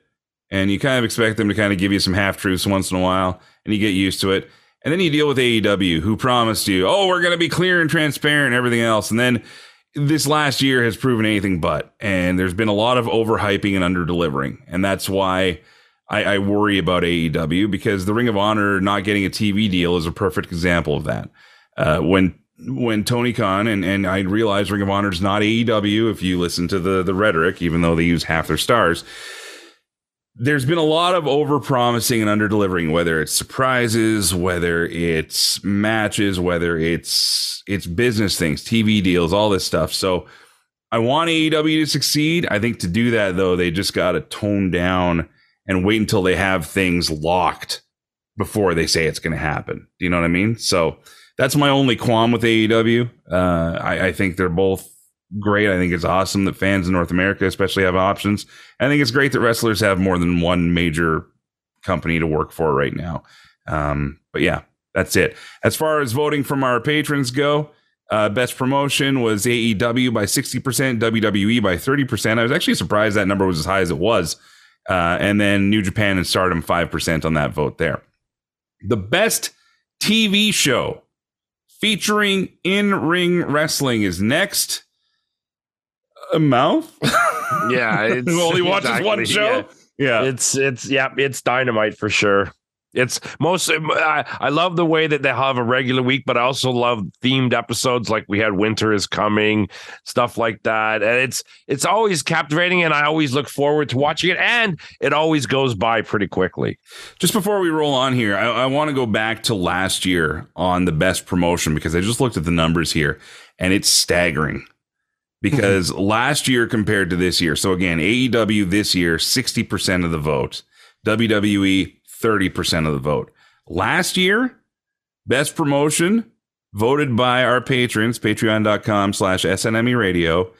and you kind of expect them to kind of give you some half truths once in a while, and you get used to it. And then you deal with AEW, who promised you, oh, we're going to be clear and transparent and everything else. And then this last year has proven anything but. And there's been a lot of overhyping and under delivering. And that's why I, I, worry about AEW because the Ring of Honor not getting a TV deal is a perfect example of that. Uh, when when Tony Khan and, and I realized Ring of Honor is not AEW if you listen to the the rhetoric, even though they use half their stars. There's been a lot of over promising and under delivering, whether it's surprises, whether it's matches, whether it's it's business things, TV deals, all this stuff. So I want AEW to succeed. I think to do that though, they just got to tone down and wait until they have things locked before they say it's going to happen. Do you know what I mean? So that's my only qualm with AEW. Uh, I, I, think they're both great. I think it's awesome that fans in North America, especially, have options. I think it's great that wrestlers have more than one major company to work for right now. Um, but yeah, that's it. As far as voting from our patrons go, uh, best promotion was AEW by 60%, WWE by 30%. I was actually surprised that number was as high as it was. Uh, and then New Japan and Stardom 5% on that vote there. The best TV show featuring in ring wrestling is next. A mouth? yeah. Who only watches exactly, one show? Yeah. yeah. It's, it's, yeah, it's dynamite for sure. It's most. I, I love the way that they have a regular week, but I also love themed episodes like we had "Winter is Coming," stuff like that. And it's it's always captivating, and I always look forward to watching it. And it always goes by pretty quickly. Just before we roll on here, I, I want to go back to last year on the best promotion because I just looked at the numbers here, and it's staggering because last year compared to this year. So again, AEW this year, 60% of the vote. WWE 30% of the vote. Last year, best promotion voted by our patrons, patreon.com slash SNME radio,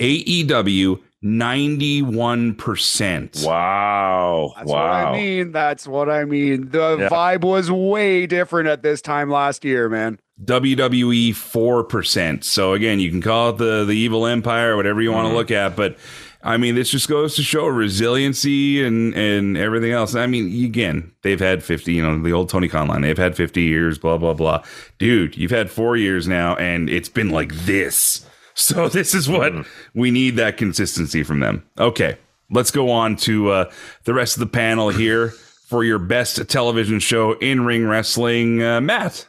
AEW 91%. Wow. That's wow. what I mean. That's what I mean. The yeah. vibe was way different at this time last year, man. WWE 4%. So again, you can call it the the evil empire, whatever you want to mm-hmm. look at, but I mean, this just goes to show resiliency and and everything else. I mean, again, they've had 50, you know, the old Tony Khan line, they've had 50 years, blah, blah, blah. Dude, you've had four years now, and it's been like this. So this is what mm. we need that consistency from them. Okay, let's go on to uh, the rest of the panel here for your best television show in ring wrestling. Uh, Matt.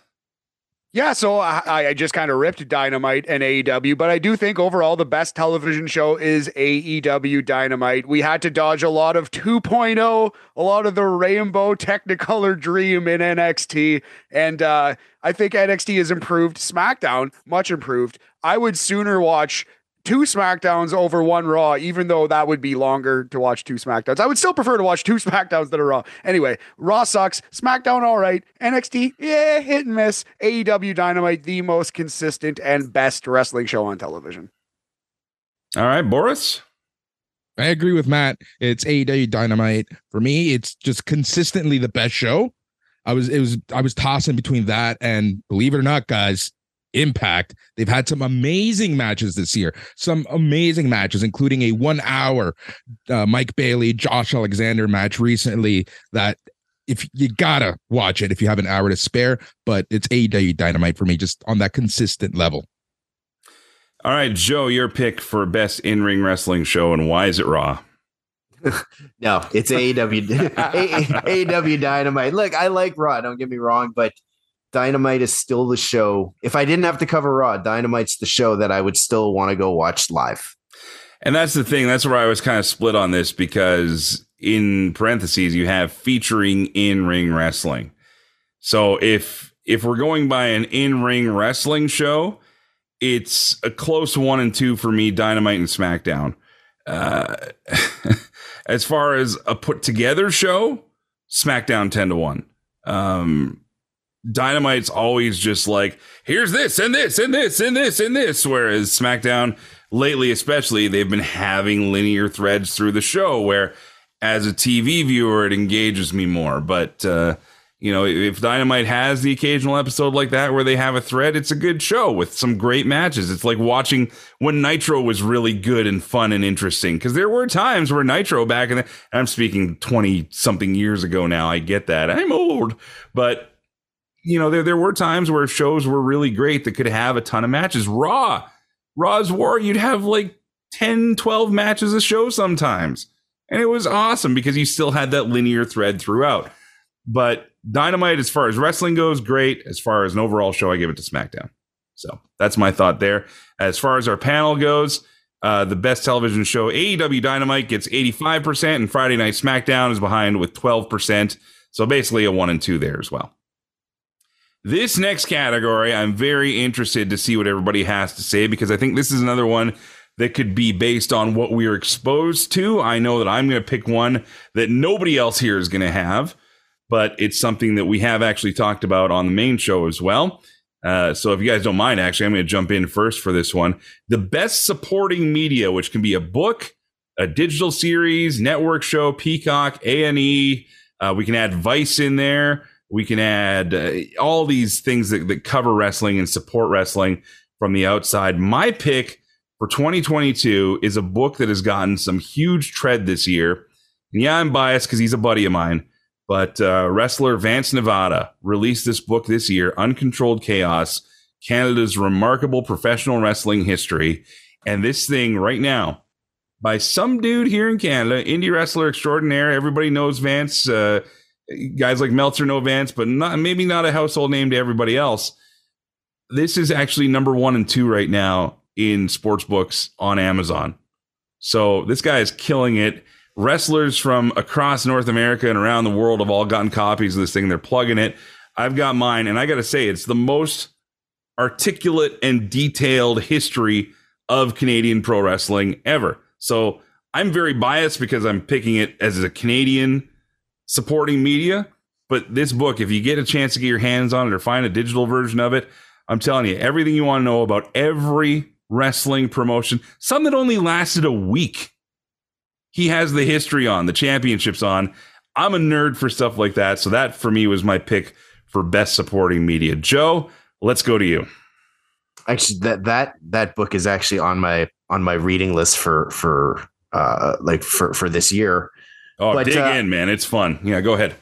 Yeah, so I, I just kind of ripped Dynamite and AEW, but I do think overall the best television show is AEW Dynamite. We had to dodge a lot of 2.0, a lot of the rainbow technicolor dream in NXT, and uh, I think NXT has improved. SmackDown, much improved. I would sooner watch two SmackDowns over one Raw, even though that would be longer to watch two SmackDowns. I would still prefer to watch two SmackDowns than a Raw. Anyway, Raw sucks. SmackDown, all right. NXT, yeah, hit and miss. AEW Dynamite, the most consistent and best wrestling show on television. All right, Boris. I agree with Matt. It's AEW Dynamite. For me, it's just consistently the best show. I was it was I was tossing between that and believe it or not, guys, Impact. They've had some amazing matches this year, some amazing matches, including a one hour uh, Mike Bailey, Josh Alexander match recently that if you gotta watch it if you have an hour to spare, but it's AEW Dynamite for me, just on that consistent level. All right, Joe, your pick for best in ring wrestling show, and why is it Raw? no, it's AEW AEW Dynamite. Look, I like Raw. Don't get me wrong, but Dynamite is still the show. If I didn't have to cover Raw, Dynamite's the show that I would still want to go watch live. And that's the thing. That's where I was kind of split on this because in parentheses you have featuring in ring wrestling. So if if we're going by an in ring wrestling show, it's a close one and two for me. Dynamite and SmackDown. Uh, as far as a put together show, SmackDown ten to one. Um, Dynamite's always just like here's this and this and this and this and this, whereas SmackDown lately, especially, they've been having linear threads through the show where as a TV viewer, it engages me more. But, uh, you know, if Dynamite has the occasional episode like that where they have a thread, it's a good show with some great matches. It's like watching when Nitro was really good and fun and interesting because there were times where Nitro back in the, I'm speaking 20 something years ago now. I get that. I'm old, but you know, there, there were times where shows were really great that could have a ton of matches. Raw, Raw's War, you'd have like 10, 12 matches a show sometimes. And it was awesome because you still had that linear thread throughout. But Dynamite, as far as wrestling goes, great. As far as an overall show, I give it to SmackDown. So that's my thought there. As far as our panel goes, uh, the best television show, AEW Dynamite, gets 85%, and Friday Night SmackDown is behind with 12%. So basically a one and two there as well. This next category, I'm very interested to see what everybody has to say because I think this is another one that could be based on what we are exposed to. I know that I'm going to pick one that nobody else here is going to have, but it's something that we have actually talked about on the main show as well. Uh, so if you guys don't mind, actually, I'm going to jump in first for this one. The best supporting media, which can be a book, a digital series, network show, Peacock, A and E. Uh, we can add Vice in there. We can add uh, all these things that, that cover wrestling and support wrestling from the outside. My pick for 2022 is a book that has gotten some huge tread this year. And yeah, I'm biased because he's a buddy of mine, but uh, wrestler Vance Nevada released this book this year, Uncontrolled Chaos Canada's Remarkable Professional Wrestling History. And this thing right now, by some dude here in Canada, indie wrestler extraordinaire. Everybody knows Vance. Uh, guys like Meltzer know Vance, but not maybe not a household name to everybody else. This is actually number one and two right now in sports books on Amazon. So this guy is killing it. Wrestlers from across North America and around the world have all gotten copies of this thing. They're plugging it. I've got mine, and I got to say, it's the most articulate and detailed history of Canadian pro wrestling ever. So I'm very biased because I'm picking it as a Canadian supporting media. But this book, if you get a chance to get your hands on it or find a digital version of it, I'm telling you, everything you want to know about every wrestling promotion, some that only lasted a week. He has the history on, the championships on. I'm a nerd for stuff like that. So that for me was my pick for best supporting media. Joe, let's go to you. Actually, that that that book is actually on my on my reading list for for uh like for for this year. Oh, but, dig uh, in, man. It's fun. Yeah, go ahead.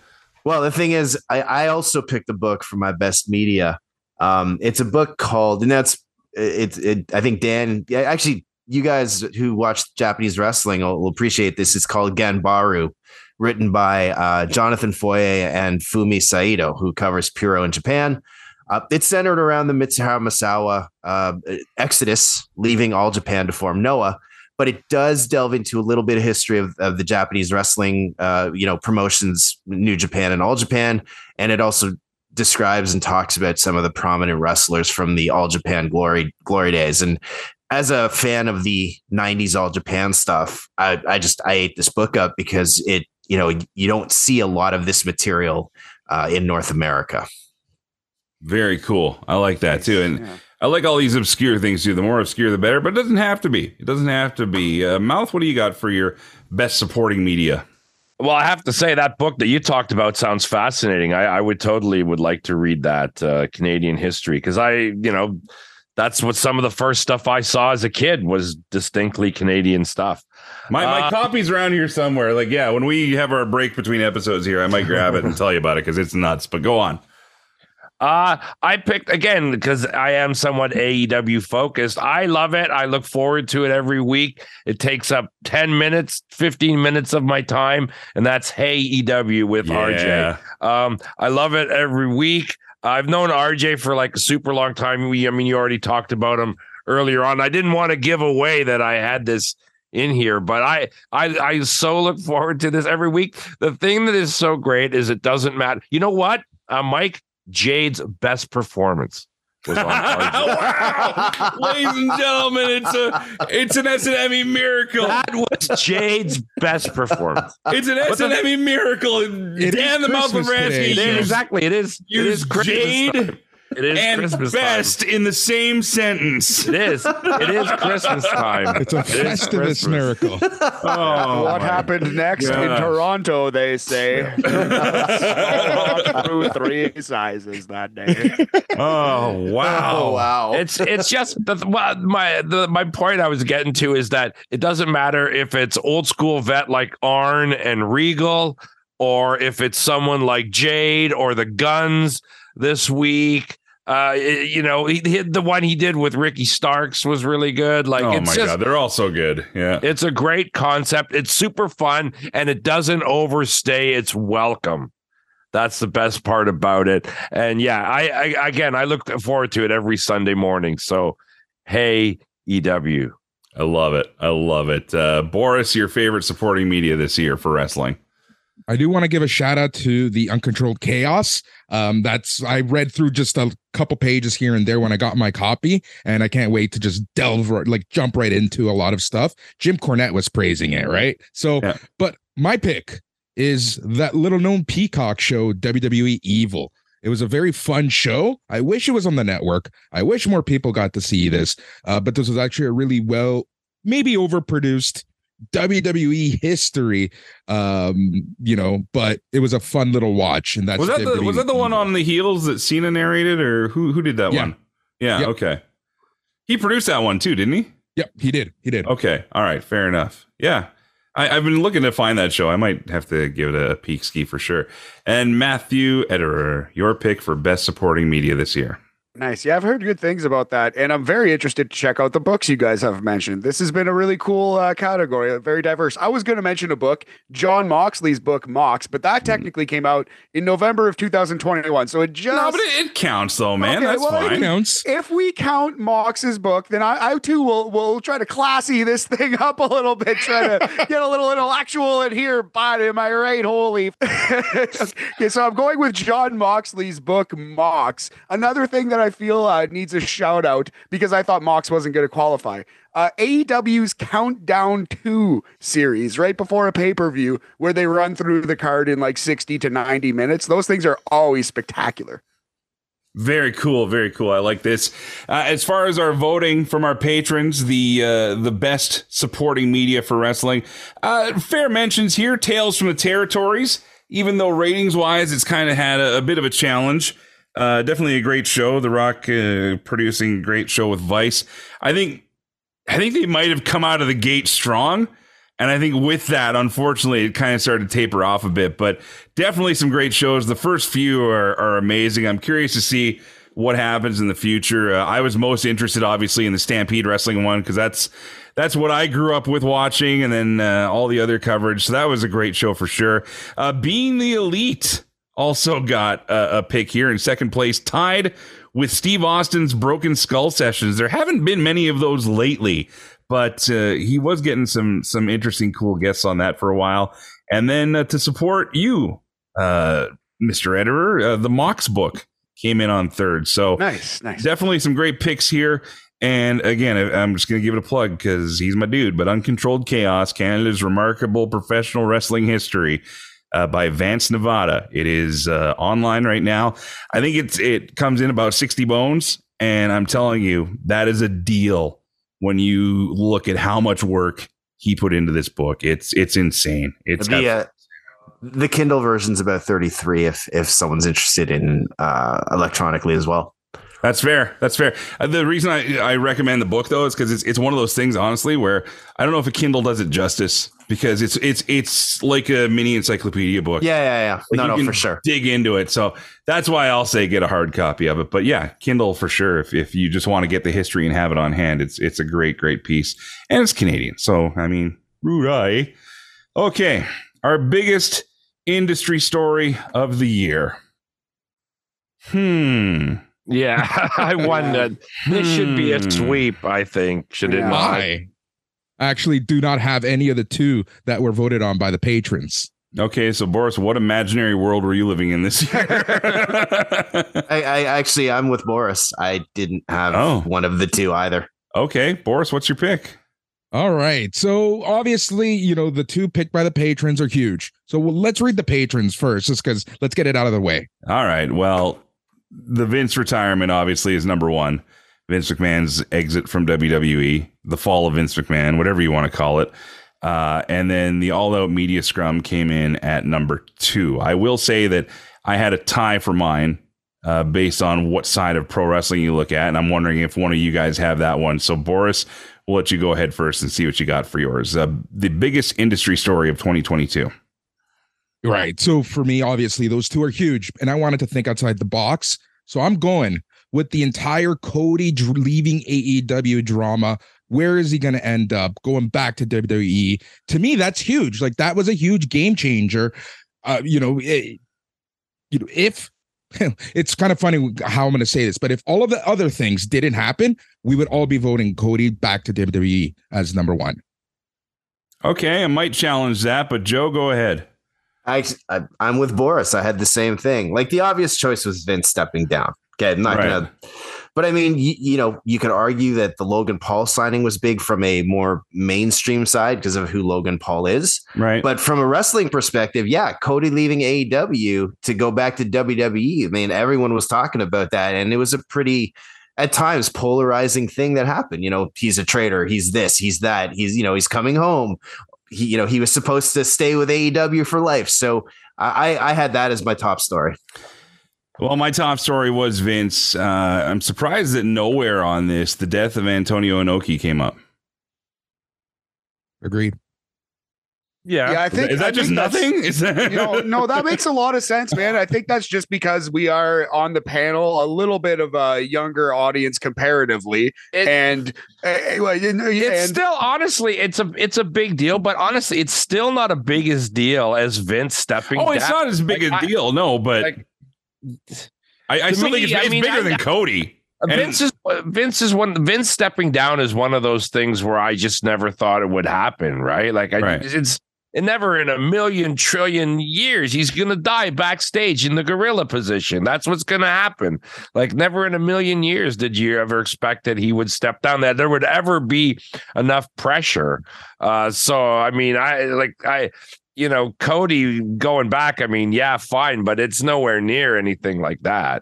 Well, the thing is, I, I also picked a book for my best media. Um, it's a book called, and that's it, it, I think Dan, actually, you guys who watch Japanese wrestling will, will appreciate this. It's called Ganbaru, written by uh, Jonathan Foye and Fumi Saito, who covers Puro in Japan. Uh, it's centered around the Mitsuharu Misawa uh, exodus, leaving all Japan to form Noah. But it does delve into a little bit of history of, of the Japanese wrestling, uh, you know, promotions, New Japan and All Japan, and it also describes and talks about some of the prominent wrestlers from the All Japan glory glory days. And as a fan of the 90s All Japan stuff, I, I just I ate this book up because it, you know, you don't see a lot of this material uh, in North America. Very cool. I like that too. And yeah. I like all these obscure things too. The more obscure, the better, but it doesn't have to be. It doesn't have to be. Uh, Mouth, what do you got for your best supporting media? Well, I have to say that book that you talked about sounds fascinating. I, I would totally would like to read that uh, Canadian history because I, you know, that's what some of the first stuff I saw as a kid was distinctly Canadian stuff. My my uh, copy's around here somewhere. Like, yeah, when we have our break between episodes here, I might grab it and tell you about it because it's nuts. But go on. Uh, I picked again because I am somewhat AEW focused. I love it. I look forward to it every week. It takes up 10 minutes, 15 minutes of my time, and that's Hey EW with Yeah. RJ. Um, I love it every week. I've known RJ for like a super long time. We, I mean, you already talked about him earlier on. I didn't want to give away that I had this in here, but I, I, I so look forward to this every week. The thing that is so great is it doesn't matter. You know what, uh, Mike? Jade's best performance was on wow, ladies and gentlemen, it's a it's an S and M miracle. That was Jade's best performance. It's an S and M miracle. It Dan the mouth of Christmas today. Ransky. It is. It is It used is Christmas Jade time. It is and Christmas time. best in the same sentence. It is. It is Christmas time. It's a It is festivus Christmas. miracle. Oh, what happened next in. Toronto? They say through three sizes that day. Oh wow! Oh, wow. It's it's just the, well, my the, my point I was getting to is that it doesn't matter if it's old school vet like Arn and Regal, or if it's someone like Jade or the Gunns this week. Uh, you know, he, he the one he did with Ricky Starks was really good. Like, oh my just, god, they're all so good. Yeah. It's a great concept. It's super fun and it doesn't overstay its welcome. That's the best part about it. And yeah, I, I again, I look forward to it every Sunday morning. So, hey, EW. I love it. I love it. Uh, Boris, your favorite supporting media this year for wrestling? I do want to give a shout out to the Uncontrolled Chaos. Um, that's I read through just a couple pages here and there when I got my copy, and I can't wait to just delve right- like jump right into a lot of stuff. Jim Cornette was praising it, right? So, Yeah. but my pick is that little known Peacock show, WWE Evil. It was a very fun show. I wish it was on the network. I wish more people got to see this. Uh, but this was actually a really well, maybe overproduced WWE history. Um, you know, but it was a fun little watch. And that's was that the was that the one on the heels that Cena narrated, or who who did that Yeah. one? Yeah. Yep. Okay. He produced that one too, didn't he? Yep, he did. He did. Okay. All right. Fair enough. Yeah. I, I've been looking to find that show. I might have to give it a peek ski for sure. And Matthew Ederer, your pick for best supporting media this year. Nice. Yeah, I've heard good things about that. And I'm very interested to check out the books you guys have mentioned. This has been a really cool uh, category, uh, very diverse. I was going to mention a book, Jon Moxley's book, Mox, but that technically came out in November of 2021. So it just. No, but it, it counts though, man. Okay, That's well, it It fine. counts. if we count Mox's book, then I, I too will will try to classy this thing up a little bit, try to get a little intellectual in here. But am I right? Holy. okay, so I'm going with Jon Moxley's book, Mox. Another thing that I feel uh, needs a shout out because I thought Mox wasn't going to qualify. Uh, AEW's Countdown 2 series, right before a pay per view, where they run through the card in like 60 to 90 minutes. Those things are always spectacular. Very cool, very cool. I like this. Uh, as far as our voting from our patrons, the uh, the best supporting media for wrestling, uh, fair mentions here. Tales from the Territories, even though ratings wise, it's kind of had a, a bit of a challenge. Uh, definitely a great show. The Rock uh, producing a great show with Vice. I think I think they might have come out of the gate strong. And I think with that, unfortunately, it kind of started to taper off a bit, but definitely some great shows. The first few are, are amazing. I'm curious to see what happens in the future. Uh, I was most interested, obviously, in the Stampede Wrestling one because that's that's what I grew up with watching, and then uh, all the other coverage. So that was a great show for sure. Uh, Being the Elite also got a, a pick here in second place, tied with Steve Austin's Broken Skull sessions. There haven't been many of those lately, but uh, he was getting some some interesting, cool guests on that for a while. And then uh, to support you, uh, Mr. Ederer, uh, the Mox book came in on third. So Nice, nice. definitely some great picks here. And again, I'm just going to give it a plug because he's my dude. But Uncontrolled Chaos, Canada's remarkable professional wrestling history. Uh, by Vance Nevada. It is uh, online right now. I think it's it comes in about sixty bones, and I'm telling you that is a deal when you look at how much work he put into this book. It's it's insane. It's the, uh, the Kindle version's about 33 if if someone's interested in uh, electronically as well. That's fair. That's fair. Uh, the reason I, I recommend the book though is because it's it's one of those things, honestly, where I don't know if a Kindle does it justice because it's it's it's like a mini encyclopedia book. Yeah, yeah, yeah. Like, no, you no, can for sure. Dig into it. So that's why I'll say get a hard copy of it. But yeah, Kindle for sure. If if you just want to get the history and have it on hand, it's it's a great, great piece. And it's Canadian. So I mean, rude Okay. Our biggest industry story of the year. Hmm. Yeah, I wondered. This should be a Hmm. sweep. I think should it not? I actually do not have any of the two that were voted on by the patrons. Okay, so Boris, what imaginary world were you living in this year? I, I actually, I'm with Boris. I didn't have Oh. one of the two either. okay, Boris, what's your pick? All right. So obviously, you know, the two picked by the patrons are huge. So well, let's read the patrons first, just because let's get it out of the way. All right. Well, the Vince retirement obviously is number one. Vince McMahon's exit from WWE, the fall of Vince McMahon, whatever you want to call it. Uh, and then the all out media scrum came in at number two. I will say that I had a tie for mine uh, based on what side of pro wrestling you look at. And I'm wondering if one of you guys have that one. So, Boris, we'll let you go ahead first and see what you got for yours. Uh, the biggest industry story of 2022. Right. So for me, obviously, those two are huge, and I wanted to think outside the box. So I'm going with the entire Cody dr- leaving AEW drama. Where is he going to end up? Going back to WWE? To me, that's huge. Like that was a huge game changer. Uh, you know, it, you know, if it's kind of funny how I'm going to say this, but if all of the other things didn't happen, we would all be voting Cody back to WWE as number one. Okay, I might challenge that, but Joe, go ahead. I, I, I'm with Boris. I had the same thing. Like the obvious choice was Vince stepping down. Okay, I'm not Right. gonna. But I mean, you, you know, you could argue that the Logan Paul signing was big from a more mainstream side because of who Logan Paul is. Right. But from a wrestling perspective, yeah, Cody leaving AEW to go back to WWE. I mean, everyone was talking about that, and it was a pretty, at times, polarizing thing that happened. You know, he's a traitor. He's this. He's that. He's you know, he's coming home. He, you know, he was supposed to stay with AEW for life. So I, I I had that as my top story. Well, my top story was Vince. Uh, I'm surprised that nowhere on this the death of Antonio Inoki came up. Agreed. Yeah. Yeah, I think Is I that just nothing? Is that no, no, that makes a lot of sense, man. I think that's just because we are on the panel a little bit of a younger audience comparatively, It- and uh, well, It's and still honestly, it's a it's a big deal, but honestly, it's still not a big as deal as Vince stepping. Oh, it's not as big Like, a I- deal, no, but like, I, I to still me, think it's, I it's mean, bigger I- than Cody. And- Vince is Vince is one. Vince stepping down is one of those things where I just never thought it would happen. Right? Like I, Right. it's it never in a million trillion years he's gonna die backstage in the gorilla position. That's what's gonna happen. Like never in a million years did you ever expect that he would step down. That there would ever be enough pressure. Uh, so I mean, I like I. You know, Cody going back. I mean, yeah, fine, but it's nowhere near anything like that.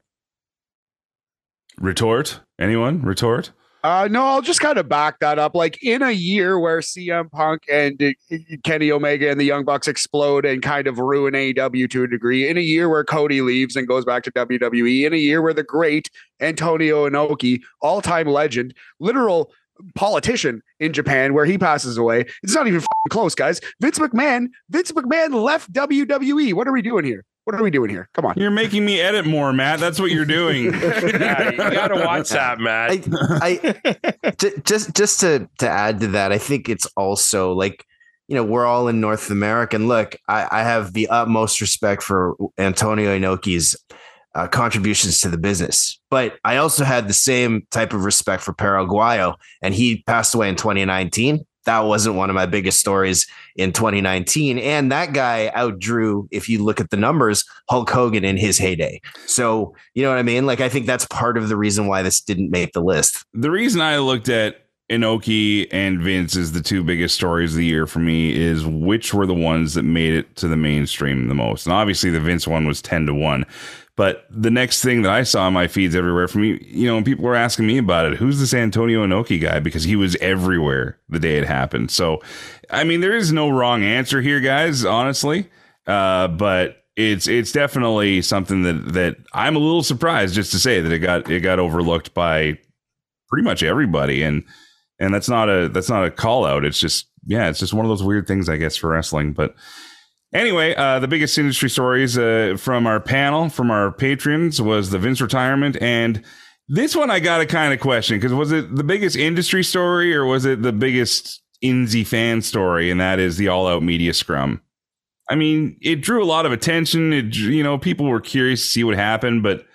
Retort? Anyone? Retort? Uh, no, I'll just kind of back that up. Like in a year where CM Punk and uh, Kenny Omega and the Young Bucks explode and kind of ruin AEW to a degree, in a year where Cody leaves and goes back to WWE, in a year where the great Antonio Inoki, all time legend, literal politician in Japan, where he passes away, it's not even f***ing close, guys. Vince McMahon, Vince McMahon left WWE. What are we doing here? What are we doing here? Come on. You're making me edit more, Matt. That's what you're doing. Yeah, you gotta watch that, man. I, I just just to to add to that, I think it's also like you know we're all in North America, and look, I, I have the utmost respect for Antonio Inoki's uh, contributions to the business, but I also had the same type of respect for Perro Aguayo, and he passed away in 2019. That wasn't one of my biggest stories in 2019, and that guy outdrew, if you look at the numbers, Hulk Hogan in his heyday. So you know what I mean? Like I think that's part of the reason why this didn't make the list. the reason I looked at Inoki and Vince as the two biggest stories of the year for me is which were the ones that made it to the mainstream the most. And obviously the Vince one was 10 to 1. But the next thing that I saw in my feeds everywhere from you, you know, people were asking me about it, who's this Antonio Inoki guy? Because he was everywhere the day it happened. So, I mean, there is no wrong answer here, guys, honestly. Uh, but it's it's definitely something that that I'm a little surprised just to say that it got it got overlooked by pretty much everybody and and that's not a that's not a call out it's just yeah it's just one of those weird things I guess for wrestling but anyway uh the biggest industry stories uh from our panel from our patrons was the Vince retirement and this one I got a kind of question because was it the biggest industry story or was it the biggest Inzy fan story and that is the all out media scrum I mean, it drew a lot of attention. It, you know, people were curious to see what happened, but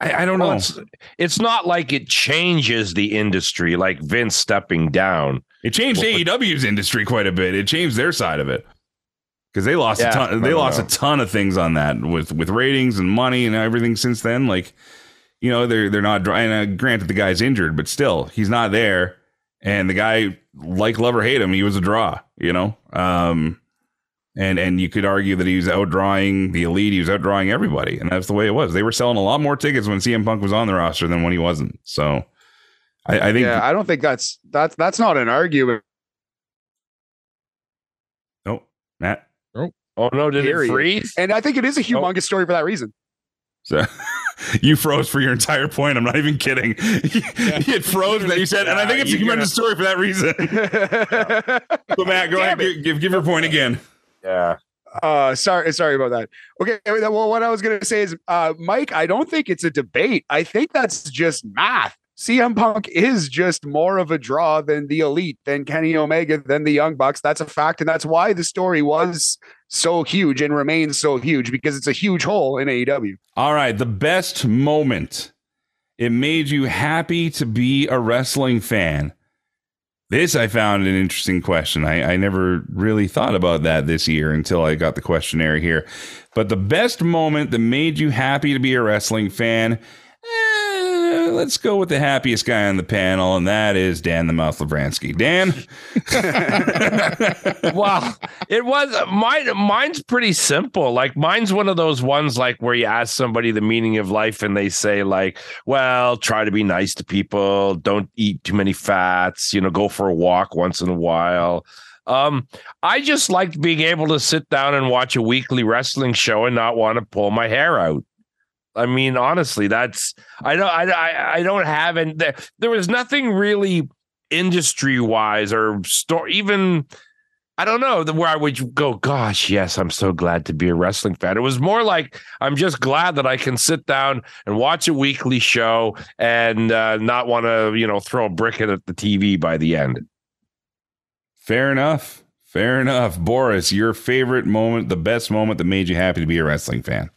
I, I don't Well, know. it's, it's not like it changes the industry, like Vince stepping down. It changed Well, AEW's industry quite a bit. It changed their side of it because they lost Yeah, a ton. They lost know. a ton of things on that with with ratings and money and everything since then. Like, you know, they're they're not. dry- And uh, granted, the guy's injured, but still, he's not there. And the guy, like love or hate him, he was a draw. You know, um, and and you could argue that he was outdrawing the elite. He was outdrawing everybody, and that's the way it was. They were selling a lot more tickets when CM Punk was on the roster than when he wasn't. So, I, I think yeah, I don't think that's that's that's not an argument. Oh, Matt. Oh no, did Period. it freeze? And I think it is a humongous story for that reason. So you froze for your entire point. I'm not even kidding. it froze that you said, and I think it's a You're gonna- humongous story for that reason. So Matt, go ahead, give, give give your point again. Yeah. Uh, sorry, sorry about that. Okay, well, what I was gonna say is, uh, Mike, I don't think it's a debate. I think that's just math. CM Punk is just more of a draw than the elite, than Kenny Omega, than the Young Bucks. That's a fact, and that's why the story was so huge and remains so huge because it's a huge hole in AEW. All right, the best moment. It made you happy to be a wrestling fan. This I found an interesting question. I, I never really thought about that this year until I got the questionnaire here. But the best moment that made you happy to be a wrestling fan, let's go with the happiest guy on the panel, and that is Dan the Mouth Lavransky. Dan, well, it was mine. Mine's pretty simple. Like mine's one of those ones like where you ask somebody the meaning of life and they say like, "Well, try to be nice to people. Don't eat too many fats. You know, go for a walk once in a while." Um, I just liked being able to sit down and watch a weekly wrestling show and not want to pull my hair out. I mean, honestly, that's I don't I I, don't have and there, there was nothing really industry wise or store even I don't know where I would go. Gosh, yes, I'm so glad to be a wrestling fan. It was more like I'm just glad that I can sit down and watch a weekly show and uh, not want to, you know, throw a brick at the TV by the end. fair enough. Fair enough. Boris, your favorite moment, the best moment that made you happy to be a wrestling fan.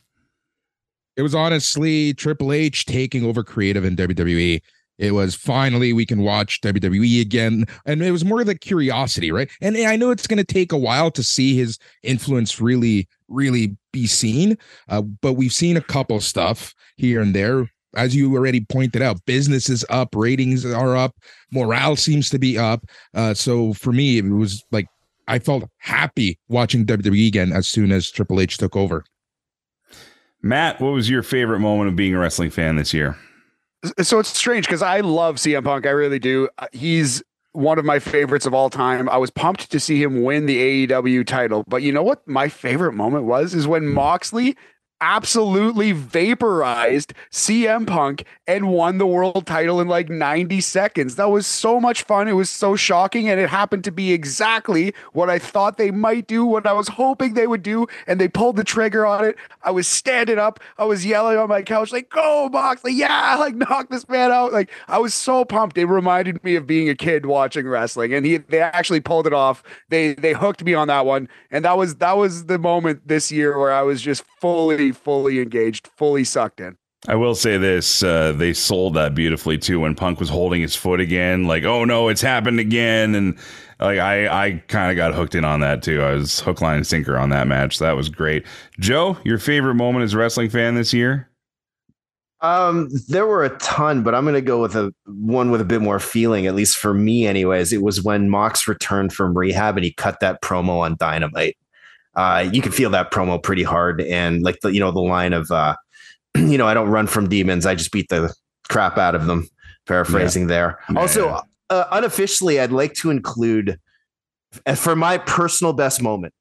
It was honestly Triple H taking over creative in WWE. It was finally we can watch WWE again. And it was more of the curiosity, right? And I know it's going to take a while to see his influence really, really be seen. Uh, but we've seen a couple stuff here and there. As you already pointed out, business is up, ratings are up, morale seems to be up. Uh, so for me, it was like I felt happy watching WWE again as soon as Triple H took over. Matt, what was your favorite moment of being a wrestling fan this year? so it's strange because I love CM Punk. I really do. Uh, He's one of my favorites of all time. I was pumped to see him win the AEW title. But you know what my favorite moment was is when Moxley absolutely vaporized CM Punk and won the world title in like 90 seconds. That was so much fun. It was so shocking and it happened to be exactly what I thought they might do, what I was hoping they would do and they pulled the trigger on it. I was standing up, I was yelling on my couch like, "Go Moxley, yeah, like knock this man out." Like I was so pumped. It reminded me of being a kid watching wrestling and he they actually pulled it off. They they hooked me on that one and that was that was the moment this year where I was just fully fully engaged, fully sucked in. I will say this: uh, they sold that beautifully too. When Punk was holding his foot again, like, "Oh no, it's happened again," and like I, I kind of got hooked in on that too. I was hook, line, and sinker on that match. So that was great. Joe, your favorite moment as a wrestling fan this year? Um, there were a ton, but I'm going to go with a one with a bit more feeling, at least for me, anyways. It was when Mox returned from rehab and he cut that promo on Dynamite. Uh, you can feel that promo pretty hard, and like the you know the line of, uh, you know, I don't run from demons, I just beat the crap out of them. Paraphrasing there. Yeah. Also, uh, unofficially, I'd like to include, for my personal best moment,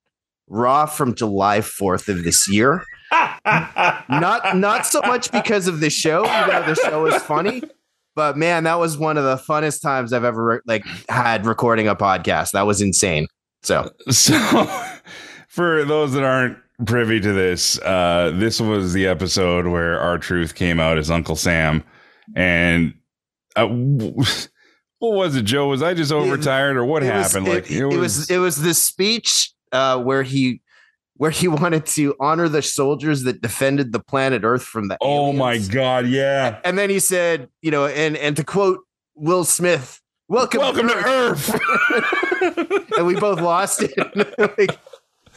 Raw from July 4th of this year. not not so much because of the show, even though the show is funny. But man, that was one of the funnest times I've ever like had recording a podcast. That was insane. So, so for those that aren't privy to this, uh, this was the episode where R-Truth came out as Uncle Sam, and uh, what was it, Joe? Was I just overtired, or what it was- happened? it, like it, was it was this speech uh, where he where he wanted to honor the soldiers that defended the planet Earth from the oh my god, yeah. and then he said, you know, and and to quote Will Smith, "Welcome, Welcome to Earth. and we both lost it. Like,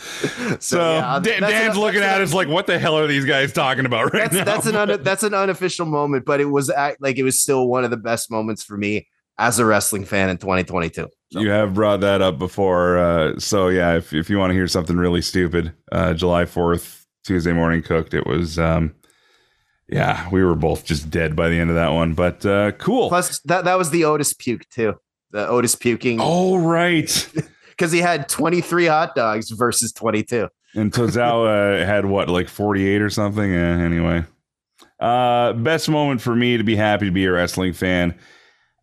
So yeah, Dan- Dan's an- looking at us like, what the hell are these guys talking about right That's now? that's an un, that's an unofficial moment, but it was act, like it was still one of the best moments for me as a wrestling fan in 2022. So, You have brought that up before. Uh, so yeah, if, if you want to hear something really stupid, uh, July 4th, Tuesday morning cooked, it was, um, yeah, we were both just dead by the end of that one, but, uh, cool. Plus that that was the Otis puke too. The Otis puking oh, right. because he had 23 hot dogs versus 22. And Tozawa had what, like 48 or something? Anyway. Uh, best moment for me to be happy to be a wrestling fan.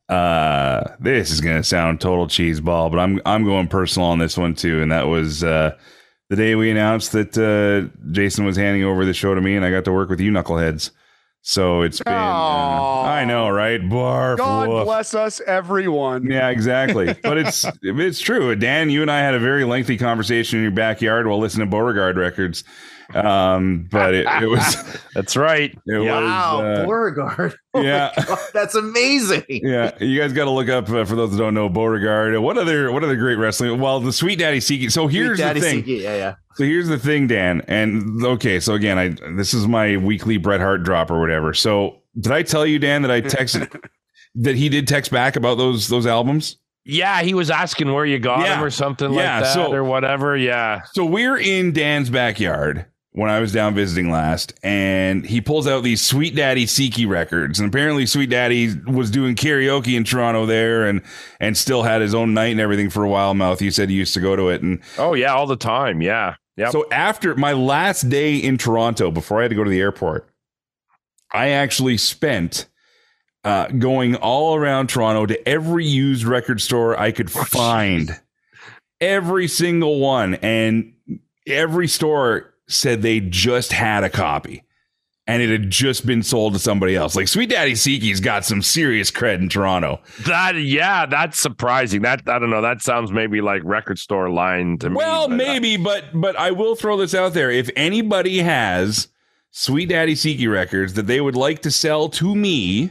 Uh, this is gonna sound total cheese ball, but I'm I'm going personal on this one too, and that was uh the day we announced that uh Jason was handing over the show to me, and I got to work with you knuckleheads. So it's been, uh, I know, right? Barf. God woof. bless us, everyone. Yeah, exactly. But it's it's true. Dan, you and I had a very lengthy conversation in your backyard while listening to Beauregard records. Um, but it, it was That's right. it Wow, was uh, Beauregard. Oh yeah. God, that's amazing. yeah. You guys got to look up uh, for those that don't know Beauregard. What other what other great wrestling? Well, the Sweet Daddy Siki. So here's Daddy the thing. Siki, yeah, yeah. So here's the thing, Dan. And okay, so again, I this is my weekly Bret Hart drop or whatever. So did I tell you, Dan, that I texted that he did text back about those those albums? Yeah, he was asking where you got Yeah. him or something Yeah, like that so- or whatever. Yeah. So we're in Dan's backyard when I was down visiting last, and he pulls out these Sweet Daddy Siki records. And apparently, Sweet Daddy was doing karaoke in Toronto there, and and still had his own night and everything for a while. Mouth, you said he used to go to it, and Oh yeah, all the time. Yeah. Yeah. so after my last day in Toronto, before I had to go to the airport, I actually spent. Uh, going all around Toronto to every used record store I could find, every single one, and every store said they just had a copy and it had just been sold to somebody else. Like Sweet Daddy Siki's got some serious cred in Toronto. that yeah, that's surprising. That I don't know. That sounds maybe like record store line to me. Well, but, uh, maybe, but but I will throw this out there. If anybody has Sweet Daddy Siki records that they would like to sell to me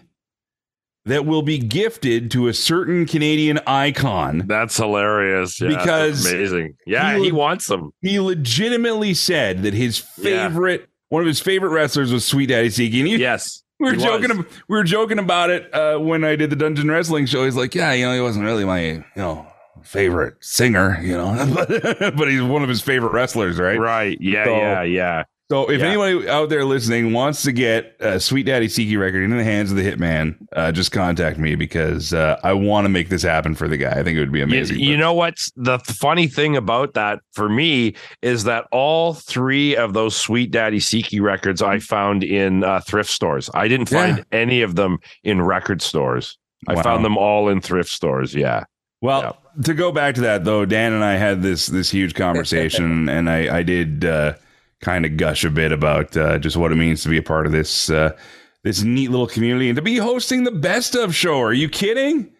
that will be gifted to a certain Canadian icon. That's hilarious. Yeah, that's Because amazing. Yeah, he he, wants them. He legitimately said that his Yeah. favorite one of his favorite wrestlers was Sweet Daddy Siki. And he, Yes. We were joking. was. We were joking about it uh, when I did the Dungeon Wrestling show. He's like, "Yeah, you know, he wasn't really my, you know, favorite singer, you know, but, but he's one of his favorite wrestlers, right?" Right. Yeah. So- yeah. Yeah. So if Yeah. anybody out there listening wants to get a Sweet Daddy Siki record into the hands of the Hitman, uh, just contact me because uh, I want to make this happen for the guy. I think it would be amazing. you but- know what's the funny thing about that for me is that all three of those Sweet Daddy Siki records I found in uh, thrift stores. I didn't find Yeah. any of them in record stores. I Wow. found them all in thrift stores. Yeah. Well, to go back to that though, Dan and I had this this huge conversation, and I I did uh, kind of gush a bit about uh, just what it means to be a part of this uh, this neat little community and to be hosting the best of show. Are you kidding?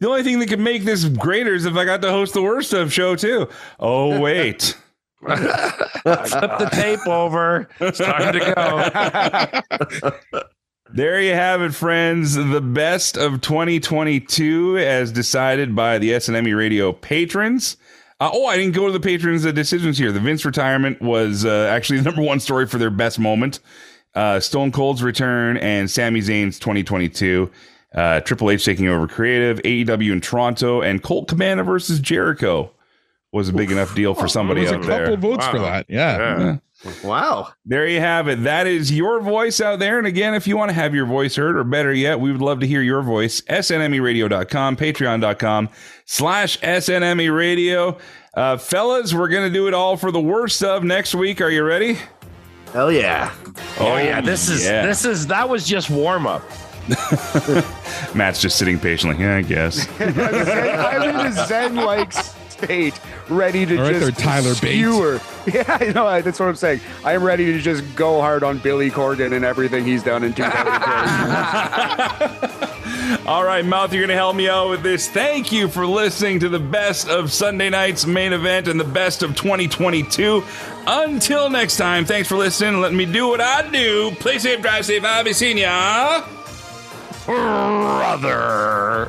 The only thing that could make this greater is if I got to host the worst of show too. Oh wait. Flip the tape over. It's time to go. There you have it, friends. The best of 2022 as decided by the SNME Radio patrons. Uh, oh, I didn't go to the patrons' uh, decisions here. The Vince retirement was uh, actually the number one story for their best moment. Uh, Stone Cold's return and Sami Zayn's 2022. Uh, Triple H taking over creative, AEW in Toronto, and Colt Cabana versus Jericho was a big enough deal for somebody There's a out couple there. votes for Wow. that. Yeah. Yeah. Wow. There you have it. That is your voice out there. And again, if you want to have your voice heard, or better yet, we would love to hear your voice. SNMEradio.com, patreon.com slash SNME radio. Uh, fellas, we're going to do it all for the worst of next week. Are you ready? Hell yeah. Oh yeah, this is yeah. this is that was just warm up. Matt's just sitting patiently. Yeah, I guess. I'm in a zen-like state, ready to All right just there, Tyler Bates. skewer. Yeah, you know that's what I'm saying. I'm ready to just go hard on Billy Corgan and everything he's done in 2020. All right, Mouth, you're going to help me out with this. Thank you for listening to the best of Sunday night's main event and the best of 2022. Until next time, thanks for listening. Let me do what I do. Play safe, drive safe. I'll be seeing ya. Brother.